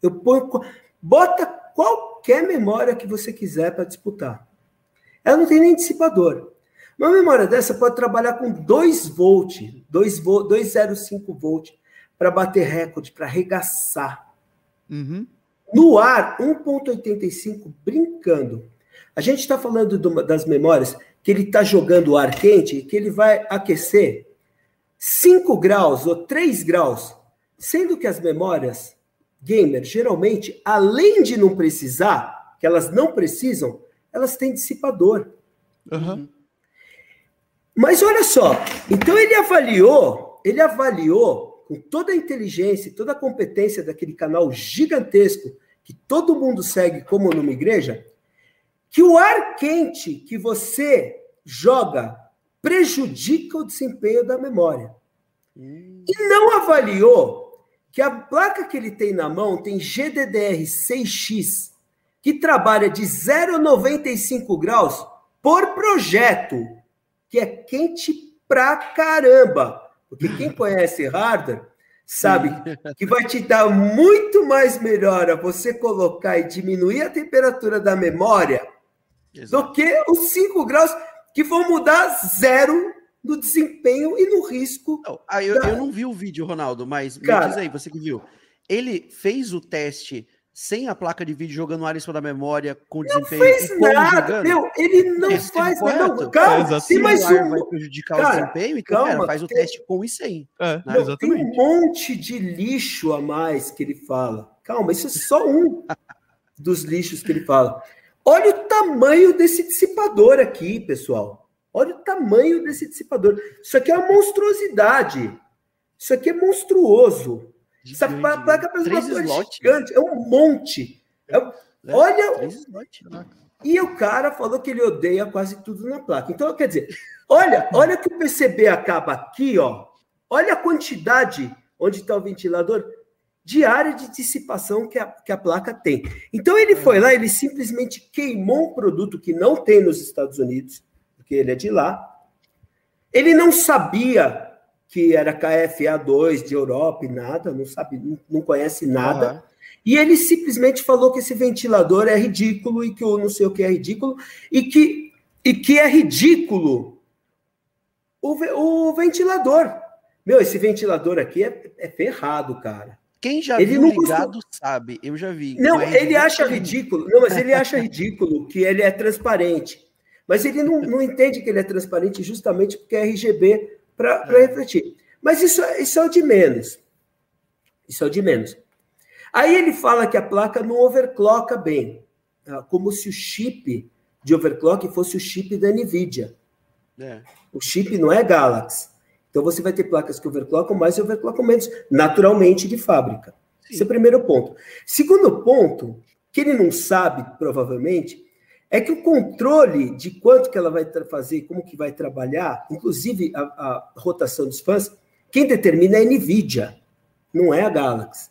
Eu ponho, bota qualquer memória que você quiser para disputar. Ela não tem nem dissipador. Uma memória dessa pode trabalhar com 2 volt, 2,05 volt, para bater recorde, para arregaçar. Uhum. No ar, 1,85 brincando. A gente está falando do, das memórias que ele está jogando o ar quente, que ele vai aquecer 5 graus ou 3 graus, sendo que as memórias gamer, geralmente, além de não precisar, que elas não precisam, elas têm dissipador. Uhum. Mas olha só, então ele avaliou, ele avaliou com toda a inteligência, toda a competência daquele canal gigantesco que todo mundo segue como numa igreja, que o ar quente que você joga prejudica o desempenho da memória. Hum. E não avaliou que a placa que ele tem na mão tem GDDR6X, que trabalha de 0,95 graus por projeto que é quente pra caramba. Porque quem conhece hardware sabe que vai te dar muito mais melhora você colocar e diminuir a temperatura da memória Exato. do que os 5 graus que vão mudar zero no desempenho e no risco. Não, ah, eu, da... eu, não vi o vídeo, Ronaldo, mas Cara, me diz aí, você que viu. Ele fez o teste sem a placa de vídeo jogando em cima da memória com desempenho. Não fez nada, meu, ele não Esse faz nada. Não, calma, é, se mais um... vai prejudicar cara, o desempenho, então calma, cara, faz o tem... teste com e sem. É, não, exatamente. Tem um monte de lixo a mais que ele fala. Calma, isso é só um dos lixos que ele fala. Olha o tamanho desse dissipador aqui, pessoal. Olha o tamanho desse dissipador. Isso aqui é uma monstruosidade. Isso aqui é monstruoso. Essa placa parece uma gigante, é um monte. É, é, olha. E o cara falou que ele odeia quase tudo na placa. Então, quer dizer, olha, olha que o PCB acaba aqui, ó. Olha a quantidade onde está o ventilador de área de dissipação que a, que a placa tem. Então ele foi lá, ele simplesmente queimou um produto que não tem nos Estados Unidos, porque ele é de lá. Ele não sabia que era KFA2 de Europa e nada, não sabe, não conhece nada. Uhum. E ele simplesmente falou que esse ventilador é ridículo e que o não sei o que é ridículo e que, e que é ridículo o, o ventilador. Meu, esse ventilador aqui é, é ferrado, cara. Quem já ele viu ligado sabe, eu já vi. Não, ele acha ridículo. Não, mas ele acha ridículo que ele é transparente. Mas ele não, não entende que ele é transparente justamente porque é RGB para é. refletir. Mas isso, isso é o de menos. Isso é o de menos. Aí ele fala que a placa não overclocka bem, tá? como se o chip de overclock fosse o chip da NVIDIA. É. O chip não é Galaxy. Então você vai ter placas que overclockam mais e overclockam menos, naturalmente de fábrica. Sim. Esse é o primeiro ponto. Segundo ponto, que ele não sabe, provavelmente, é que o controle de quanto que ela vai fazer, como que vai trabalhar, inclusive a, a rotação dos fãs, quem determina é a NVIDIA, não é a Galaxy.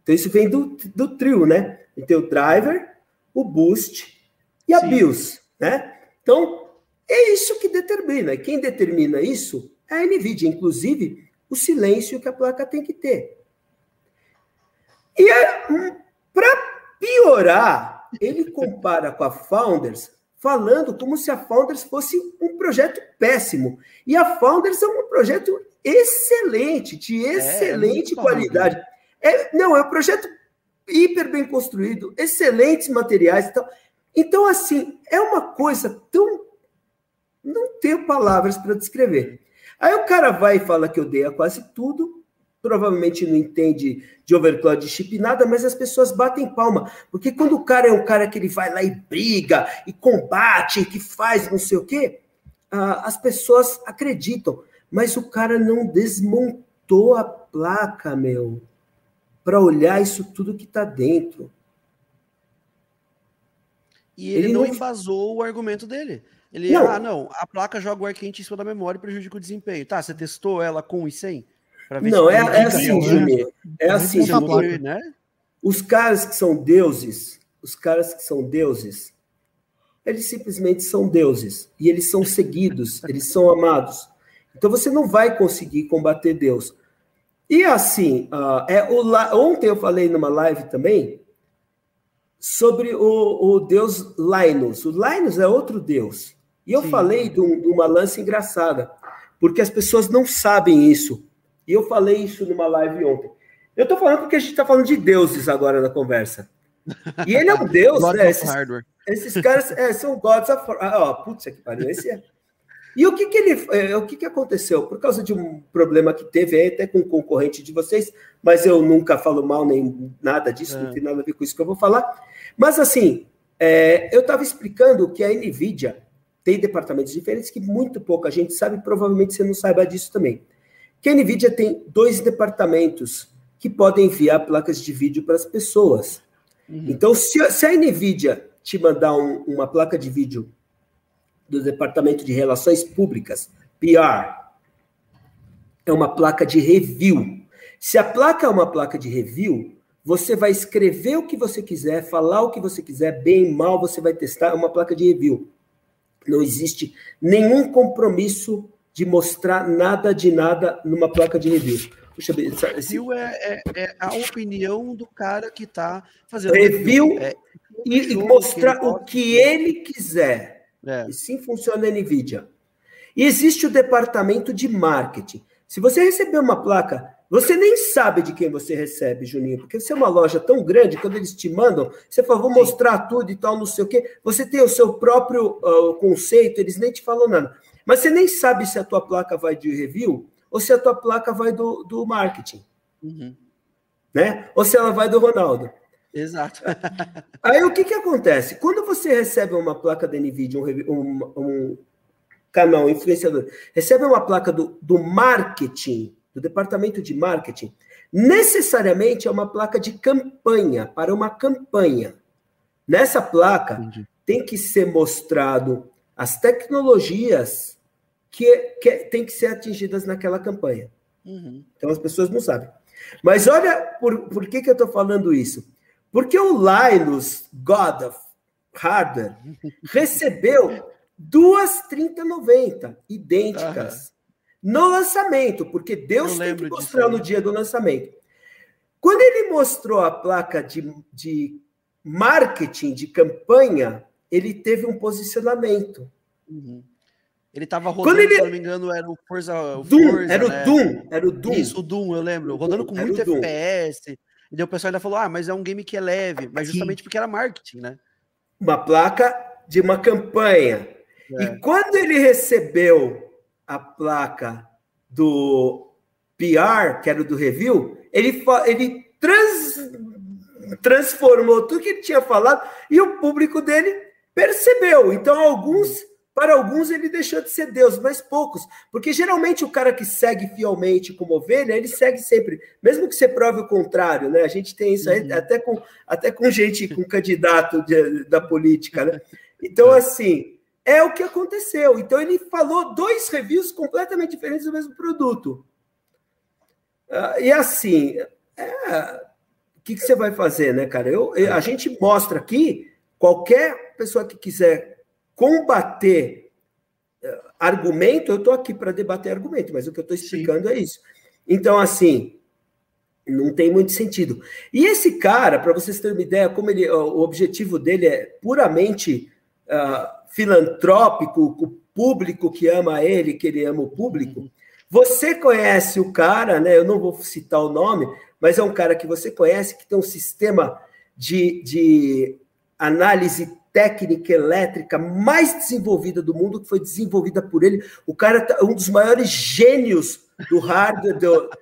Então isso vem do, do trio, né? Tem o driver, o boost e a Sim. BIOS, né? Então, é isso que determina. E quem determina isso é a NVIDIA, inclusive o silêncio que a placa tem que ter. E é, hum, para piorar, ele compara com a Founders, falando como se a Founders fosse um projeto péssimo. E a Founders é um projeto excelente, de é, excelente é, qualidade. É, não, é um projeto hiper bem construído, excelentes materiais e tal. Então, assim, é uma coisa tão. Não tenho palavras para descrever. Aí o cara vai e fala que odeia quase tudo, provavelmente não entende de overclock de chip nada, mas as pessoas batem palma. Porque quando o cara é um cara que ele vai lá e briga, e combate, que faz não sei o quê, as pessoas acreditam. Mas o cara não desmontou a placa, meu, para olhar isso tudo que está dentro. E ele, ele não, não embasou o argumento dele. Ele, não. ah, não, a placa joga o ar quente em cima da memória e prejudica o desempenho. Tá, você testou ela com e sem? Não, é, é assim, Jimmy. É assim, Jimmy. Né? Os caras que são deuses, os caras que são deuses, eles simplesmente são deuses. E eles são seguidos, eles são amados. Então você não vai conseguir combater Deus. E assim, uh, é o, ontem eu falei numa live também sobre o, o deus Linus. O Linus é outro deus. E eu Sim. falei de, um, de uma lance engraçada, porque as pessoas não sabem isso. E eu falei isso numa live ontem. Eu estou falando porque a gente está falando de deuses agora na conversa. E ele é um deus, né? Esses, esses, caras é, são gods of... Ah, ó, putz, que pariu, esse é... E o que que ele, é, o que que aconteceu? Por causa de um problema que teve aí, até com um concorrente de vocês, mas eu nunca falo mal nem nada disso, é. não tem nada a ver com isso que eu vou falar. Mas assim, é, eu estava explicando que a Nvidia tem departamentos diferentes que muito pouca gente sabe, provavelmente você não saiba disso também que a NVIDIA tem dois departamentos que podem enviar placas de vídeo para as pessoas. Uhum. Então, se, se, a NVIDIA te mandar um, uma placa de vídeo do Departamento de Relações Públicas, PR, é uma placa de review. Se a placa é uma placa de review, você vai escrever o que você quiser, falar o que você quiser, bem, mal, você vai testar, é uma placa de review. Não existe nenhum compromisso de mostrar nada de nada numa placa de review. Puxa, esse... Review é, é, é, a opinião do cara que está fazendo review, review é, e, e mostrar que o que ele quiser. É. E sim funciona a NVIDIA. E existe o departamento de marketing. Se você receber uma placa Você nem sabe de quem você recebe, Juninho, porque você é uma loja tão grande, quando eles te mandam, você fala, vou mostrar tudo e tal, não sei o quê. Você tem o seu próprio uh, conceito, eles nem te falam nada. Mas você nem sabe se a tua placa vai de review ou se a tua placa vai do, do marketing. Uhum. Né? Ou se ela vai do Ronaldo. Exato. Aí o que, que acontece? Quando você recebe uma placa da NVIDIA, um, um, um canal influenciador, recebe uma placa do, do marketing, do departamento de marketing, necessariamente é uma placa de campanha, para uma campanha. Nessa placa Entendi. tem que ser mostrado as tecnologias que, que tem que ser atingidas naquela campanha. Uhum. Então as pessoas não sabem. Mas olha por, por que, que eu estou falando isso. Porque o Linus God of Hardware recebeu duas 3090 idênticas uhum. no lançamento, porque Deus tem que mostrar no dia do lançamento. Quando ele mostrou a placa de, de marketing, de campanha, ele teve um posicionamento. Uhum. Ele estava rodando, ele... se não me engano, era o Forza. O Doom, Forza, era né? o Doom, era o Doom. Isso, o Doom, eu lembro. Rodando com muito FPS. E daí o pessoal ainda falou: ah, mas é um game que é leve, mas justamente porque era marketing, né? Uma placa de uma campanha. É. E quando ele recebeu a placa do PR, que era do review, ele, ele trans, transformou tudo que ele tinha falado e o público dele percebeu. Então, alguns para alguns ele deixou de ser Deus, mas poucos. Porque geralmente o cara que segue fielmente como ovelha, ele segue sempre, mesmo que você prove o contrário, né? A gente tem isso aí uhum. até, com, até com gente, com candidato de, da política, né? Então, é. assim, é o que aconteceu. Então, ele falou dois reviews completamente diferentes do mesmo produto. Uh, e assim, é, o que, que, você vai fazer, né, cara? Eu, a gente mostra aqui, qualquer pessoa que quiser combater eh, argumento, eu estou aqui para debater argumento, mas o que eu estou explicando Sim. é isso. Então, assim, não tem muito sentido. E esse cara, para vocês terem uma ideia, como ele, o objetivo dele é puramente uh, filantrópico, o público que ama ele, que ele ama o público. Uhum. Você conhece o cara, né? Eu não vou citar o nome, mas é um cara que você conhece que tem um sistema de, de análise técnica elétrica mais desenvolvida do mundo, que foi desenvolvida por ele. O cara é um dos maiores gênios do hardware. Do...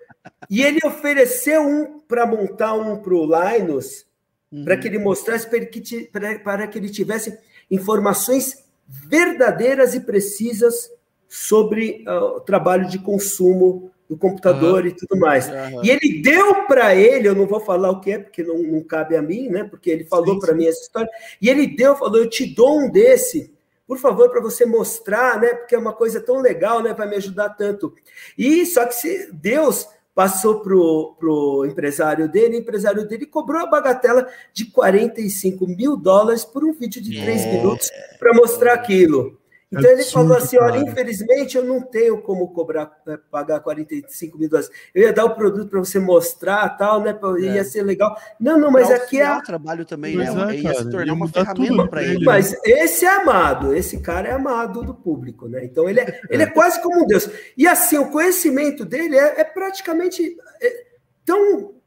E ele ofereceu um para montar um para o Linus, uhum. para que ele mostrasse, para que, para que ele tivesse informações verdadeiras e precisas sobre uh, o trabalho de consumo do computador uhum. e tudo mais. Uhum. E ele deu para ele, eu não vou falar o que é, porque não, não cabe a mim, né? Porque ele falou para mim essa história. E ele deu, falou: Eu te dou um desse, por favor, para você mostrar, né? Porque é uma coisa tão legal, né? Vai me ajudar tanto. E só que se Deus passou pro, pro empresário dele, o empresário dele cobrou a bagatela de 45 mil dólares por um vídeo de três é. minutos para mostrar aquilo. Então ele falou assim: olha, infelizmente eu não tenho como cobrar, né, pagar 45 mil dólares. Eu ia dar o produto para você mostrar, tal, né? Ia é. ser legal. Não, não, mas aqui é. o trabalho também, né? É, ia se tornar uma ferramenta para ele. Mas esse é amado, esse cara é amado do público, né? Então ele é, ele é quase como um Deus. E assim, o conhecimento dele é, é praticamente é, tão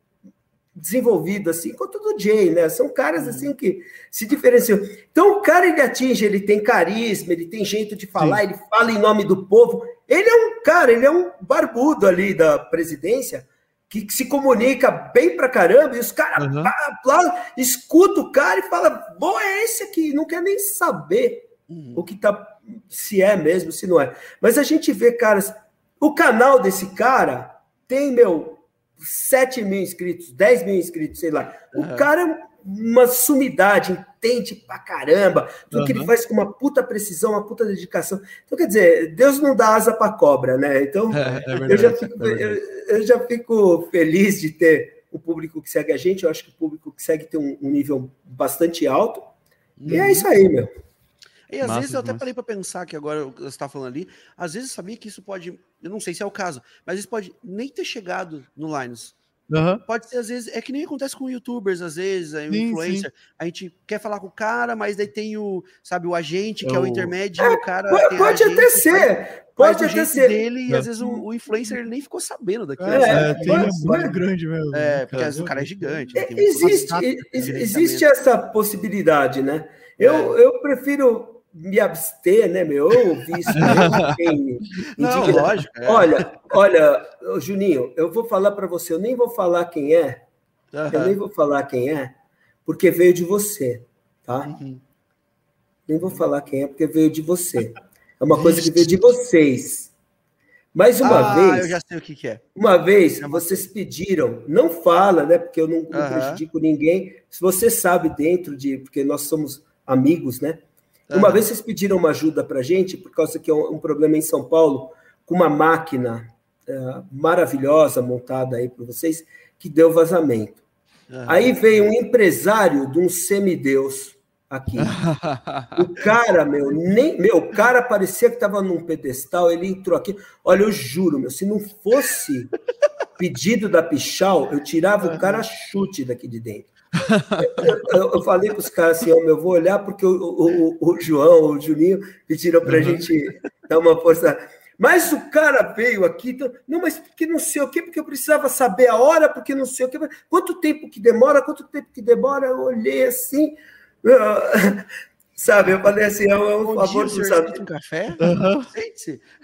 desenvolvido assim quanto do Jay, né? São caras assim que se diferenciam. Então o cara ele atinge, ele tem carisma, ele tem jeito de falar, Sim. ele fala em nome do povo. Ele é um cara, ele é um barbudo ali da presidência que, que se comunica bem pra caramba e os caras uhum. aplaudem, escuta o cara e fala: "Bom, é esse aqui", não quer nem saber uhum. o que tá se é mesmo, se não é. Mas a gente vê caras, o canal desse cara tem meu 7 mil inscritos, 10 mil inscritos, sei lá. O uhum. cara é uma sumidade, entende pra caramba, tudo uhum. que ele faz com uma puta precisão, uma puta dedicação. Então, quer dizer, Deus não dá asa pra cobra, né? Então, é, é verdade, eu, já fico, é eu, eu, já fico feliz de ter o público que segue a gente. Eu acho que o público que segue tem um, um nível bastante alto. Uhum. E é uhum. isso aí, meu. E às massa, vezes eu até massa. parei para pensar que agora você está falando ali, às vezes eu sabia que isso pode, eu não sei se é o caso, mas isso pode nem ter chegado no Linus. Uhum. Pode ser, às vezes, é que nem acontece com youtubers, às vezes, a influencer. Sim. A gente quer falar com o cara, mas daí tem o, sabe, o agente, que é, é o intermédio, é, e o cara. Pode até ser. Pode até ser. dele, e às vezes o, o, influencer ele nem ficou sabendo daquilo. É, é tem é muito grande mesmo. É, porque às vezes o cara é gigante. É, existe, existe essa possibilidade, né? Eu, eu prefiro me abster, né, meu? Eu ouvi isso. Não, lógico. É. Olha, olha, Juninho, eu vou falar para você, eu nem vou falar quem é, uhum. eu nem vou falar quem é, porque veio de você, tá? Uhum. Nem vou falar quem é, porque veio de você. É uma coisa que veio de vocês. Mais uma ah, vez. Eu já sei o que, que é. Uma vez vocês pediram, não fala, né? Porque eu não, não prejudico ninguém. Se você sabe dentro de. Porque nós somos amigos, né? Uma vez vocês pediram uma ajuda para gente, por causa que é um, um, problema em São Paulo, com uma máquina uh, maravilhosa montada aí para vocês, que deu vazamento. Aí veio um empresário de um semideus aqui. o cara, meu, nem, meu, o cara parecia que estava num pedestal, ele entrou aqui. Olha, eu juro, meu, se não fosse pedido da Pichal, eu tirava o cara chute daqui de dentro. Eu, eu, falei para os caras assim, oh, eu vou olhar porque o, o, o João, o Juninho pediram para a uhum. gente dar uma força. Mas o cara veio aqui, então, não, mas porque não sei o quê, porque eu precisava saber a hora, porque não sei o quê. Quanto tempo que demora, quanto tempo que demora? Eu olhei assim, sabe? Eu falei assim, é um favor do sabe? um café? Uhum.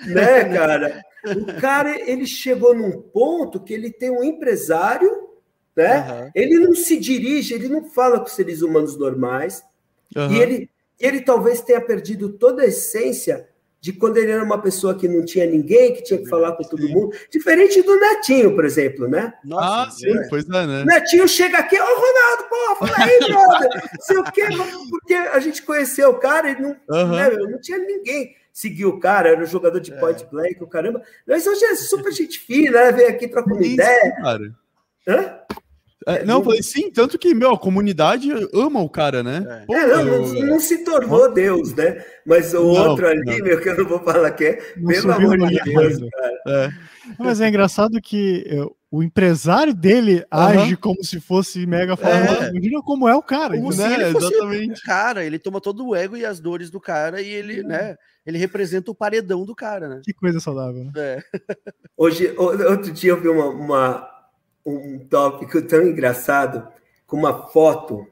Né, cara? O cara, ele chegou num ponto que ele tem um empresário né? Uhum. Ele não se dirige, ele não fala com seres humanos normais. Uhum. E ele, ele talvez tenha perdido toda a essência de quando ele era uma pessoa que não tinha ninguém, que tinha que falar com todo mundo. Diferente do Netinho, por exemplo, né? Nossa, ah, sim, é. pois é, né? Netinho chega aqui, ô Ronaldo, pô, fala aí, brother, sei o quê, porque a gente conheceu o cara e não, uhum. né, não tinha ninguém seguiu o cara, era um jogador de é. point blank, o caramba. Mas hoje é super gente fina, né? Vem aqui trocando ideia. Cara. Hã? É, não, falei sim, tanto que, meu, a comunidade ama o cara, né? É, Pô, é, não, não, não, se tornou Deus, né? Mas o não, outro ali, não. meu, que eu não vou falar que é, pelo amor de Deus, cara. É. Mas é engraçado que é, o empresário dele uhum. age como se fosse mega famoso. É. Imagina como é o cara. Como né? Exatamente. cara, ele toma todo o ego e as dores do cara e ele, né? Ele representa o paredão do cara, né? Que coisa saudável, né? É. Hoje, outro dia eu vi uma, uma um tópico tão engraçado com uma foto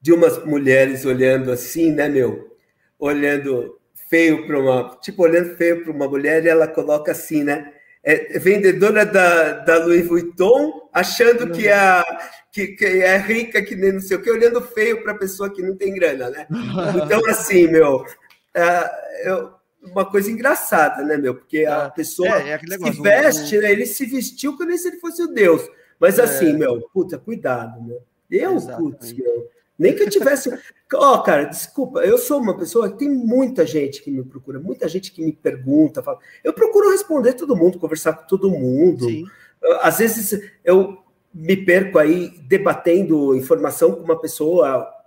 de umas mulheres olhando assim, né, meu? Olhando feio para uma. Tipo, olhando feio para uma mulher e ela coloca assim, né? É vendedora da, da Louis Vuitton, achando que, a, que, que é rica, que nem não sei o que, olhando feio para a pessoa que não tem grana, né? Então, assim, meu, é, eu, uma coisa engraçada, né, meu? Porque a é, pessoa é, é negócio, se veste, né? Ele se vestiu como se ele fosse o Deus. Mas é. assim, meu, puta, cuidado, meu. Eu, Exatamente. putz, meu. Nem que eu tivesse. Ó, oh, cara, desculpa, eu sou uma pessoa que tem muita gente que me procura, muita gente que me pergunta. Fala. Eu procuro responder todo mundo, conversar com todo mundo. Sim. Às vezes eu me perco aí debatendo informação com uma pessoa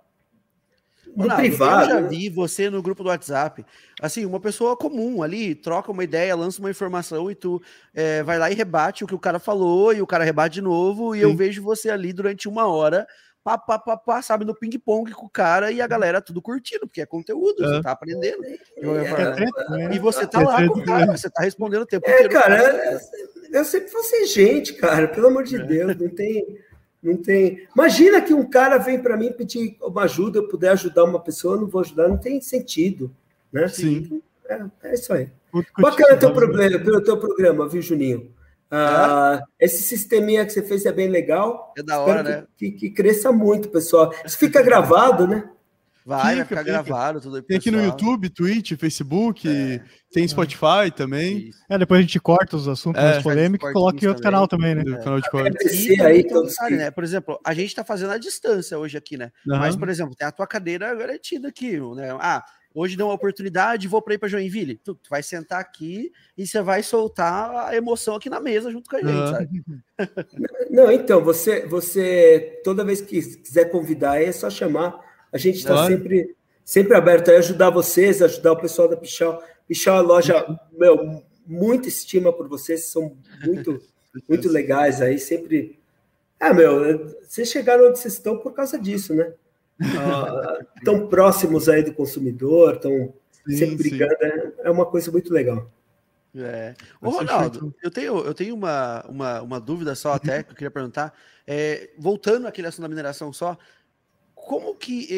no não, privado. Eu já vi você no grupo do WhatsApp. Assim, uma pessoa comum ali, troca uma ideia, lança uma informação e tu é, vai lá e rebate o que o cara falou, e o cara rebate de novo, e Sim. eu vejo você ali durante uma hora, pá, pá, pá, pá sabe, no ping-pong com o cara e a galera tudo curtindo, porque é conteúdo, é. você tá aprendendo. É, é, e você tá lá com o cara, você tá respondendo o tempo é, inteiro. Cara, cara, eu sempre vou ser gente, cara, pelo amor de Deus, não tem não tem. Imagina que um cara vem para mim pedir uma ajuda, eu puder ajudar uma pessoa, eu não vou ajudar, não tem sentido, né? Sim. É, é isso aí. Bacana teu problema, pelo teu programa, viu, Juninho? Ah, é? Esse sisteminha que você fez é bem legal. É da hora, que, né? Que, que, cresça muito, pessoal. Isso fica gravado, né? Vai, fica, vai ficar fica. gravado tudo aí. Tem aqui no YouTube, Twitch, Facebook, é. tem Spotify também. É, depois a gente corta os assuntos é. mais polêmicos e coloca em outro também. canal também, né? É. Canal de corte. aí, então, sabe, né? Por exemplo, a gente tá fazendo a distância hoje aqui, né? Uhum. Mas, por exemplo, tem a tua cadeira garantida aqui, né? Ah, hoje deu uma oportunidade, vou para ir para Joinville. Tu, tu, vai sentar aqui e você vai soltar a emoção aqui na mesa junto com a gente, uhum. sabe? Não, então, você, você toda vez que quiser convidar, é só chamar a gente está claro. sempre, sempre aberto a ajudar vocês, ajudar o pessoal da Pichal. Pichal é loja, meu, muita estima por vocês, são muito muito legais aí, sempre. Ah, meu, vocês chegaram onde vocês estão por causa disso, né? Ah, tão próximos aí do consumidor, tão sempre brigando, é, é uma coisa muito legal. É. Ô, Ronaldo, eu tenho, eu tenho uma, uma, uma dúvida só até que eu queria perguntar. É, voltando àquele assunto da mineração só, como que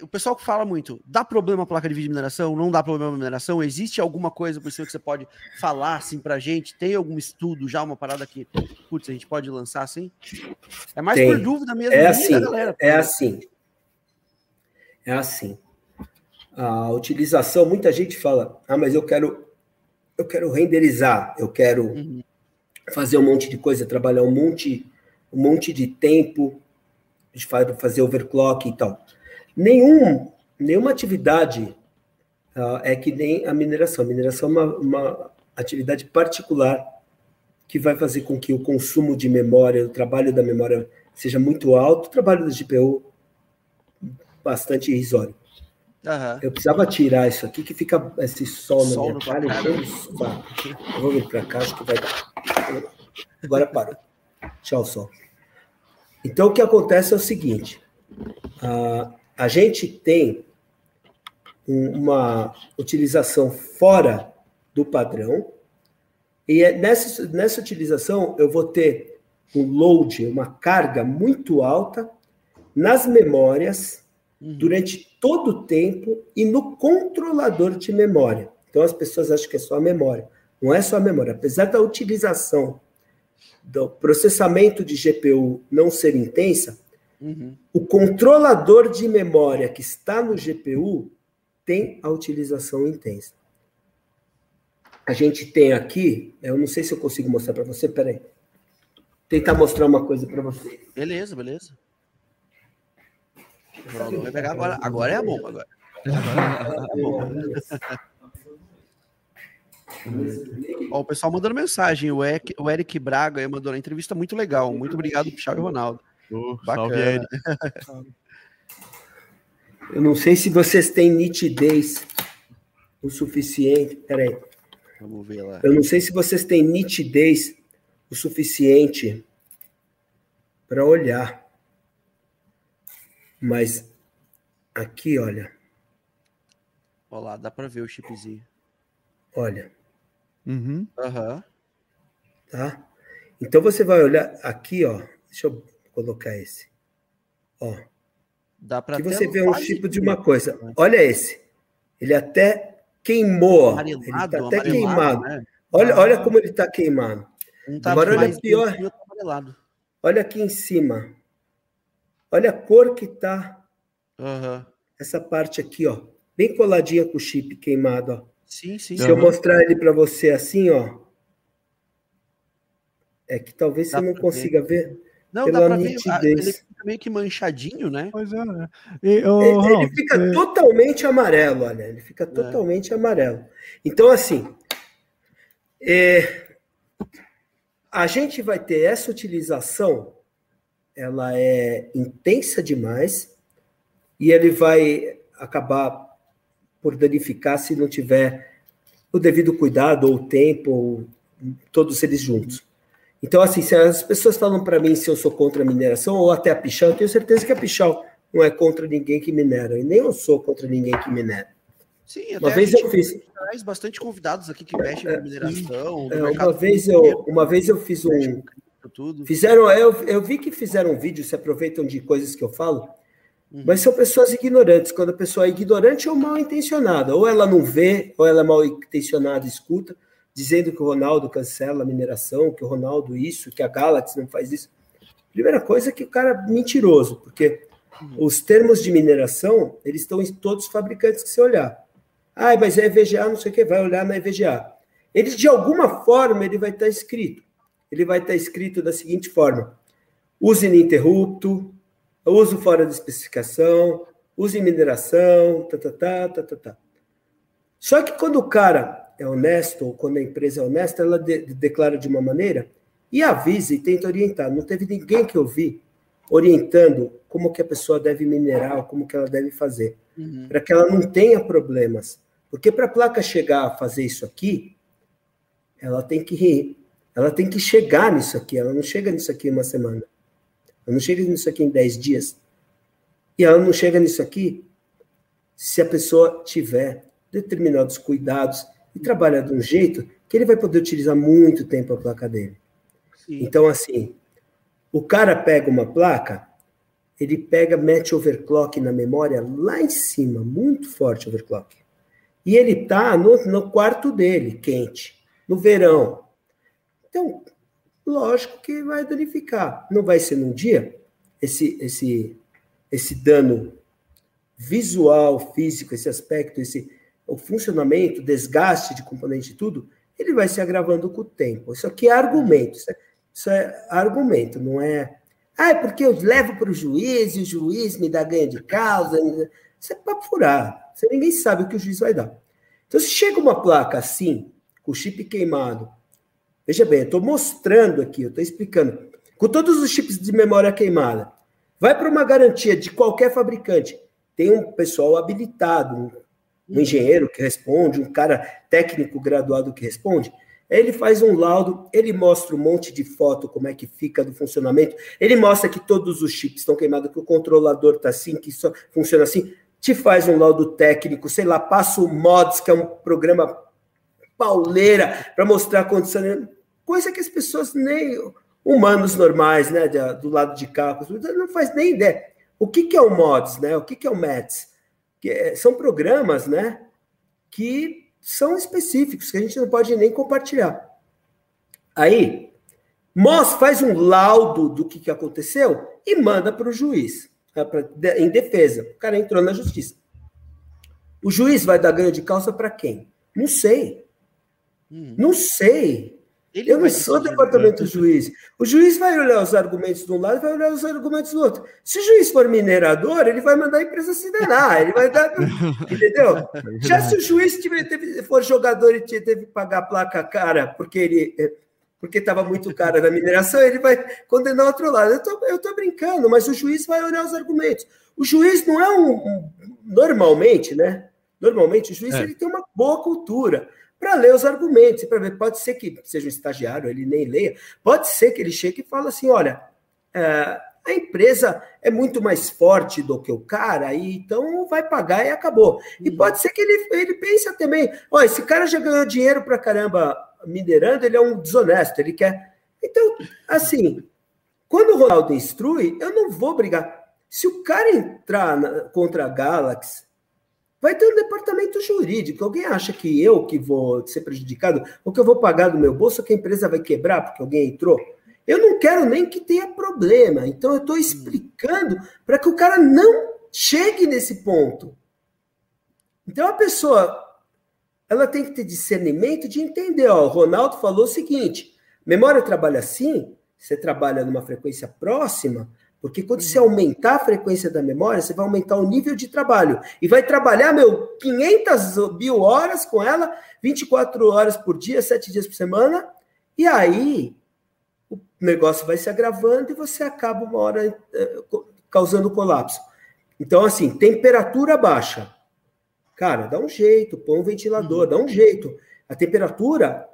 é, o pessoal que fala muito, dá problema a placa de vídeo de mineração? Não dá problema a mineração? Existe alguma coisa por cima que você pode falar assim pra gente? Tem algum estudo já, uma parada que, putz, a gente pode lançar assim? É mais Tem. por dúvida mesmo. É da assim, galera. é assim. É assim. A utilização, muita gente fala, ah, mas eu quero, eu quero renderizar, eu quero Uhum. fazer um monte de coisa, trabalhar um monte, um monte de tempo, de fa- fazer overclock e tal. Nenhum, nenhuma atividade ah, é que nem a mineração. A mineração é uma, uma atividade particular que vai fazer com que o consumo de memória, o trabalho da memória seja muito alto, o trabalho da GPU bastante irrisório. Aham. Eu precisava tirar isso aqui, que fica esse sol Sol minha na tua cara. cara. Eu vou vir para cá, acho que vai dar. Agora parou. Tchau, sol. Então, o que acontece é o seguinte: a, a gente tem um- uma utilização fora do padrão, e é nessa, nessa utilização eu vou ter um load, uma carga muito alta nas memórias Uhum. durante todo o tempo e no controlador de memória. Então as pessoas acham que é só a memória. Não é só a memória. Apesar da utilização do processamento de GPU não ser intensa, Uhum. o controlador de memória que está no GPU tem a utilização intensa. A gente tem aqui, eu não sei se eu consigo mostrar para você, peraí. Tentar mostrar uma coisa para você. Beleza, beleza. Vai pegar agora. Agora é a bomba. Agora. Agora é a bomba. Ó, o pessoal mandando mensagem. O Eric, o Eric Braga aí mandou uma entrevista muito legal. Muito obrigado, Pichal e Ronaldo. Ô, Bacana. salve, Eric. Eu não sei se vocês têm nitidez o suficiente. Peraí. Vamos ver lá. Eu não sei se vocês têm nitidez o suficiente para olhar. Mas aqui, olha, Ó lá, dá pra ver o chipzinho. olha, Uhum. Aham. tá? Então você vai olhar aqui, ó. Deixa eu colocar esse. Ó, Dá pra que você vê um tipo de uma coisa. Olha esse. Ele até queimou, ó. Ele Amarelado, tá até amarelado, queimado. né? Olha, Ah. olha como ele tá queimado. Um tá Agora olha outro amarelado. Olha aqui em cima. Olha a cor que tá Aham. essa parte aqui, ó. Bem coladinha com o chip queimado, ó. Sim, sim. Se eu mostrar ele para você assim, ó. É que talvez Dá você não consiga ver. Não, pela dá pra ver. ah, nitidez. Ele fica meio que manchadinho, né? Pois é, né? E, ô, Ele, ele fica é, totalmente amarelo, olha. Ele fica totalmente amarelo. Então, assim, é, a gente vai ter essa utilização, ela é intensa demais e ele vai acabar por danificar se não tiver o devido cuidado ou tempo, ou todos eles juntos. Então, assim, se as pessoas falam para mim se eu sou contra a mineração ou até a Pichal, eu tenho certeza que a Pichal não é contra ninguém que minera, e nem eu sou contra ninguém que minera. Sim, Uma até a vez eu fiz, traz bastante convidados aqui que mexem com mineração. do é, uma vez eu, uma vez eu fiz um, tudo. Fizeram, eu, eu vi que fizeram um vídeo, se aproveitam de coisas que eu falo, Uhum. mas são pessoas ignorantes. Quando a pessoa é ignorante ou mal intencionada, ou ela não vê, ou ela é mal intencionada, e escuta, dizendo que o Ronaldo cancela a mineração, que o Ronaldo isso, que a Galaxy não faz isso. Primeira coisa é que o cara é mentiroso, porque os termos de mineração, eles estão em todos os fabricantes que você olhar. Ah, mas é EVGA, não sei o que, vai olhar na EVGA. Ele, de alguma forma, ele vai estar escrito. Ele vai estar escrito da seguinte forma: use ininterrupto, uso fora da especificação, use em mineração, tá, tá, tá, tá, tá, tá. Só que quando o cara é honesto, ou quando a empresa é honesta, ela de- declara de uma maneira e avisa e tenta orientar. Não teve ninguém que eu vi orientando como que a pessoa deve minerar, como que ela deve fazer Uhum. para que ela não tenha problemas. Porque para a placa chegar a fazer isso aqui, ela tem que ela tem que chegar nisso aqui. Ela não chega nisso aqui em uma semana. Ela não chega nisso aqui em 10 dias. E ela não chega nisso aqui se a pessoa tiver determinados cuidados e trabalhar de um jeito que ele vai poder utilizar muito tempo a placa dele. Sim. Então, assim, o cara pega uma placa, ele pega, mete overclock na memória lá em cima, muito forte overclock. E ele tá no, no quarto dele, quente, no verão. Então, lógico que vai danificar. Não vai ser num dia esse esse esse dano visual, físico, esse aspecto, esse o funcionamento, desgaste de componente e tudo, ele vai se agravando com o tempo. Isso aqui é argumento, isso é, isso é argumento, não é. Ah, é porque eu levo para o juiz e o juiz me dá ganho de causa. Isso é para furar. Você ninguém sabe o que o juiz vai dar. Então, se chega uma placa assim, com o chip queimado, veja bem, eu estou mostrando aqui, eu estou explicando, com todos os chips de memória queimada, vai para uma garantia de qualquer fabricante, tem um pessoal habilitado, um engenheiro que responde, um cara técnico graduado que responde. Ele faz um laudo, ele mostra um monte de foto, como é que fica do funcionamento. Ele mostra que todos os chips estão queimados, que o controlador está assim, que isso funciona assim. Te faz um laudo técnico, sei lá, passa o Mods, que é um programa pauleira, para mostrar a condição. Coisa que as pessoas nem. Humanos normais, né, do lado de cá, não faz nem ideia. O que, que é o Mods, né? O que, que é o METS? que é, são programas, né, que são específicos, que a gente não pode nem compartilhar. Aí, Moss faz um laudo do que, que aconteceu e manda para o juiz, né, em defesa. O cara entrou na justiça. O juiz vai dar ganho de causa para quem? Não sei. Hum. Não sei. Ele eu não sou departamento juiz. O juiz vai olhar os argumentos de um lado e vai olhar os argumentos do outro. Se o juiz for minerador, ele vai mandar a empresa se danar, ele vai dar. entendeu? É Já se o juiz tiver, teve, for jogador e teve que pagar a placa cara porque ele. Eh, porque estava muito cara na mineração, ele vai condenar o outro lado. Eu tô, tô brincando, mas o juiz vai olhar os argumentos. O juiz não é um. um normalmente, né? Normalmente, o juiz é. ele tem uma boa cultura para ler os argumentos, para ver. Pode ser que seja um estagiário, ele nem leia, pode ser que ele chegue e fale assim: olha, é, a empresa é muito mais forte do que o cara, e então vai pagar e acabou. E uhum. pode ser que ele, ele pense também: olha, esse cara já ganhou dinheiro para caramba minerando, ele é um desonesto, ele quer. Então, assim, quando o Ronaldo instrui, eu não vou brigar. Se o cara entrar na, contra a Galaxy vai ter um departamento jurídico. Alguém acha que eu que vou ser prejudicado, ou que eu vou pagar do meu bolso, que a empresa vai quebrar porque alguém entrou? Eu não quero nem que tenha problema. Então, eu estou explicando para que o cara não chegue nesse ponto. Então, a pessoa ela tem que ter discernimento de entender. Ó, o Ronaldo falou o seguinte: memória trabalha assim, você trabalha numa frequência próxima, porque quando você aumentar a frequência da memória, você vai aumentar o nível de trabalho. E vai trabalhar, meu, 500 mil horas com ela, 24 horas por dia, 7 dias por semana. E aí, o negócio vai se agravando e você acaba uma hora eh, causando colapso. Então, assim, temperatura baixa. Cara, dá um jeito, põe um ventilador, dá um jeito. A temperatura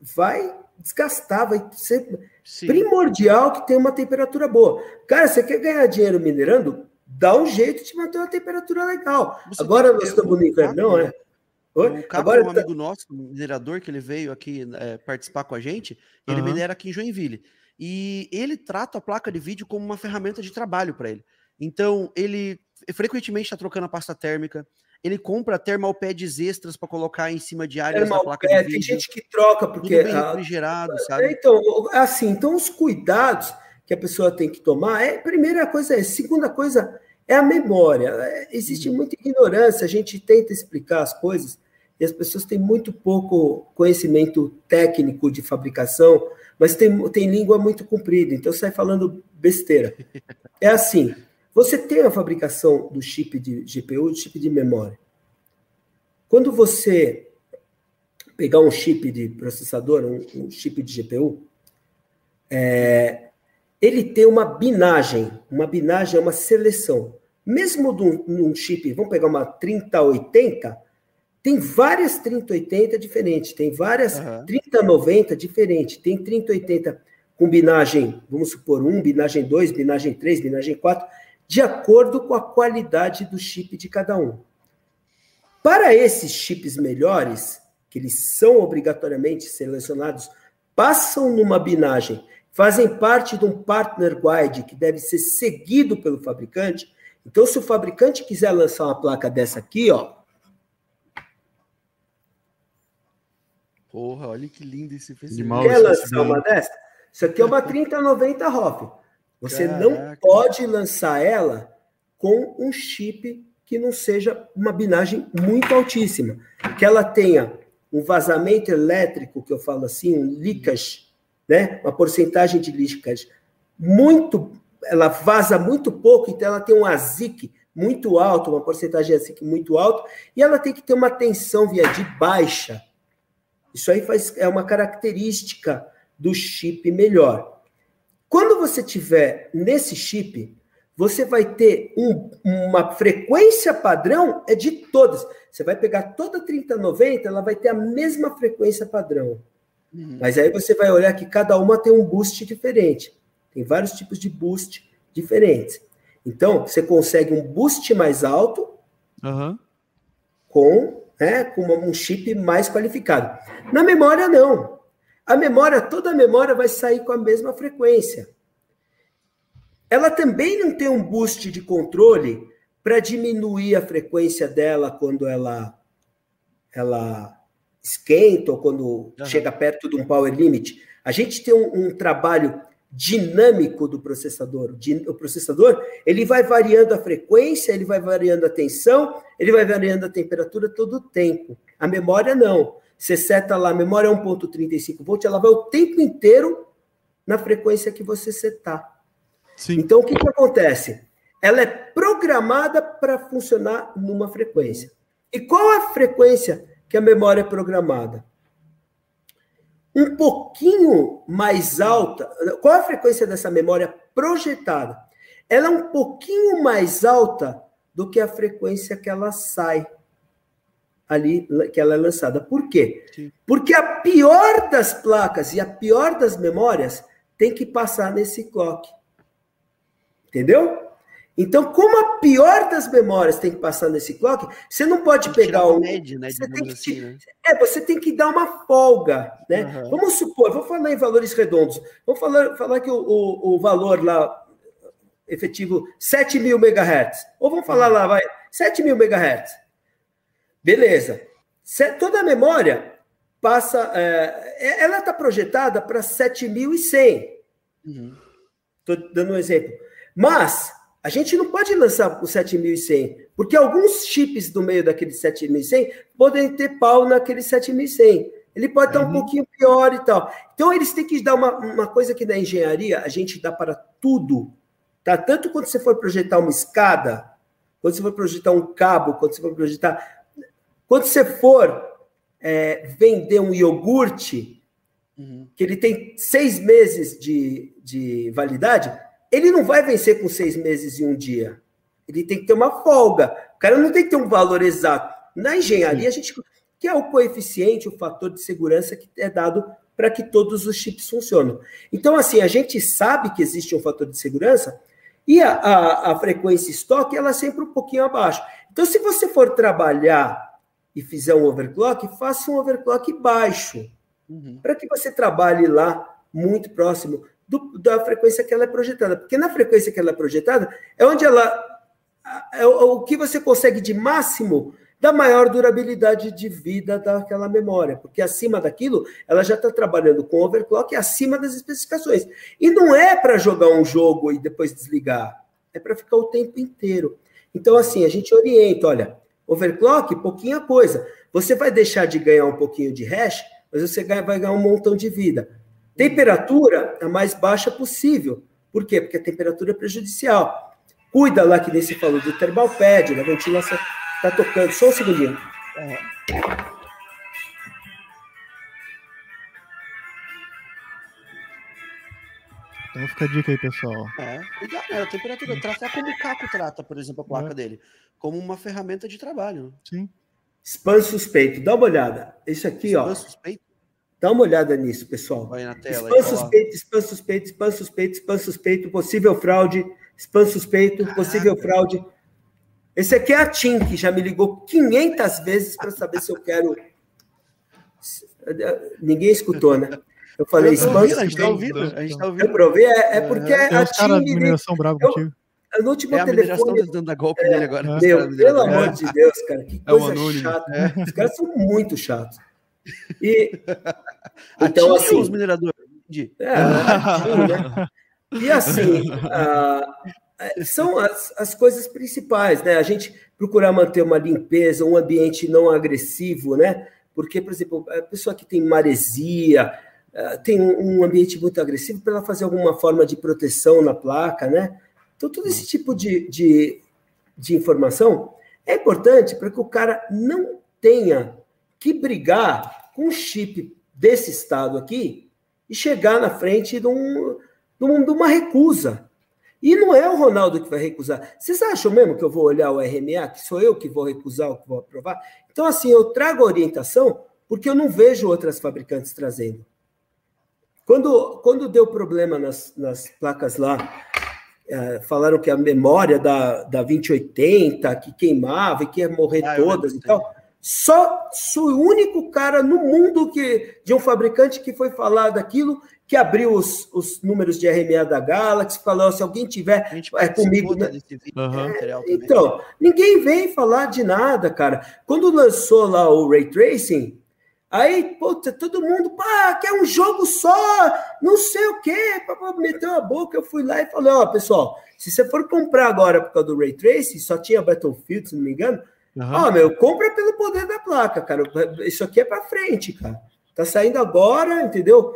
vai desgastar, vai ser Sim. primordial que tenha uma temperatura boa. Cara, você quer ganhar dinheiro minerando? Dá um jeito de manter uma temperatura legal. Você Agora nós estamos no inverno, né? O Capo Agora, um tá amigo nosso, um minerador, que ele veio aqui é, participar com a gente, ele uhum. minera aqui em Joinville. E ele trata a placa de vídeo como uma ferramenta de trabalho para ele. Então, ele frequentemente está trocando a pasta térmica, ele compra thermal pads extras para colocar em cima de áreas da placa de vídeo. Tem gente que troca porque tudo bem refrigerado, a, sabe? Então, assim, então os cuidados que a pessoa tem que tomar é primeira coisa é, segunda coisa é a memória. É, existe uhum. muita ignorância, a gente tenta explicar as coisas e as pessoas têm muito pouco conhecimento técnico de fabricação, mas tem, tem língua muito comprida, então sai falando besteira. É assim, você tem a fabricação do chip de GPU, do chip de memória. Quando você pegar um chip de processador, um, um chip de GPU, é, ele tem uma binagem. Uma binagem é uma seleção. Mesmo num, num chip, vamos pegar uma 3080, Tem várias 3080 diferentes, tem várias uhum. 3090 diferentes, tem 3080 com binagem, vamos supor, 1, binagem 2, binagem 3, binagem 4, de acordo com a qualidade do chip de cada um. Para esses chips melhores, que eles são obrigatoriamente selecionados, passam numa binagem, fazem parte de um partner guide que deve ser seguido pelo fabricante. Então, se o fabricante quiser lançar uma placa dessa aqui, ó, Porra, olha que lindo esse festival. Quer lançar uma dessa? Isso aqui é uma 3090 ROF. Você Caraca. não pode lançar ela com um chip que não seja uma binagem muito altíssima. Que ela tenha um vazamento elétrico, que eu falo assim, um leakage, né? uma porcentagem de leakage muito, ela vaza muito pouco, então ela tem um ASIC muito alto, uma porcentagem de ASIC muito alta, e ela tem que ter uma tensão via de baixa. Isso aí faz, é uma característica do chip melhor. Quando você tiver nesse chip, você vai ter um, uma frequência padrão é de todas. Você vai pegar toda 3090, ela vai ter a mesma frequência padrão. Uhum. Mas aí você vai olhar que cada uma tem um boost diferente. Tem vários tipos de boost diferentes. Então, você consegue um boost mais alto uhum. com né, com um chip mais qualificado. Na memória, não. A memória, toda a memória vai sair com a mesma frequência. Ela também não tem um boost de controle para diminuir a frequência dela quando ela, ela esquenta ou quando uhum. chega perto de um power limit. A gente tem um, um trabalho dinâmico do processador. O processador ele vai variando a frequência, ele vai variando a tensão, ele vai variando a temperatura todo o tempo. A memória não. Você seta lá, a memória é 1.35 volts, ela vai o tempo inteiro na frequência que você setar. Sim. Então, o que, que acontece? Ela é programada para funcionar numa frequência. E qual a frequência que a memória é programada? um pouquinho mais alta. Qual a frequência dessa memória projetada? Ela é um pouquinho mais alta do que a frequência que ela sai ali, que ela é lançada. Por quê? Sim. Porque a pior das placas e a pior das memórias tem que passar nesse clock. Entendeu? Então, como a pior das memórias tem que passar nesse clock, você não pode pegar o. Médio, né, você tem que, assim, né? É, você tem que dar uma folga. Né? Uhum. Vamos supor, vou falar em valores redondos. Vamos falar, falar que o, o, o valor lá efetivo 7 mil megahertz. Ou vamos falar uhum. lá, vai, 7 mil megahertz. Beleza. Toda a memória passa. É, é ela está projetada para 7.100. Estou uhum. dando um exemplo. Mas a gente não pode lançar o 7100, porque alguns chips do meio daquele 7100 podem ter pau naquele 7100. Ele pode estar uhum. um pouquinho pior e tal. Então, eles têm que dar uma, uma coisa que na engenharia a gente dá para tudo. Tá? Tanto quando você for projetar uma escada, quando você for projetar um cabo, quando você for projetar. Quando você for é, vender um iogurte, uhum. que ele tem seis meses de, de validade, ele não vai vencer com seis meses e um dia. Ele tem que ter uma folga. O cara não tem que ter um valor exato. Na engenharia, a gente que é o coeficiente, o fator de segurança que é dado para que todos os chips funcionem. Então, assim, a gente sabe que existe um fator de segurança e a, a, a frequência estoque ela é sempre um pouquinho abaixo. Então, se você for trabalhar e fizer um overclock, faça um overclock baixo, uhum. para que você trabalhe lá muito próximo do, da frequência que ela é projetada. Porque na frequência que ela é projetada é onde ela. É o, o que você consegue de máximo da maior durabilidade de vida daquela memória, porque acima daquilo ela já está trabalhando com overclock acima das especificações. E não é para jogar um jogo e depois desligar, é para ficar o tempo inteiro. Então, assim, a gente orienta: olha, overclock, pouquinha coisa. Você vai deixar de ganhar um pouquinho de hash, mas você vai ganhar um montão de vida. Temperatura a mais baixa possível. Por quê? Porque a temperatura é prejudicial. Cuida lá que nem se falou do thermal pad, da ventilação. Tá tocando, só um segundinho. É. Então fica a dica aí, pessoal. É, é a temperatura. Tratar como o Caco trata, por exemplo, a placa é. dele. Como uma ferramenta de trabalho. Sim. Spam suspeito. Dá uma olhada. Isso aqui, Spam ó. suspeito? Dá uma olhada nisso, pessoal. Vai na tela. Spam aí, ó. suspeito, spam suspeito, spam suspeito, spam suspeito, possível fraude, spam suspeito, possível fraude. Esse aqui é a TIM, que já me ligou 500 vezes para saber se eu quero. Ninguém escutou, né? Eu falei, Eu a gente tá ouvindo. A gente tá Eu ouvindo. provei, é, é porque Tem a os caras TIM. de me- mineração bravo eu- contigo. No último É a telefone. tentando dar golpe agora. É. Os Meu, caras pelo mineradores. amor de Deus, cara, que É coisa chata. Os caras são muito chatos. E, A então, assim, os mineradores? É, sim, né? E assim, ah, são as, as coisas principais, né? A gente procurar manter uma limpeza, um ambiente não agressivo, né? Porque, por exemplo, a pessoa que tem maresia, tem um ambiente muito agressivo para ela fazer alguma forma de proteção na placa, né? Então, todo esse tipo de, de, de informação é importante para que o cara não tenha que brigar com um chip desse estado aqui e chegar na frente de, um, de, um- uma recusa. E não é o Ronaldo que vai recusar. Vocês acham mesmo que eu vou olhar o RMA, que sou eu que vou recusar ou que vou aprovar? Então, assim, eu trago orientação porque eu não vejo outras fabricantes trazendo. Quando, quando deu problema nas, nas placas lá, eh, falaram que a memória da, da 2080, que queimava e que ia morrer Ah, todas e tal. Só sou o único cara no mundo que de um fabricante que foi falar daquilo, que abriu os, os números de RMA da Galaxy, falou: se alguém tiver é comigo, né? também. Então, ninguém vem falar de nada, cara. Quando lançou lá o Ray Tracing, aí, puta, todo mundo, pá, quer um jogo só, não sei o quê, pá, meteu a boca. Eu fui lá e falei: ó, pessoal, se você for comprar agora por causa do Ray Tracing, só tinha Battlefield, se não me engano. Aham. Ó, meu, compra pelo poder da placa, cara. Isso aqui é para frente, cara. Tá saindo agora, entendeu?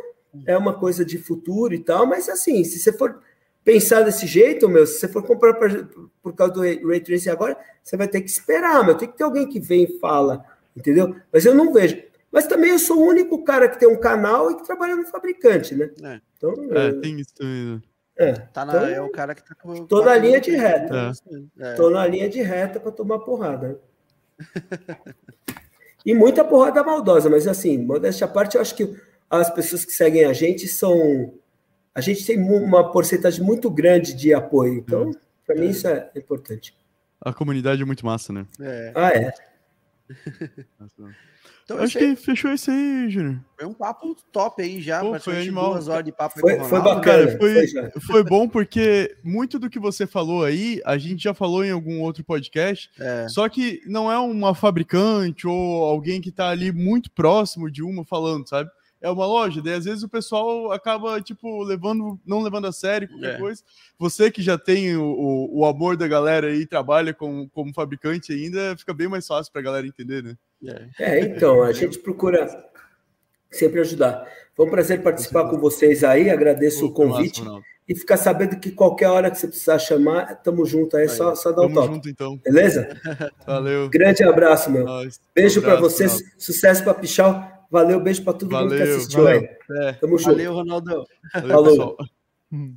É uma coisa de futuro e tal, mas assim, se você for pensar desse jeito, meu, se você for comprar pra- por causa do Ray Ray Tracing agora, você vai ter que esperar, meu. Tem que ter alguém que vem e fala, entendeu? Mas eu não vejo. Mas também eu sou o único cara que tem um canal e que trabalha no fabricante, né? É. Então, É, tem isso também. né? é, Tá na, então, é o cara que tá com. Tô na linha de reta. É. Tô na linha de reta para tomar porrada. né? e muita porrada maldosa, mas assim, modéstia à parte, eu acho que as pessoas que seguem a gente são. A gente tem uma porcentagem muito grande de apoio. Então, para mim, isso é importante. A comunidade é muito massa, né? É. Ah, é. Então, Acho que fechou isso aí, Júnior. foi um papo top aí já. Pô, foi animal. duas horas de papo Foi, foi bacana. Cara, foi- foi bom porque muito do que você falou aí, a gente já falou em algum outro podcast, É. só que não é uma fabricante ou alguém que tá ali muito próximo de uma falando, sabe? É uma loja, daí às vezes o pessoal acaba, tipo, levando, não levando a sério qualquer É. coisa. Você que já tem o, o, o amor da galera aí, trabalha com, como fabricante ainda, fica bem mais fácil pra galera entender, né? É. É, então, a gente procura sempre ajudar. Foi um prazer participar com vocês aí, agradeço o convite e ficar sabendo que qualquer hora que você precisar chamar, tamo junto aí, só, só dá um Tamo toque. junto então. Beleza? Valeu. Grande abraço, meu. Nós. Beijo Um para vocês, Ronaldo. sucesso para Pichal. Valeu, beijo para todo mundo que Valeu, assistiu valeu. aí. É, Tamo junto. Valeu, Ronaldão. valeu. Hum.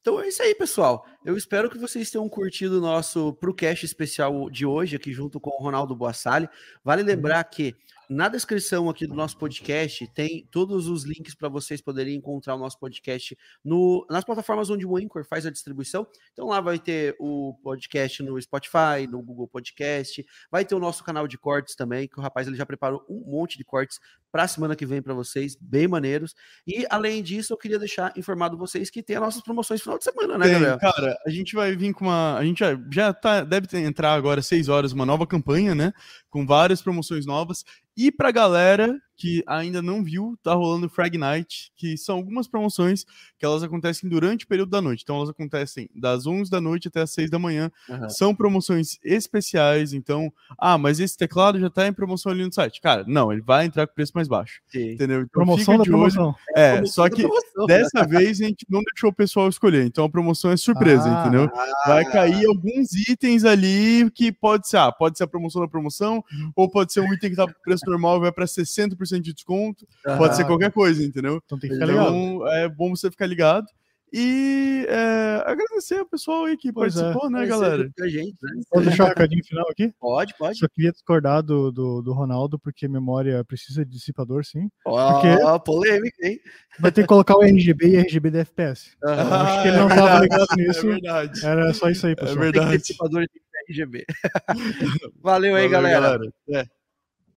Então é isso aí, pessoal. Eu espero que vocês tenham curtido o nosso ProCast especial de hoje, aqui junto com o Ronaldo Boassali. Vale lembrar que na descrição aqui do nosso podcast tem todos os links para vocês poderem encontrar o nosso podcast no, nas plataformas onde o Anchor faz a distribuição. Então lá vai ter o podcast no Spotify, no Google Podcast, vai ter o nosso canal de cortes também, que o rapaz ele já preparou um monte de cortes para a semana que vem para vocês, bem maneiros. E além disso, eu queria deixar informado vocês que tem as nossas promoções final de semana, né, Tem, Gabriel? cara, a gente vai vir com uma. A gente já, já tá, deve entrar agora às 6 horas, uma nova campanha, né? Com várias promoções novas. E pra galera que ainda não viu, tá rolando Frag Night, que são algumas promoções que elas acontecem durante o período da noite. Então elas acontecem das 11 da noite até as 6 da manhã. Aham. São promoções especiais, então, ah, mas esse teclado já tá em promoção ali no site. Cara, não, ele vai entrar com preço mais baixo, Sim. entendeu? Então Promoção da de promoção. É, Promoção só que promoção, né? dessa vez a gente não deixou o pessoal escolher, então a promoção é surpresa, Ah. entendeu? Vai Ah, cair alguns itens ali que pode ser, ah, pode ser a promoção da promoção, ou pode ser um item que tá com preço normal e vai para 60% de desconto, pode ser qualquer coisa, entendeu? Então tem que ficar ligado. Então é bom você ficar ligado. E é, agradecer ao pessoal aí que Pois é. participou, né, Conhecer galera? gente, né? Posso deixar um recadinho final aqui? Pode, pode. Só queria discordar do, do, do Ronaldo, porque memória precisa de dissipador, sim. Ó, quê? polêmica, hein? Vai ter que colocar o RGB e RGB da FPS. Aham. acho que ele não é tava verdade, ligado nisso. É verdade. Era só isso aí, É pessoal. Tem que ter verdade. dissipador de RGB. Valeu aí, Valeu, galera. É.